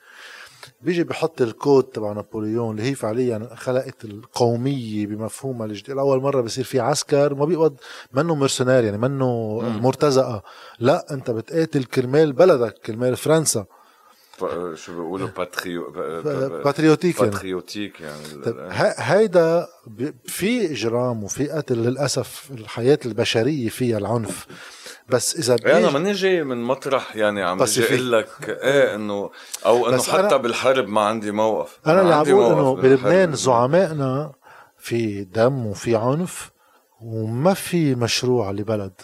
بيجي بحط الكود تبع نابليون اللي هي فعليا خلقت القومية بمفهومها الجديد اول مرة بصير في عسكر ما بيقبض منه mercenaire يعني منه مرتزقة. لا أنت بتقاتل كرمال بلدك كرمال فرنسا. شو بيقولوا؟ patrio- patriotique يعني. patriotique يعني. طيب هيدا في إجرام وفي قتل للأسف الحياة البشرية فيها العنف. بس إذا إيه أنا بيجي ماني جاي من مطرح يعني عم بس أقول لك إيه انه أو إنه حتى أنا- بالحرب ما عندي موقف. أنا اللي عم بقول إنه. بلبنان زعمائنا في دم وفي عنف وما في مشروع لبلد.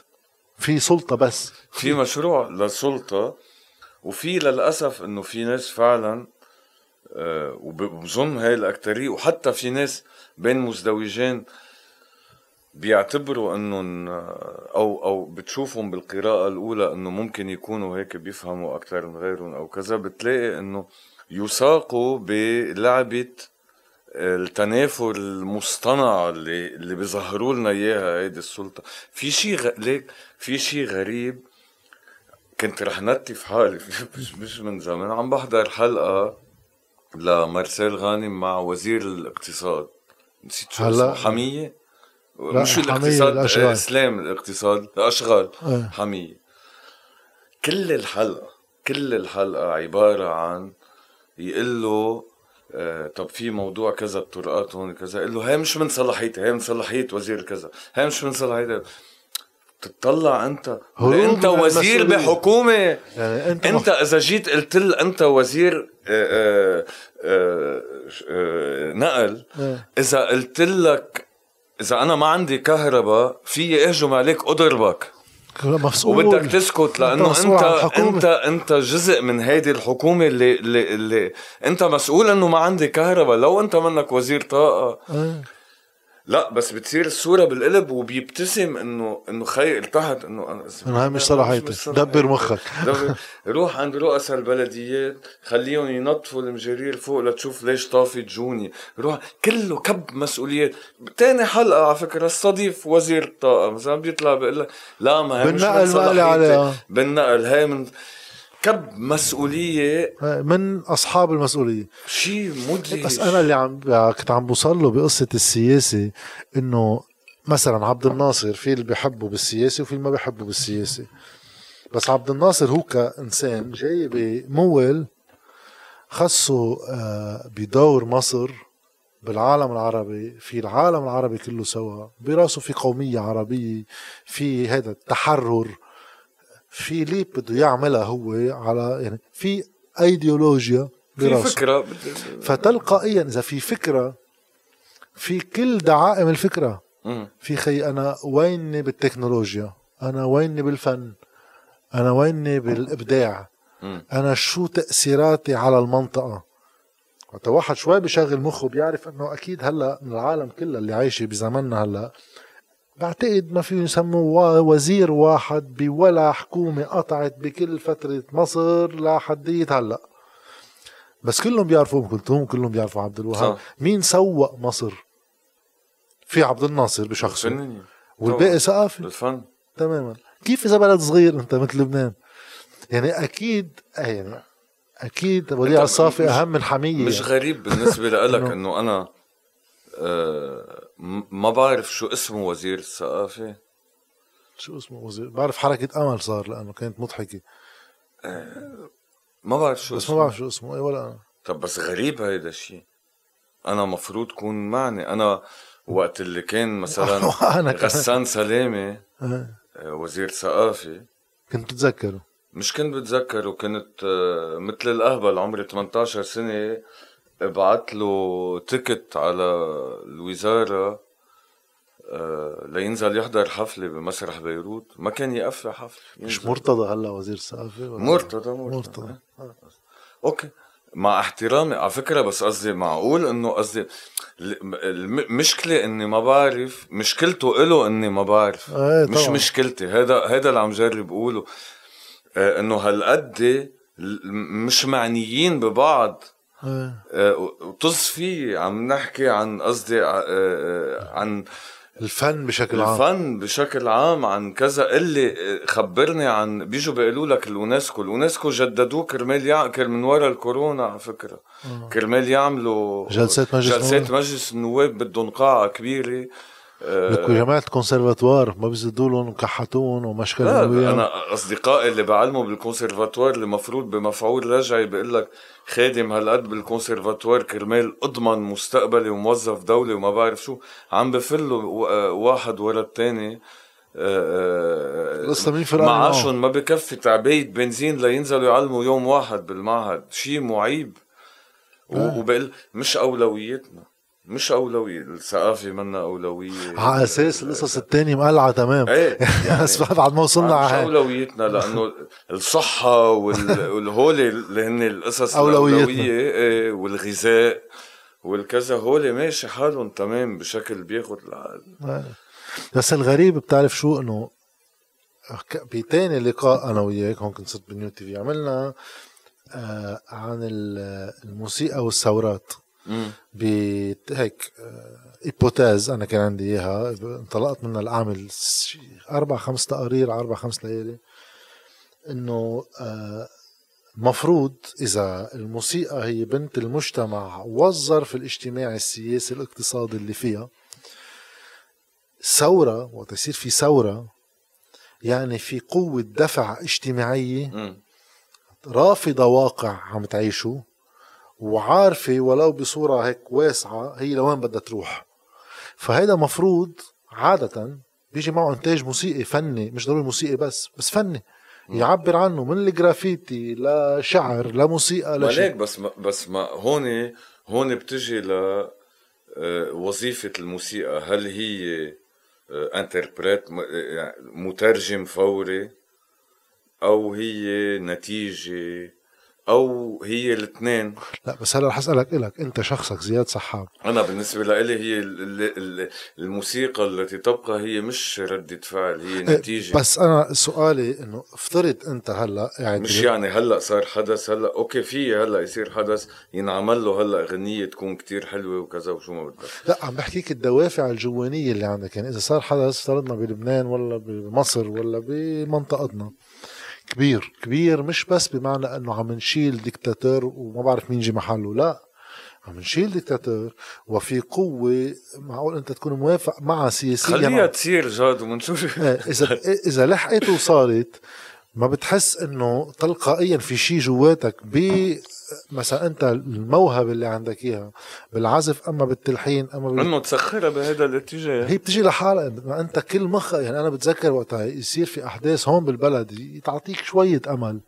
في سلطة بس. في مشروع للسلطة وفي للأسف إنه في ناس فعلا آه، وب- وبظن هاي الأكترية وحتى في ناس بين مزدوجين بيعتبروا إنهم أو أو بتشوفهم بالقراءة الأولى إنه ممكن يكونوا هيك بيفهموا أكثر من غيرهم أو كذا بتلاقي إنه يساقوا بلعبة التنافر المصطنع اللي اللي بيظهروا لنا إياها هيدي السلطة. في شيء غ... ليك في شيء غريب كنت رح نتف حالي مش مش من زمان. عم بحضر حلقة لمارسيل غانم مع وزير الاقتصاد. نسيت شو هلا- لا، مش الاقتصاد إسلام الاقتصاد الأشغال إيه. حمية كل الحلقة كل الحلقة عبارة عن يقول له آه طب في موضوع كذا الطرقات هون كذا يقول له هي مش من صلاحيتي هي من صلاحية وزير كذا هي مش من صلاحيتي تطلع أنت أنت وزير المسؤولية. بحكومة يعني أنت, أنت إذا جيت قلت أنت وزير آه، آه، آه، آه، نقل إيه. إذا قلت لك إذا أنا ما عندي كهرباء في اهجم عليك اضربك مسؤول وبدك تسكت لأنه انت. انت أنت جزء من هيدي الحكومة اللي, اللي اللي أنت مسؤول إنه ما عندي كهرباء لو أنت منك وزير طاقة إيه. لا بس بتصير الصورة بالقلب وبيبتسم إنه إنه خي التحت إنه أنا هاي مش صلاحيتي دبر مخك. دبر- روح عند رؤساء البلديات خليهم ينظفوا المجارير فوق لتشوف ليش طافت جوني روح كله كب مسؤوليات. تاني حلقة على فكرة استضيف وزير الطاقة. مثلا بيطلع بيقول لك لا ما هي مش من صلاحيتي. بالنقل هي من كب مسؤولية. إيه، من أصحاب المسؤولية. شيء مدهش. بس أنا اللي عم كنت عم بوصل له بقصة السياسة إنه مثلا عبد الناصر في اللي بيحبه بالسياسة وفي اللي ما بيحبه بالسياسة. بس عبد الناصر هو كإنسان جاي بمول خصه آه، بدور مصر بالعالم العربي في العالم العربي كله سوا. براسه في قومية عربية في هذا التحرر. في ليه بده يعملها هو على يعني في ايديولوجيا في براسه. فكرة فتلقائيا إذا في فكرة في كل دعائم الفكرة. مم. في خي أنا ويني بالتكنولوجيا؟ أنا ويني بالفن؟ أنا ويني بالإبداع؟ مم. أنا شو تأثيراتي على المنطقة؟ وقت واحد شوي بشغل مخه بيعرف إنه أكيد هلأ من العالم كلها اللي عايشة بزماننا هلأ بعتقد ما في يسموه وزير واحد بولا حكومة قطعت بكل فترة مصر لحدية هلأ. بس كلهم بيعرفوا ام كلثوم كلهم بيعرفوا عبد الوهاب. مين سوق مصر؟ في عبد الناصر بشخصه. والباقي. ثقافي. بالفن. تماما. كيف إذا بلد صغير أنت مثل لبنان؟ يعني أكيد يعني أكيد وديع الصافي أهم من حمية. مش يعني. غريب بالنسبة لك إنه أنا آه، ما بعرف شو اسمه وزير الثقافة. شو اسمه وزير؟ بعرف حركة أمل صار لأنه كانت مضحكة. ما بعرف شو بس ما اسمه. بعرف شو اسمه. اي ولا أنا. طب بس غريب هيدا الشيء أنا مفروض كون معني. أنا وقت اللي كان مثلا أنا. غسان سلامة آه. آه، وزير ثقافة. كنت بتذكره. مش كنت بتذكر وكنت آه، مثل الأهبل عمري 18 سنة بعت له ticket على الوزارة آه، لينزل يحضر حفلة بمسرح بيروت. ما كان يقفل حفلة. مش. مرتضى هلا وزير الثقافة مرتضى مرتضى, مرتضى. okay. مع احترامي على فكرة بس قصدي معقول إنه قصدي ال- الم- المشكلة إني ما بعرف مشكلته إله إني ما بعرف. إيه مش طبعاً. مشكلتي. هذا هذا اللي عم جرب أقوله. آه، إنه هالقد ال- مش معنيين ببعض. آه، وطز فيه عم نحكي عن قصدي آه، آه، عن الفن بشكل عام. الفن بشكل عام عن كذا. اللي خبرني عن بيجوا بيقولوا لك اليونسكو. اليونسكو جددوه كرمال يع... كرمال من ورا الكورونا على فكرة. كرمال يعملوا جلسات مجلس جلسات. مجلس النواب بدهم قاعة كبيرة. لك آه جماعة الكونسرفاتوار ما بيزيدوا لهم وكحتون ومشكلة لا. أنا أصدقائي اللي بعلموا بالكونسرفاتوار اللي مفروض بمفعول رجعي بيقول لك خادم هالقد بالكونسرفاتوار كرمال أضمن مستقبلي وموظف دولي وما بعرف شو عم بفلوا آه، واحد ورا الثاني لسه مين فرقان؟ معاشهم ما بكفي تعبية بنزين لينزلوا يعلموا يوم واحد بالمعهد شيء معيب آه. وبقول مش أولويتنا مش أولوية الثقافة منا أولوية على أساس القصص التانية مقلعة تمام إيه يعني بعد ما وصلنا مش على هاي. أولويتنا لأنه الصحة وال- والهول اللي هن القصص. الأولوية إيه، والغذاء والكذا هول ماشي حالهم تمام بشكل بياخد العقل بس الغريب بتعرف شو إنه بتاني لقاء أنا وياك هون كنت صرت بالنيو تي في عملنا آه عن ال- الموسيقى والثورات. بهيك ايبوتاز أنا كان عندي إياها انطلقت منها لاعمل ش- أربع خمس تقارير على أربع خمس ليالي إنه آه، مفروض إذا الموسيقى هي بنت المجتمع والظرف الاجتماعي السياسي الاقتصادي اللي فيها ثورة وقت يصير في ثورة يعني في قوة دفع اجتماعية مم. رافضة واقع عم تعيشه وعارفة ولو بصورة هيك واسعة هي لوين بدها تروح. فهيدا مفروض عادة بيجي معه إنتاج موسيقي فني مش ضروري موسيقي بس بس فني. يعبر عنه من الجرافيتي لشعر لموسيقى لشيء ليك بس ما بس ما هون هون بتجي ل آه، وظيفة الموسيقى. هل هي interprète مترجم فوري أو هي نتيجة أو هي الاثنين لا بس هلا رح أسألك إلك أنت شخصك زياد سحاب أنا بالنسبة لإلي هي ال- ال- ال- الموسيقى التي تبقى هي مش ردة فعل هي نتيجة. بس أنا سؤالي إنه افترض أنت هلا قاعد مش بال- يعني هلا صار حدث هلا okay في هلا يصير حدث ينعمل له هلا أغنية تكون كتير حلوة وكذا وشو ما بدك. لا عم بحكيك الدوافع الجوانية اللي عندك. يعني إذا صار حدث افترضنا بلبنان ولا بمصر ولا بمنطقتنا كبير. كبير مش بس بمعنى أنه عم نشيل ديكتاتور وما بعرف مين جي محله لا. عم نشيل ديكتاتور وفي قوة معقول أنت تكون موافق معها سياسيا خليها تصير جاد ومنشوف. إيه، إذا إذا لحقت وصارت ما بتحس إنه تلقائيا في شيء جواتك ب مثلا أنت الموهبة اللي عندك إياها بالعزف أما بالتلحين أما بال... أنه تسخرها بهذا الاتجاه. هي بتجي لحالها ما أنت كل مخ يعني أنا بتذكر وقتها يصير في أحداث هون بالبلد تعطيك شوية أمل.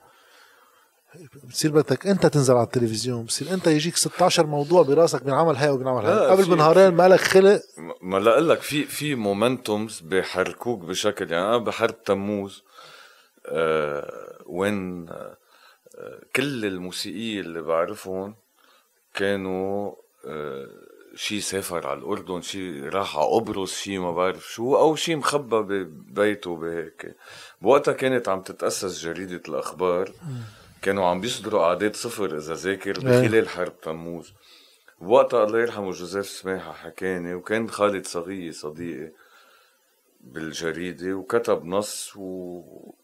بتصير بدك أنت تنزل على التلفزيون بصير أنت يجيك 16 موضوع براسك بينعمل هاي وبينعمل لا، هاي قبل بنهارين ما لك خلق. ما لك في في مومنتومز بحركوك بشكل يعني أنا بحرب تموز. وين آه كل الموسيقيين اللي بعرفهم كانوا آه شي سافر على الأردن شي راح على قبرص شي ما بعرف شو أو شي مخبى ببيته بهيك. بوقتها كانت عم تتأسس جريدة الأخبار. كانوا عم بيصدروا أعداد صفر إذا ذاكر بخلال حرب تموز. وقتها الله يرحمه جوزيف سماحة حكاني وكان خالد صغير صديقي بالجريدة وكتب نص و آه،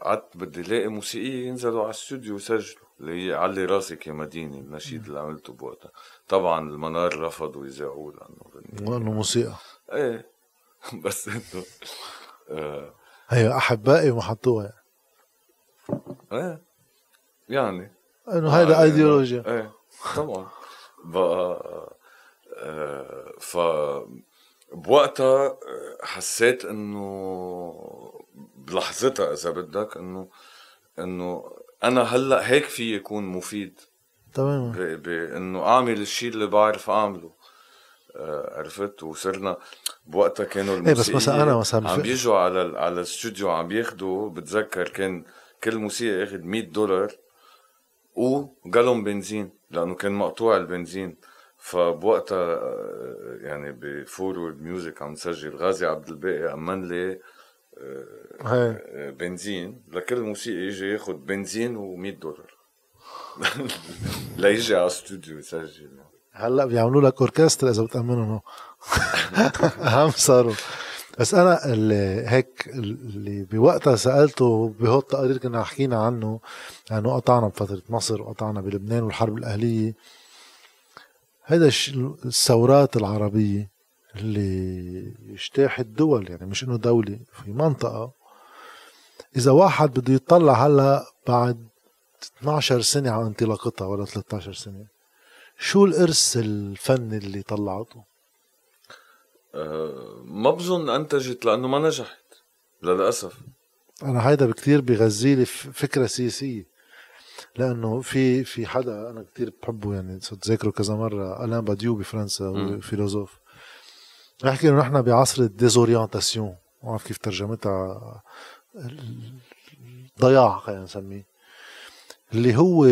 قعدت بدي لاقي موسيقية ينزلوا على الاستوديو يسجلوا اللي هي علي راسك يا مدينة النشيد اللي عملته بوقتها. طبعا المنار رفضوا يذاعوه لأنه لأنه موسيقى. إيه. بس إنه آه هي أحبائي وما حطوها إيه. يعني. إنه هيدا آه، ايديولوجيا إيه. طبعا. بقى آه، ف بوقتها آه، حسيت إنه بلحظتها إذا بدك إنه إنه أنا هلأ هيك في يكون مفيد. تماما. بانه أعمل الشيء اللي بعرف أعمله. آه، عرفت؟ وصرنا بوقتها كانوا إيه، بس مثلا أنا مثلا عم بيجوا على ال- على الاستوديو عم بياخدوا بتذكر كان كل موسيقى ياخد 100 دولار وجالون بنزين لأنه كان مقطوع البنزين. فبوقتها آه، يعني ب Forward Music عم نسجل غازي عبد الباقي أمن لي هي آه، بنزين. لكل موسيقى يجي ياخد بنزين و100 دولار. ليجي على استوديو يسجل. هلا بيعملوا لك أوركسترا إذا بتأمنهم. اهم صاروا. بس أنا اللي هيك اللي بوقتها سألته بهو التقرير كنا حكينا عنه انه قطعنا بفترة مصر وقطعنا بلبنان والحرب الأهلية. هذا الثورات العربية. اللي اجتاحت دول يعني مش إنه دولة في منطقة إذا واحد بده يطلع هلأ بعد 12 سنة على انطلاقتها ولا 13 سنة شو الإرث الفني اللي طلعته؟ أه ما بظن انتجت لأنه ما نجحت للأسف أنا هيدا بكتير بغذي لي فكرة سياسية لأنه في في حدا أنا كتير بحبه يعني صرت ذاكره كذا مرة ألان باديو بفرنسا مم. و philosophe بحكي إنه نحن بعصر ال désorientation ما بعرف كيف ترجمتها؟ الضياع خلينا نسميه. اللي هو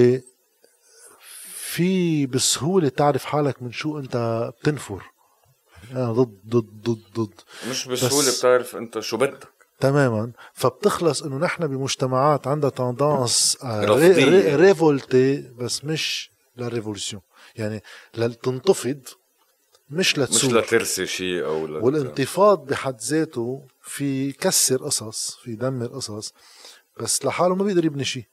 في بسهولة تعرف حالك من شو أنت بتنفر. أنا ضد ضد ضد ضد. مش بسهولة بس- بتعرف أنت شو بدك. تماما. فبتخلص إنه نحن بمجتمعات عندها tendance رفضية. révolté بس مش لل révolution يعني لتنتفض مش مش لتسوق. لترسي شيء أو لت... والانتفاض بحد ذاته في يكسر قصص في يدمر قصص بس لحاله ما بيقدر يبني شيء.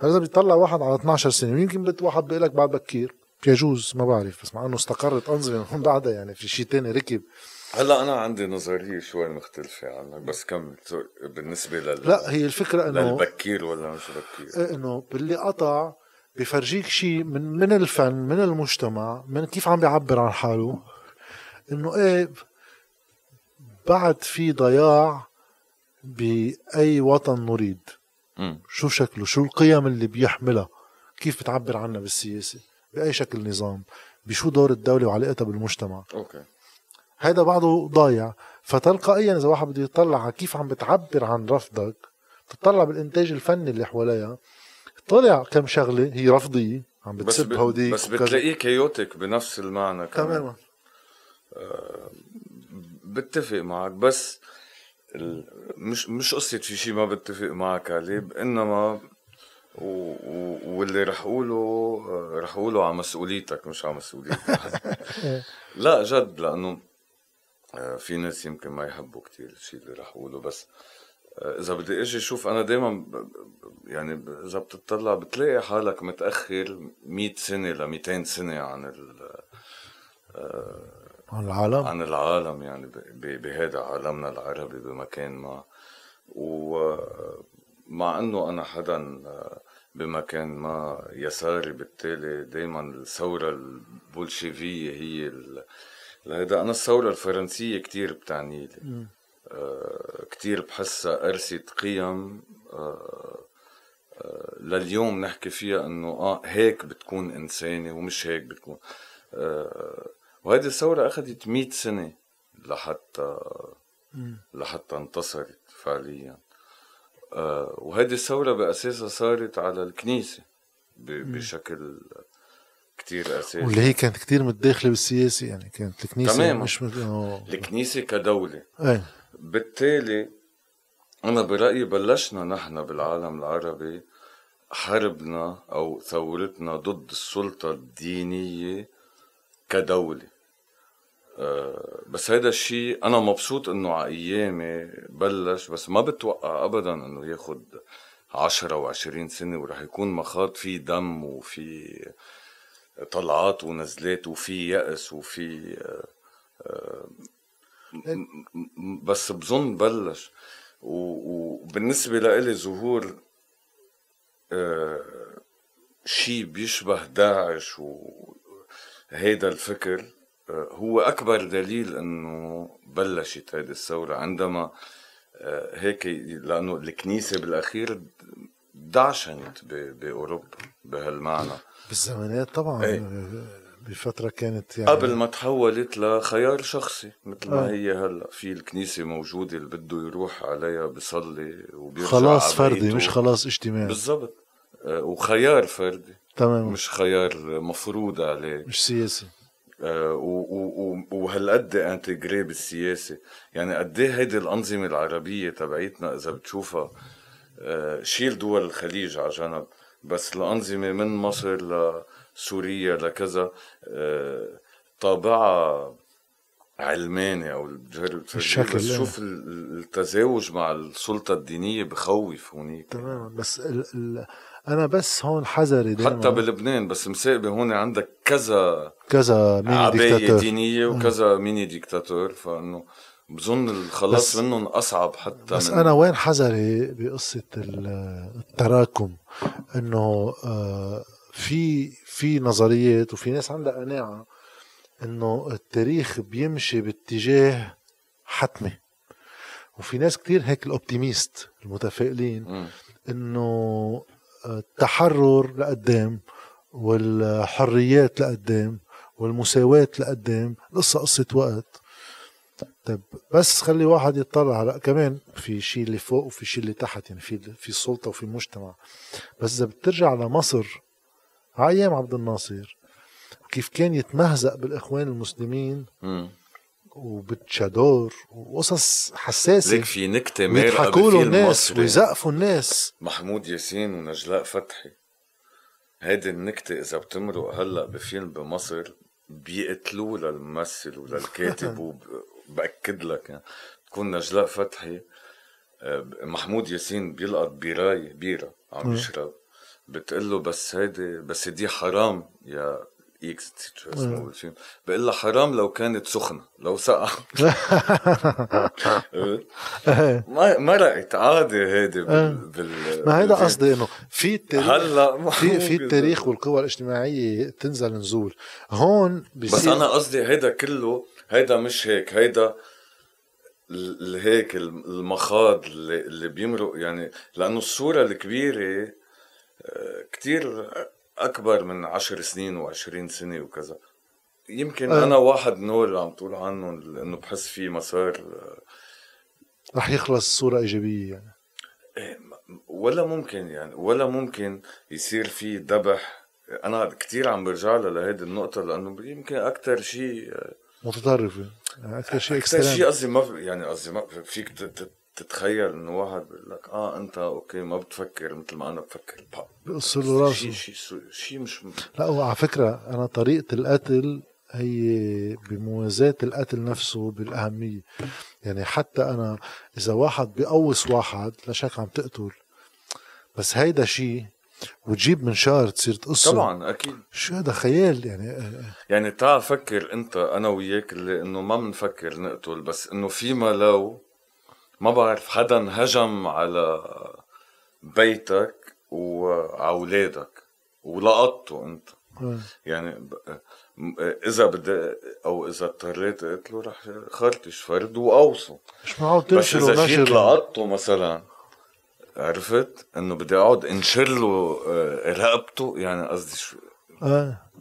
هذا بيطلع واحد على 12 سنة ويمكن واحد بيقول لك بعد بكير. يجوز ما بعرف بس مع إنه استقرت أنظمة من بعدها يعني في شيء تاني ركب. هلا أنا عندي نظرية شوي مختلفة عنك بس كمل سوري. بالنسبة لل لا هي الفكرة انه للبكير ولا مش بكير؟ إيه إنه باللي قطع بفرجيك شيء من من الفن من المجتمع من كيف عم بيعبر عن حاله. إنه إيه بعد في ضياع بأي وطن نريد. شو شكله؟ شو القيم اللي بيحملها؟ كيف بتعبر عنها بالسياسة؟ بأي شكل نظام؟ بشو دور الدولة وعلاقتها بالمجتمع؟ okay. هيدا بعده ضايع. فتلقائيا إذا واحد بده يطلع على كيف عم بتعبر عن رفضك تطلع بالإنتاج الفني اللي حواليها. طلع كم شغلة هي رفضية عم بتسب. هوديك بس. بتلاقيه كيوتك بنفس المعنى كمان. تماما. بتفق معك بس. مش مش قصة في شيء ما بتفق معك عليه إنما و... و... واللي رح أقوله آه، رح أقوله على مسؤوليتك مش على مسؤوليتي لا جد لأنه آه، في ناس يمكن ما يحبوا كتير الشيء اللي رح أقوله بس آه، إذا بدي إجي أشوف أنا دائما يعني إذا بتطلع بتلاقي حالك متأخر 100 سنة ل 200 سنة عن ال... عن العالم؟ عن العالم يعني بهذا عالمنا العربي بمكان ما. ومع أنه أنا حدا بمكان ما يساري بالتالي دايما الثورة البولشيفية هي ال... هذا أنا الثورة الفرنسية كتير بتعني لي. آه، كتير بحسها أرست قيم آه، آه، لليوم نحكي فيها إنه آه هيك بتكون إنسانة ومش هيك بتكون. آه، وهذه الثورة أخذت 100 سنة لحتى لحتى انتصرت فعليا. آه، وهذه الثورة بأساسها صارت على الكنيسة بشكل كتير أساسي. واللي هي كانت كتير متداخلة بالسياسة يعني كانت الكنيسة تماماً. مش مت... الكنيسة كدولة. إيه بالتالي أنا برأيي بلشنا نحن بالعالم العربي حربنا أو ثورتنا ضد السلطة الدينية كدولة. بس هذا الشيء أنا مبسوط إنه على أيامي بلش بس ما بتوقع أبدا إنه ياخد عشرة وعشرين سنة ورح يكون مخاض فيه دم وفي طلعات ونزلات وفي يأس وفي م- بس بظن بلش. وبالنسبة لإلي ظهور آه، شيء بيشبه داعش وهيدا الفكر آه، هو أكبر دليل إنه بلشت هيدي الثورة عندما آه، هيك لأنه الكنيسة بالأخير دعشنت بأوروبا بهالمعنى. بالزمانات طبعا إيه. بفترة كانت يعني قبل ما تحولت لخيار شخصي مثل ما آه. هي هلأ. في الكنيسة موجودة اللي بده يروح عليها بيصلي وبيرجع خلاص فردي بيته. مش خلاص اجتماعي. بالضبط. آه، وخيار فردي. تمام مش, خيار مفروض عليه. مش سياسي. و- و- و- وهالقد انتجري بالسياسة. يعني قد إيه هيدي الأنظمة العربية تبعيتنا إذا بتشوفها آه، شيل دول الخليج على جنب بس الأنظمة من مصر لسوريا لكذا آه، طابعها علماني أو بجرب الشكل، بس. شوف ال- ال- التزاوج مع السلطة الدينية بخوف هونيك. تماما. بس ال ال أنا بس هون حذري دائما حتى بلبنان بس مساقبة هون عندك كذا كذا ميني ديكتاتور. دينية وكذا ميني ديكتاتور فإنه بظن الخلاص منهم أصعب حتى بس من أنا وين حذري بقصة ال- التراكم؟ إنه آه، في في نظريات وفي ناس عندها قناعة إنه التاريخ بيمشي باتجاه حتمي. وفي ناس كتير هيك الأوبتيميست المتفائلين. إنه التحرر لقدام والحريات لقدام والمساواة لقدام القصة قصة وقت. طيب بس خلي واحد يطلع. على كمان في شيء اللي فوق وفي شيء اللي تحت يعني في في سلطة وفي مجتمع. بس إذا بترجع لمصر على أيام عبد الناصر كيف كان يتمهزق بالإخوان المسلمين. وبتشادور وقصص حساسة. ليك في ويضحكوا له بفيلم الناس ويزقفوا الناس. محمود ياسين ونجلاء فتحي. هيدي النكتة إذا بتمرق هلأ بفيلم بمصر بيقتلوه للممثل وللكاتب وبأكد لك. يعني تكون نجلاء فتحي آه، محمود ياسين بيلقط بيراي بيرة عم يشرب. بتقول له بس هيدي بس دي حرام يا إكس شو اسمه بقول لها حرام لو كانت سخنة لو سقع ما مرقت عادي هيدي بال, بال ما هيدا. قصدي إنه في التاريخ هلا في في التاريخ والقوى الاجتماعية تنزل نزول. هون بس أنا قصدي هيدا كله هيدا مش هيك هيدا هيك الم- المخاض اللي, اللي بيمرق. يعني لأنه الصورة الكبيرة آه، كتير أكبر من عشر سنين وعشرين سنة وكذا. يمكن آه. أنا واحد من هو اللي عم تقول عنه إنه بحس في مسار آه، رح يخلص صورة إيجابية يعني. إيه، ولا ممكن يعني ولا ممكن يصير في ذبح. أنا كتير عم برجع لها لهيدي النقطة لأنه يمكن أكثر شيء متطرفة يعني أكثر شيء أكثر شيء قصدي ما في- يعني قصدي ما فيك تتخيل إنه واحد بيقول لك آه أنت أوكي ما بتفكر مثل ما أنا بفكر. بق. بقص له راسه. شيء شيء شيء مش م- لا هو على فكرة أنا طريقة القتل هي بموازاة القتل نفسه بالأهمية. يعني حتى أنا إذا واحد بيقوص واحد لا شك عم تقتل. بس هيدا شيء وتجيب منشار تصير تقصه. طبعا أكيد. شو هذا خيال؟ يعني يعني تعال فكر أنت أنا وياك اللي إنه ما بنفكر نقتل بس إنه فيما لو ما بعرف حدا هجم على بيتك وعلى اولادك ولقطته أنت. يعني إذا بدي أو إذا اضطريت اقتله رح خرطش فرد واوصه مش معقول بس إذا جيت لقطته مثلا عرفت إنه بدي أقعد إنشر له آه، رقبته يعني قصدي شو آه.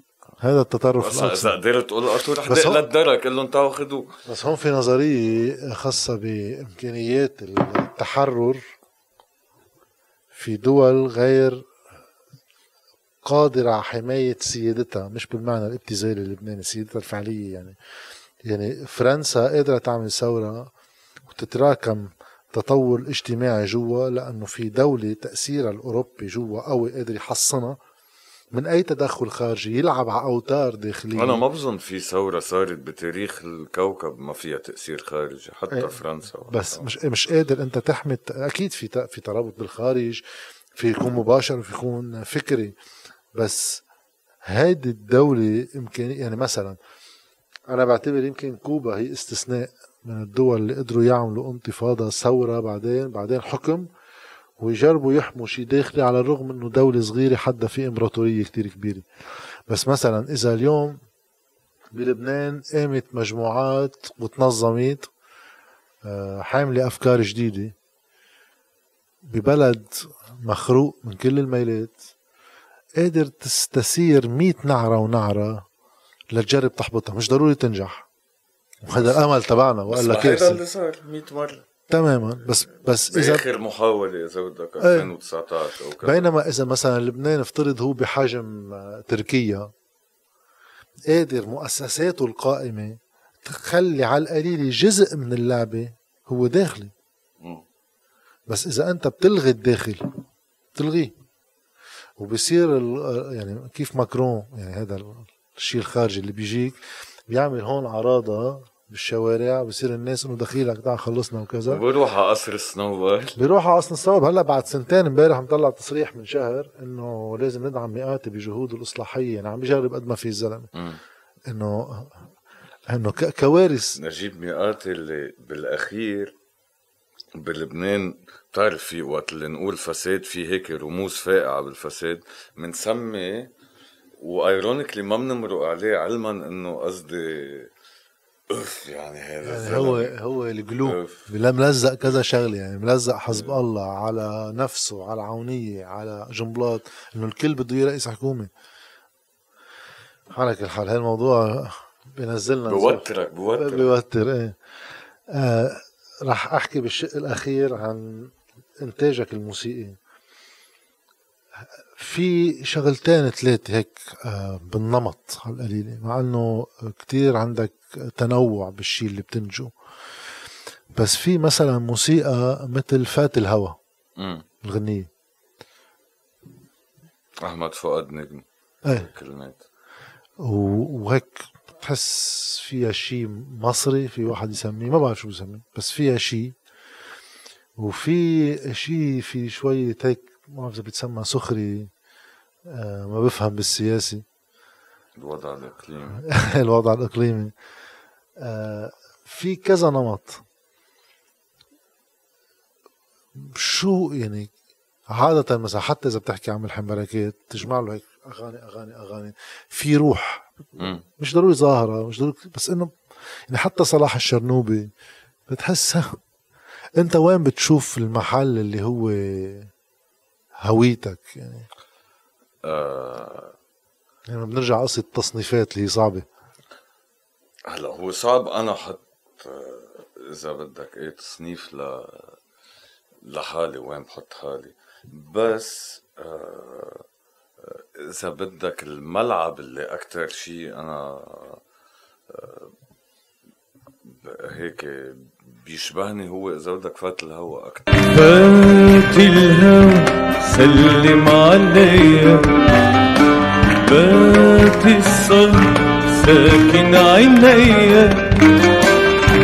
هذا التطرف بس إذا قدرت تقول له رح دق للدرك قول لهم تعالوا خذوه بس هون في نظرية خاصة بإمكانيات التحرر في دول غير قادرة على حماية سيادتها مش بالمعنى الابتذالي اللبناني سيادتها الفعلية يعني. يعني فرنسا قادرة تعمل ثورة وتتراكم تطور اجتماعي جوا لأنه في دولة تأثيرها الأوروبي جوا قوي قادر يحصنها. من أي تدخل خارجي يلعب على أوتار داخلية أنا ما بظن في ثورة صارت بتاريخ الكوكب ما فيها تأثير خارجي حتى إيه. فرنسا بس مش مش قادر أنت تحمي أكيد في في ترابط بالخارج في يكون مباشر وفي يكون فكري بس هيدي الدولة يمكن يعني مثلا أنا بعتبر يمكن كوبا هي استثناء من الدول اللي قدروا يعملوا انتفاضة ثورة بعدين بعدين حكم ويجربوا يحموا شيء داخلي على الرغم إنه دولة صغيرة حدا في إمبراطورية كتير كبيرة. بس مثلا إذا اليوم بلبنان قامت مجموعات وتنظمت آه، حاملة أفكار جديدة ببلد مخروق من كل الميلات قادر تستثير مئة نعرة ونعرة لتجرب تحبطها. مش ضروري تنجح. وهذا الأمل تبعنا لك هيدا كارثة اللي صار 100 مرة. تماما بس بس إذا باخر محاولة إذا بدك إيه. 2019 أو كذا بينما إذا مثلا لبنان افترض هو بحجم آه، تركيا قادر مؤسساته القائمة تخلي على القليل جزء من اللعبة هو داخلي. بس إذا أنت بتلغي الداخل بتلغيه وبصير ال- يعني كيف ماكرون يعني هذا الشيء الخارجي اللي بيجيك بيعمل هون عراضة بالشوارع بصير الناس إنه دخيلك تعال خلصنا وكذا. وبروح على قصر السنوبر بيروح على اصل الصواب هلأ بعد سنتين امبارح مطلع تصريح من شهر إنه لازم ندعم مئات بجهوده الإصلاحية. يعني عم بيجرب قد ما في الزلمه. إنه إنه كوارث. نجيب مئات اللي بالأخير بلبنان. بتعرف في وقت اللي نقول فساد في هيك رموز فائعه بالفساد. بنسمي وإيرونيكلي ما بنمرق عليه علما إنه قصدي اف يعني هذا يعني هو. هو القلوب. بلا ملزق كذا شغلة يعني ملزق حزب الله على نفسه على عونية على جنبلاط إنه الكل بده إياه رئيس حكومة. على كل حال هاي الموضوع بينزلنا بوترك بوترك. بيوتر إيه. آه رح أحكي بالشق الأخير عن إنتاجك الموسيقي. في شغلتين ثلاثة هيك آه بالنمط على القليلة مع إنه كتير عندك تنوع بالشي اللي بتنتجه بس في مثلا موسيقى مثل فات الهوى. الغنية. أحمد فؤاد نجم. إيه. كلمات. و- وهيك بتحس فيها شيء مصري في واحد يسميه ما بعرف شو بسميه بس فيها شيء وفي شيء في شوية هيك ما بعرف إذا بتسمى سخري آه ما بفهم بالسياسي. الوضع الإقليمي. الوضع الإقليمي. آه في كذا نمط. شو يعني عادة مثلا حتى إذا بتحكي عن ملحم بركات تجمع له هيك أغاني أغاني أغاني. في روح. مش ضروري ظاهرة مش ضروري بس إنه يعني حتى صلاح الشرنوبي بتحسها. أنت وين بتشوف المحل اللي هو هويتك يعني. آه. يعني بنرجع قصة التصنيفات اللي هي صعبة. هلا هو صعب. أنا أحط آه، إذا بدك إيه تصنيف ل لحالي وين بحط حالي. بس آه، إذا بدك الملعب اللي أكتر شيء أنا آه، هيك بيشبهني هو إذا بدك فات الهوا أكتر. فات الهوى سلم عليا. بات الصبر ساكن عينيا.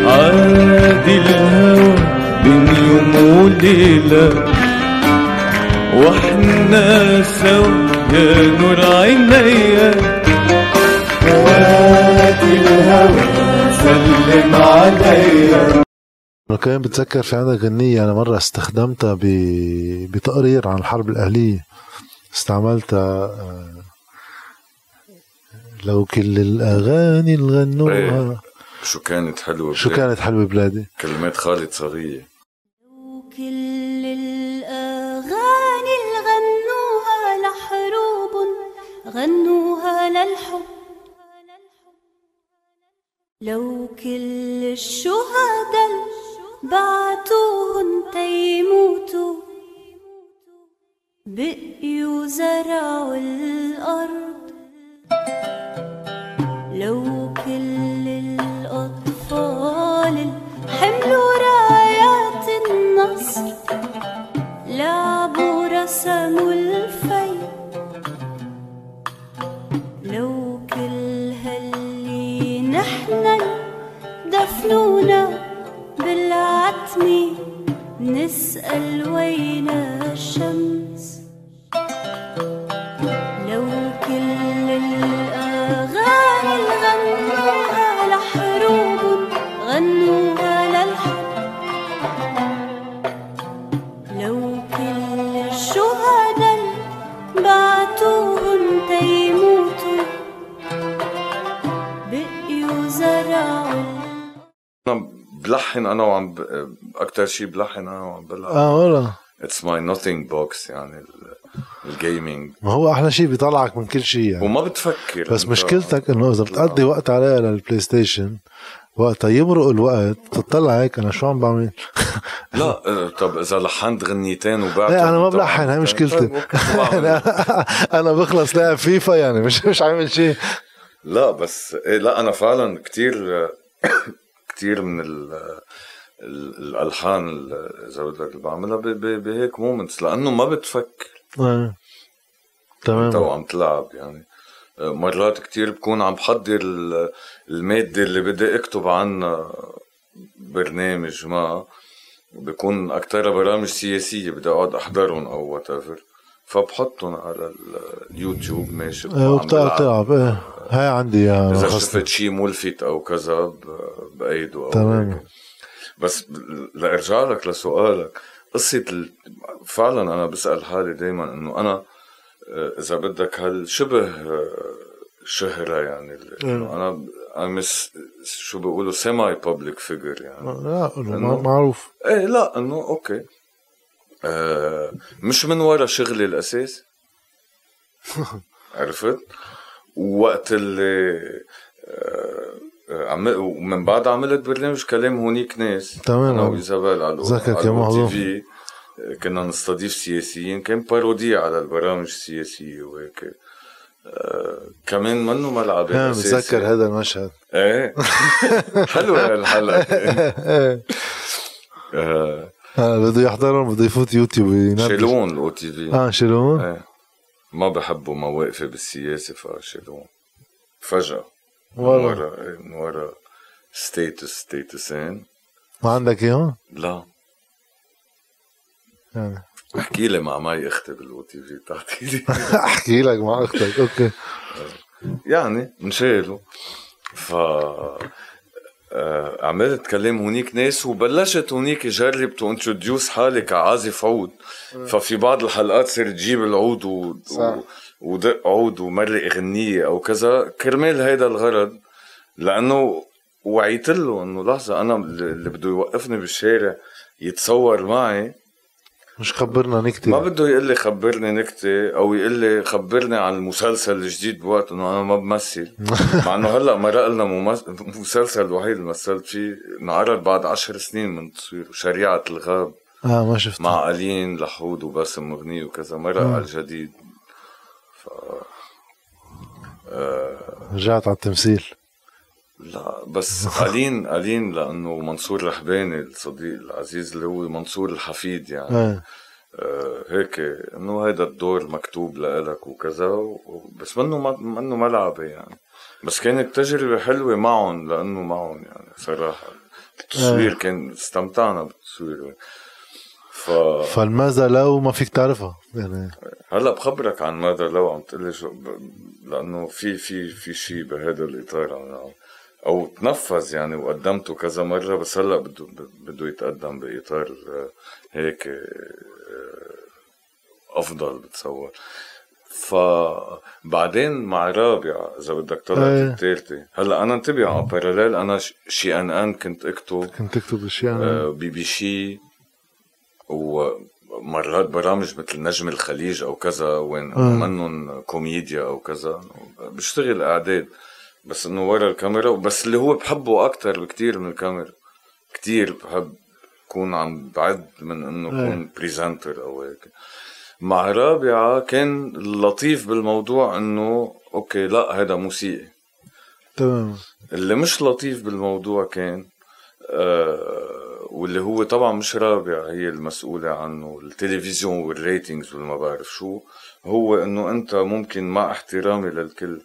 عادي الهوى بين يوم وليلة. وإحنا سوا يا نور عينيا. فات الهوى سلم عليا. أنا كمان بتذكر في عندك غنية أنا مرة استخدمتها ب... بتقرير عن الحرب الأهلية استعملتها آه، لو كل الأغاني اللي غنوها إيه. شو كانت حلوة شو بلاد. كانت حلوة بلادي كلمات خالد صغير وكل الأغاني اللي غنوها لحروب غنوها للحب لو كل الشهداء بعتوهن تيموتوا بقيوا زرعوا الأرض. لو كل الأطفال حملوا رايات النصر لعبوا رسموا الفي. لو كل هاللي نحن دفنونا بالعتمة نسأل وين الشمس بلحن أنا وعم ب... أكثر شيء بلحن أنا وعم بلعب. آه والله. it's my nothing box يعني ال- ال gaming ما هو أحلى شيء بيطلعك من كل شيء يعني. وما بتفكر بس. مشكلتك إنه إذا بتقضي وقت عليها لل PlayStation وقتها يمرق الوقت بتطلع هيك أنا شو عم بعمل؟ لا آه، طب إذا لحنت غنيتين وبعت لا أنا ما بلحن هاي مشكلتي. أنا أنا بخلص لاعب فيفا يعني مش مش عامل شيء لا بس إيه لا أنا فعلا كتير كتير من ال ال- الألحان ال- إذا بدك اللي بعملها بهيك moments لأنه ما بتفكر آه. تمام. أنت وعم تلعب يعني مرات كتير بكون عم بحضر ال- المادة اللي بدي أكتب عنها برنامج ما بكون أكترها برامج سياسية بدي أقعد أحضرهم أو what فبحطهم على ال- اليوتيوب ماشي إيه، بلعب. تلعب إيه هاي عندي اياها خاصة. شفت شيء ملفت أو كذا ب- بأيده أو تمام. بس لأرجع لك لسؤالك قصة ال... فعلا أنا بسأل حالي دايما إنه أنا آه، إذا بدك هالشبه آه، شهرة يعني أنا I'm s- شو بيقولوا semi public figure يعني لا انه معروف إيه لا إنه okay آه مش من ورا شغلي الاساسي عرفت؟ وقت اللي آه آه، عمل ومن بعد عملت برنامج كلام هونيك ناس. تمام. أنا وإيزابيل على ذكر على كان محظوظ. تي في. آه، كنا نستضيف سياسيين كان بارودية على البرامج السياسية وهيك. آه كمان منه ملعب الأساسي. بتذكر هذا المشهد. إيه؟ حلوة هالحلقة آه آه، بده يحضرهم بده يفوت يوتيوب شيلون الاو تي في. آه شيلون؟ إيه. ما بحبوا مواقفي بالسياسة فشيلون فجأة من والله. ورا إيه، من ورا ستيتس ستيتسين ما عندك إياهم؟ لا. يعني. احكي لي مع ماي أختي بالأو تي في بتعطي لي. احكي لك مع أختك أوكي. يعني انشالوا ف آه، عملت كلام هونيك ناس وبلشت هونيك جرب to introduce حالي كعازف عود ففي بعض الحلقات صرت تجيب العود و... و... ودق عود ومرق غنية أو كذا. كرمال هيدا الغرض لأنه وعيت له إنه لحظة أنا اللي بده يوقفني بالشارع يتصور معي مش خبرنا نكتب ما بده يقول لي خبرني نكتة أو يقول لي خبرني عن المسلسل الجديد بوقت إنه أنا ما بمثل. مع إنه هلأ مرق لنا المسلسل الوحيد اللي مثلت فيه انعرض بعد عشر سنين من تصويره شريعة الغاب. آه ما شفت مع ألين لحود وباسم مغني وكذا مرق على الجديد ف رجعت على التمثيل. لا بس ألين ألين لأنه منصور رحباني الصديق العزيز اللي هو منصور الحفيد يعني. إيه آه، هيك إنه هيدا الدور مكتوب لإلك وكذا بس منه ما- منه ملعبة يعني. بس كانت تجربة حلوة معهم لأنه معهم يعني صراحة. التصوير كان استمتعنا بالتصوير. ف فالماذا لو ما فيك تعرفها؟ يعني هلأ بخبرك عن ماذا لو عم تقلي شو ب... لأنه في في في شيء بهذا الإطار عم- أو تنفذ يعني وقدمته كذا مرة بس هلأ بده بده يتقدم بإطار آه، هيك آه، أفضل بتصور. فبعدين مع رابعة إذا بدك طلعت إيه. الثالثة هلأ أنا انتبه على parallèle أنا شي أن أن كنت أكتب كنت تكتب اشياء آه، بي بي شي ومرات برامج مثل نجم الخليج أو كذا وين آه. منهم كوميديا أو كذا بشتغل أعداد. بس إنه ورا الكاميرا بس اللي هو بحبه أكتر بكتير من الكاميرا. كتير بحب كون عم بعد من إنه إيه. كون presenter أو هيك. مع رابعة كان اللطيف بالموضوع إنه okay لا هذا موسيقي. تمام. اللي مش لطيف بالموضوع كان آه واللي هو طبعا مش رابع هي المسؤولة عنه التلفزيون وال ratings والما بعرف شو. هو إنه أنت ممكن مع احترامي للكل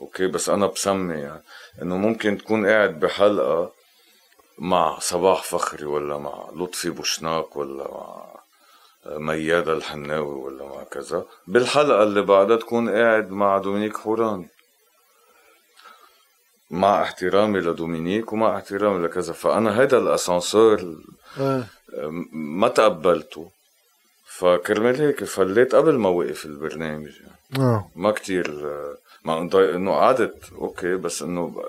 okay بس أنا بسمي يعني إنه ممكن تكون قاعد بحلقة مع صباح فخري ولا مع لطفي بوشناق ولا مع ميادة الحناوي ولا مع كذا. بالحلقة اللي بعدها تكون قاعد مع دومينيك حوراني. مع احترامي لدومينيك ومع احترامي لكذا. فأنا هذا الاسانسور إيه ما تقبلته. فكرمال هيك فليت قبل ما وقف البرنامج يعني. آه. ما كتير آه، ما انه قعدت okay بس انه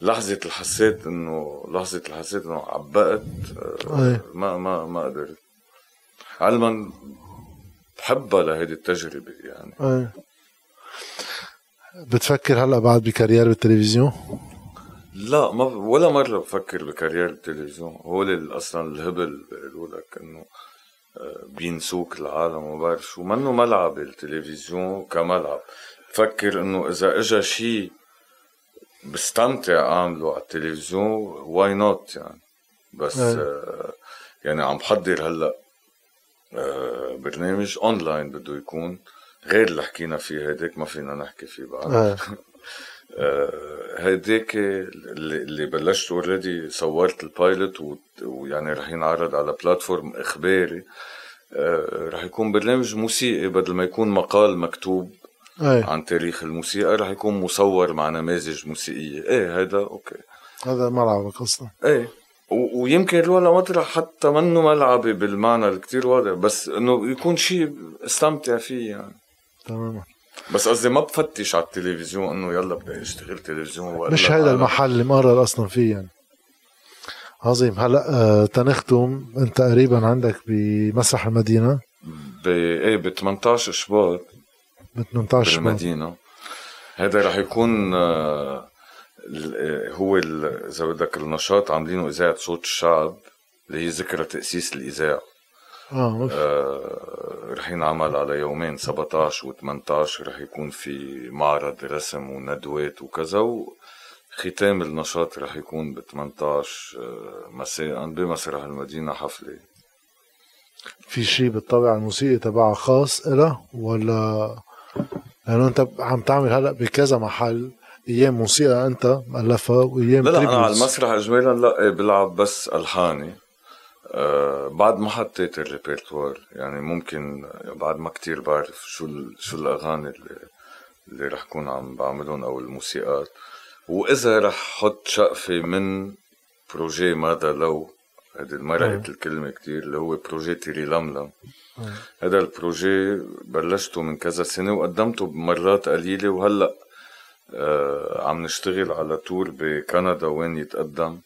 لحظة اللي حسيت انه لحظة اللي حسيت انه عبقت آه، إيه. ما ما ما قدرت. علما بحبها لهيدي التجربة يعني. إيه. بتفكر هلأ بعد بكارير بالتلفزيون؟ لا ما ولا مرة بفكر بكارير التلفزيون هو أصلا الهبل بيقولوا لك إنه آه، بينسوك العالم وما بعرف شو. منه ملعب التلفزيون كملعب؟ بفكر إنه إذا اجى شيء بستمتع أعمله على التلفزيون why not يعني بس. آه يعني عم بحضر هلأ آه برنامج اونلاين بده يكون غير اللي حكينا فيه هيداك ما فينا نحكي فيه بعد آه. هيداك اللي اللي بلشت already صورت ال pilot ويعني رح ينعرض على platform إخباري آه، رح يكون برنامج موسيقي بدل ما يكون مقال مكتوب إيه. عن تاريخ الموسيقى رح يكون مصور مع نماذج موسيقية. إيه هيدا أوكي. هذا ملعبك أصلا. إيه. و- ويمكن الولا مطرح حتى منه ملعبي بالمعنى الكتير واضح بس إنه يكون شيء استمتع فيه يعني. تماما. بس قصدي ما بفتش على التلفزيون إنه يلا بدي أشتغل تلفزيون مش هيدا المحل اللي مقرر أصلا فيه يعني. عظيم. هلأ آه تنختم. أنت قريبا عندك بمسرح المدينة؟ ب إيه ب 18 شباط ب 18 شباط بالمدينة هذا رح يكون آه، آه، هو إذا بدك النشاط عاملينه إذاعة صوت الشعب اللي هي ذكرى تأسيس الإذاعة. آه أوف. آه، رح ينعمل على يومين 17 و 18 رح يكون في معرض رسم وندوات وكذا وختام النشاط رح يكون ب 18 آه، مساء. بمسرح المدينة حفلة. في شيء بالطابع الموسيقي تبعها خاص إلها ولا لأنه أنت عم تعمل هلأ بكذا محل أيام موسيقى أنت مؤلفها وأيام لا لا أنا على. المسرح اجمالا لا إيه، بلعب بس ألحاني. آه بعد ما حطيت الريبرتوار يعني ممكن بعد ما كتير بعرف شو شو الأغاني اللي اللي رح كون عم بعملهم أو الموسيقات. وإذا رح حط شقفة من projet ماذا لو هيدي مرقت الكلمة كتير اللي هو projet تيري لملم. هذا ال projet بلشته من كذا سنة وقدمته بمرات قليلة وهلأ آه عم نشتغل على tour بكندا وين يتقدم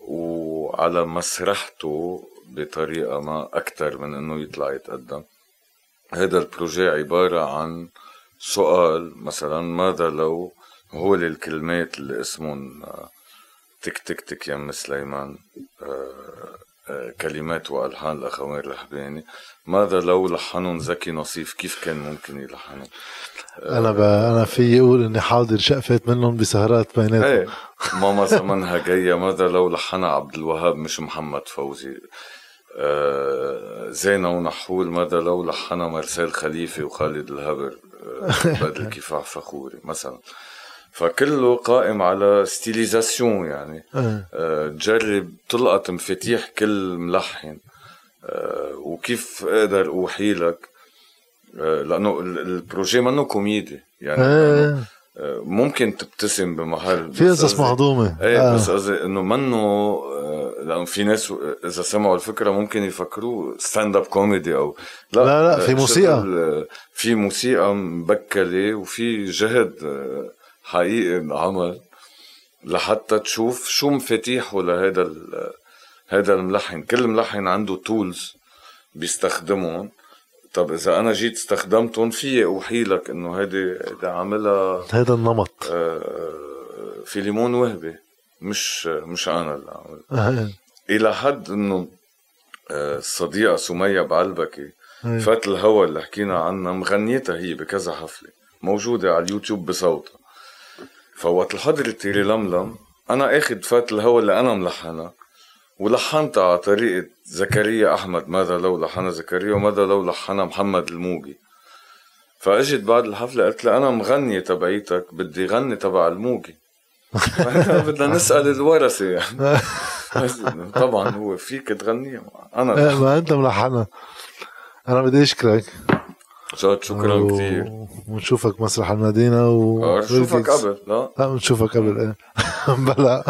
وعلى مسرحته بطريقة ما أكتر من إنه يطلع يتقدم. هذا ال projet عبارة عن سؤال مثلا ماذا لو هو الكلمات اللي اسمهم آه، تك تك تك يم سليمان آه، آه، كلمات وألحان الاخوين الرحباني ماذا لو لحنهم زكي نصيف؟ كيف كان ممكن يلحنهم أنا ب... أنا في أقول إني حاضر شقفات منهم بسهرات بيناتهم. إيه ماما زمنها جاية. ماذا لو لحنها عبد الوهاب مش محمد فوزي؟ آه زينة ونحول. ماذا لو لحنها مرسال خليفة وخالد الهبر آه بدر كفاح فخوري مثلا. فكله قائم على stylisation يعني. إيه. آه تجرب تلقط مفاتيح كل ملحن. وكيف أقدر اوحي لك آه لأنه ال- ال projet منه كوميدي. يعني إيه ممكن تبتسم بمحل في قصص مهضومه إيه آه. بس قصدي إنه منه آه، لأنه في ناس إذا سمعوا الفكرة ممكن يفكروه stand up comedy أو لا لا، لا، في آه، موسيقى. آه، في موسيقى مبكله وفي جهد آه، حقيقي انعمل لحتى تشوف شو مفاتيحه لهذا هذا الملحن كل ملحن عنده تولز بيستخدمهم طب إذا أنا جيت استخدمتهم في أوحي لك إنه هيدي عاملها هذا النمط آه، فيليمون وهبي مش مش أنا اللي عمل آه. إلى حد إنه آه، الصديقه سمية بعلبكي إيه. فات الهوى اللي حكينا عنها مغنيتها هي بكذا حفلة موجودة على اليوتيوب بصوتها فوقت الحضر تيري لملم أنا اخد فات الهوى اللي أنا ملحنها ولحنتها على طريقة زكريا أحمد ماذا لو لحنها زكريا وماذا لو لحنها محمد الموجي. فاجت بعد الحفلة قلت لها أنا مغنية تبعيتك بدي غني تبع الموجي. بدنا نسأل الورثة يعني. طبعا هو فيك تغنيها أنا إيه، ما أنت ملحنها. أنا بدي أشكرك. جد شكرا و- كثير. ونشوفك مسرح المدينة و شوفك قبل لا؟ لا بنشوفك قبل إيه. بلا.